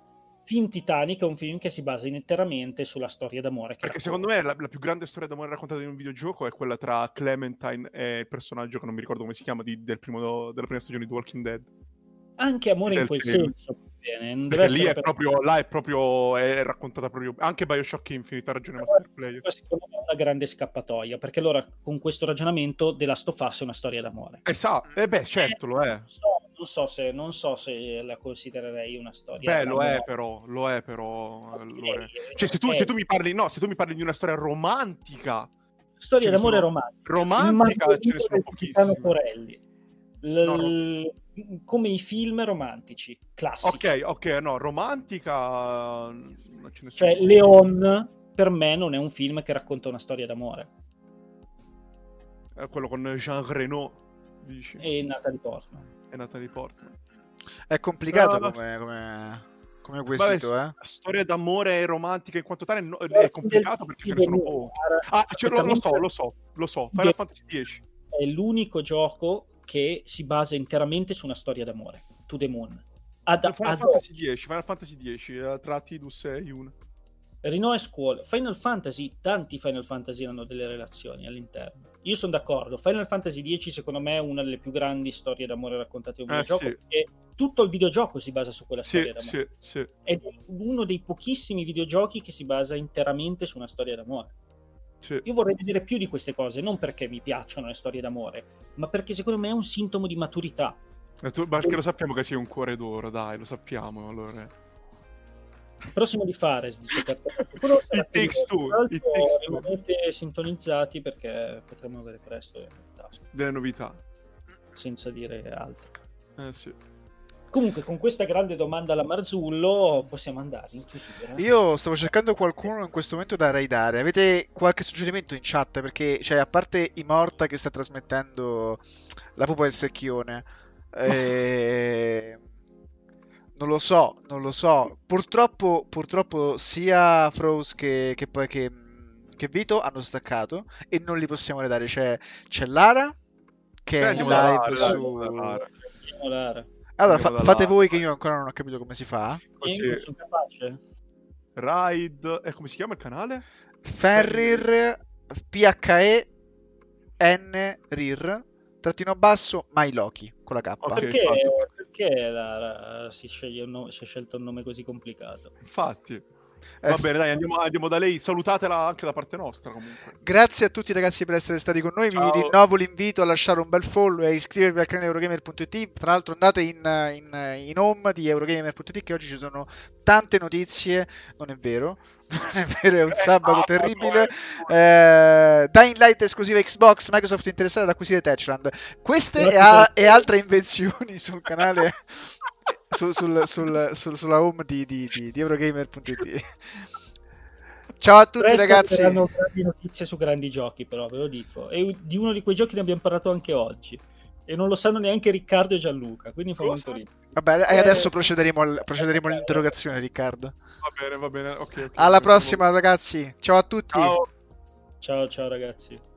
[SPEAKER 1] film Titanic è un film che si basa interamente sulla storia d'amore.
[SPEAKER 2] Perché secondo me la, la, più grande storia d'amore raccontata in un videogioco è quella tra Clementine e il personaggio che non mi ricordo come si chiama di, del primo, della prima stagione di Walking Dead.
[SPEAKER 1] Anche amore in quel film. senso
[SPEAKER 2] bene. Perché lì è per... proprio, là è proprio, è raccontata proprio, anche Bioshock Infinite ha ragione Master Player.
[SPEAKER 1] Secondo me è una grande scappatoia, perché allora con questo ragionamento The Last of Us è una storia d'amore.
[SPEAKER 2] Esatto, eh beh certo lo è.
[SPEAKER 1] Non so, non so, se, non so se la considererei una storia
[SPEAKER 2] Beh, lo è però, lo è però. Okay, cioè se tu, se tu, mi parli, no, se tu mi parli di una storia romantica...
[SPEAKER 1] Storia d'amore sono... romantica.
[SPEAKER 2] Romantica ce ne sono pochissime.
[SPEAKER 1] L- no, no come i film romantici, classici.
[SPEAKER 2] Ok, ok, no, romantica... Non ce ne
[SPEAKER 1] cioè, Leon per me non è un film che racconta una storia d'amore.
[SPEAKER 2] È quello con Jean Reno, dici?
[SPEAKER 1] E Natalie Portman.
[SPEAKER 2] E Natalie Portman.
[SPEAKER 3] È complicato no, come, come, come quesito, Vabbè, eh?
[SPEAKER 2] Storia d'amore romantica in quanto tale no, è complicato perché ce ne sono pochi. Ah, cioè, lo, lo, so, lo so, lo so. Final Fantasy X.
[SPEAKER 1] È l'unico gioco che si basa interamente su una storia d'amore. To the Moon.
[SPEAKER 2] Ad, Final, ad Fantasy X, Final Fantasy X, tra Tidus e Yun.
[SPEAKER 1] Reno e Squall. Final Fantasy, tanti Final Fantasy hanno delle relazioni all'interno. Io sono d'accordo. Final Fantasy X, secondo me, è una delle più grandi storie d'amore raccontate in un eh, videogioco. Sì. E tutto il videogioco si basa su quella storia
[SPEAKER 2] sì,
[SPEAKER 1] d'amore.
[SPEAKER 2] Sì, sì.
[SPEAKER 1] È uno dei pochissimi videogiochi che si basa interamente su una storia d'amore. Sì. Io vorrei vedere più di queste cose, non perché mi piacciono le storie d'amore, ma perché secondo me è un sintomo di maturità.
[SPEAKER 2] Tu, perché lo sappiamo che sei un cuore d'oro, dai, lo sappiamo allora.
[SPEAKER 1] Prossimo di Fares, dice [laughs]
[SPEAKER 2] It takes two. It takes two.
[SPEAKER 1] Rimanete sintonizzati perché potremo avere presto
[SPEAKER 2] delle novità.
[SPEAKER 1] Senza dire altro.
[SPEAKER 2] Eh sì.
[SPEAKER 1] Comunque, con questa grande domanda alla Marzullo, possiamo andare in chiusura.
[SPEAKER 3] Io stavo cercando qualcuno in questo momento da raidare. Avete qualche suggerimento in chat? Perché, cioè, a parte Immorta che sta trasmettendo la pupa del secchione, eh, non lo so, non lo so. Purtroppo, purtroppo sia Froze che, che, che, che Vito hanno staccato e non li possiamo redare. C'è, c'è Lara che è in live Lara, su... Lara. Lara. Allora, fa- fate voi che io ancora non ho capito come si fa.
[SPEAKER 1] Così. Sono capace.
[SPEAKER 2] Ride... E come si chiama il canale?
[SPEAKER 3] Ferrir PHE N RIR trattino basso My Loki con la K.
[SPEAKER 1] Okay, perché, perché la, la, si, nome, si è scelto un nome così complicato?
[SPEAKER 2] Infatti. Va eh. bene, dai, andiamo, andiamo, da lei. Salutatela anche da parte nostra. Comunque.
[SPEAKER 3] Grazie a tutti ragazzi per essere stati con noi. Ciao. Vi rinnovo l'invito a lasciare un bel follow e a iscrivervi al canale Eurogamer.it. Tra l'altro, andate in, in, in home di Eurogamer.it che oggi ci sono tante notizie. Non è vero. [laughs] Non è vero, è un sabato terribile. Eh, Dying Light esclusiva Xbox, Microsoft interessata ad acquisire Techland. Queste e, a- e altre invenzioni sul canale [laughs] su, sul, sul, sul, sulla home di, di, di, di Eurogamer.it. Ciao a tutti
[SPEAKER 1] Presto
[SPEAKER 3] ragazzi.
[SPEAKER 1] Hanno grandi notizie su grandi giochi, però ve lo dico. E di uno di quei giochi ne abbiamo parlato anche oggi. E non lo sanno neanche Riccardo e Gianluca. Quindi fa molto ridere.
[SPEAKER 3] Vabbè, e adesso procederemo, al, procederemo all'interrogazione, Riccardo.
[SPEAKER 2] Va bene, va bene. Okay, okay,
[SPEAKER 3] Alla prossima, ragazzi. Ciao a tutti.
[SPEAKER 2] Ciao,
[SPEAKER 1] ciao, ciao ragazzi.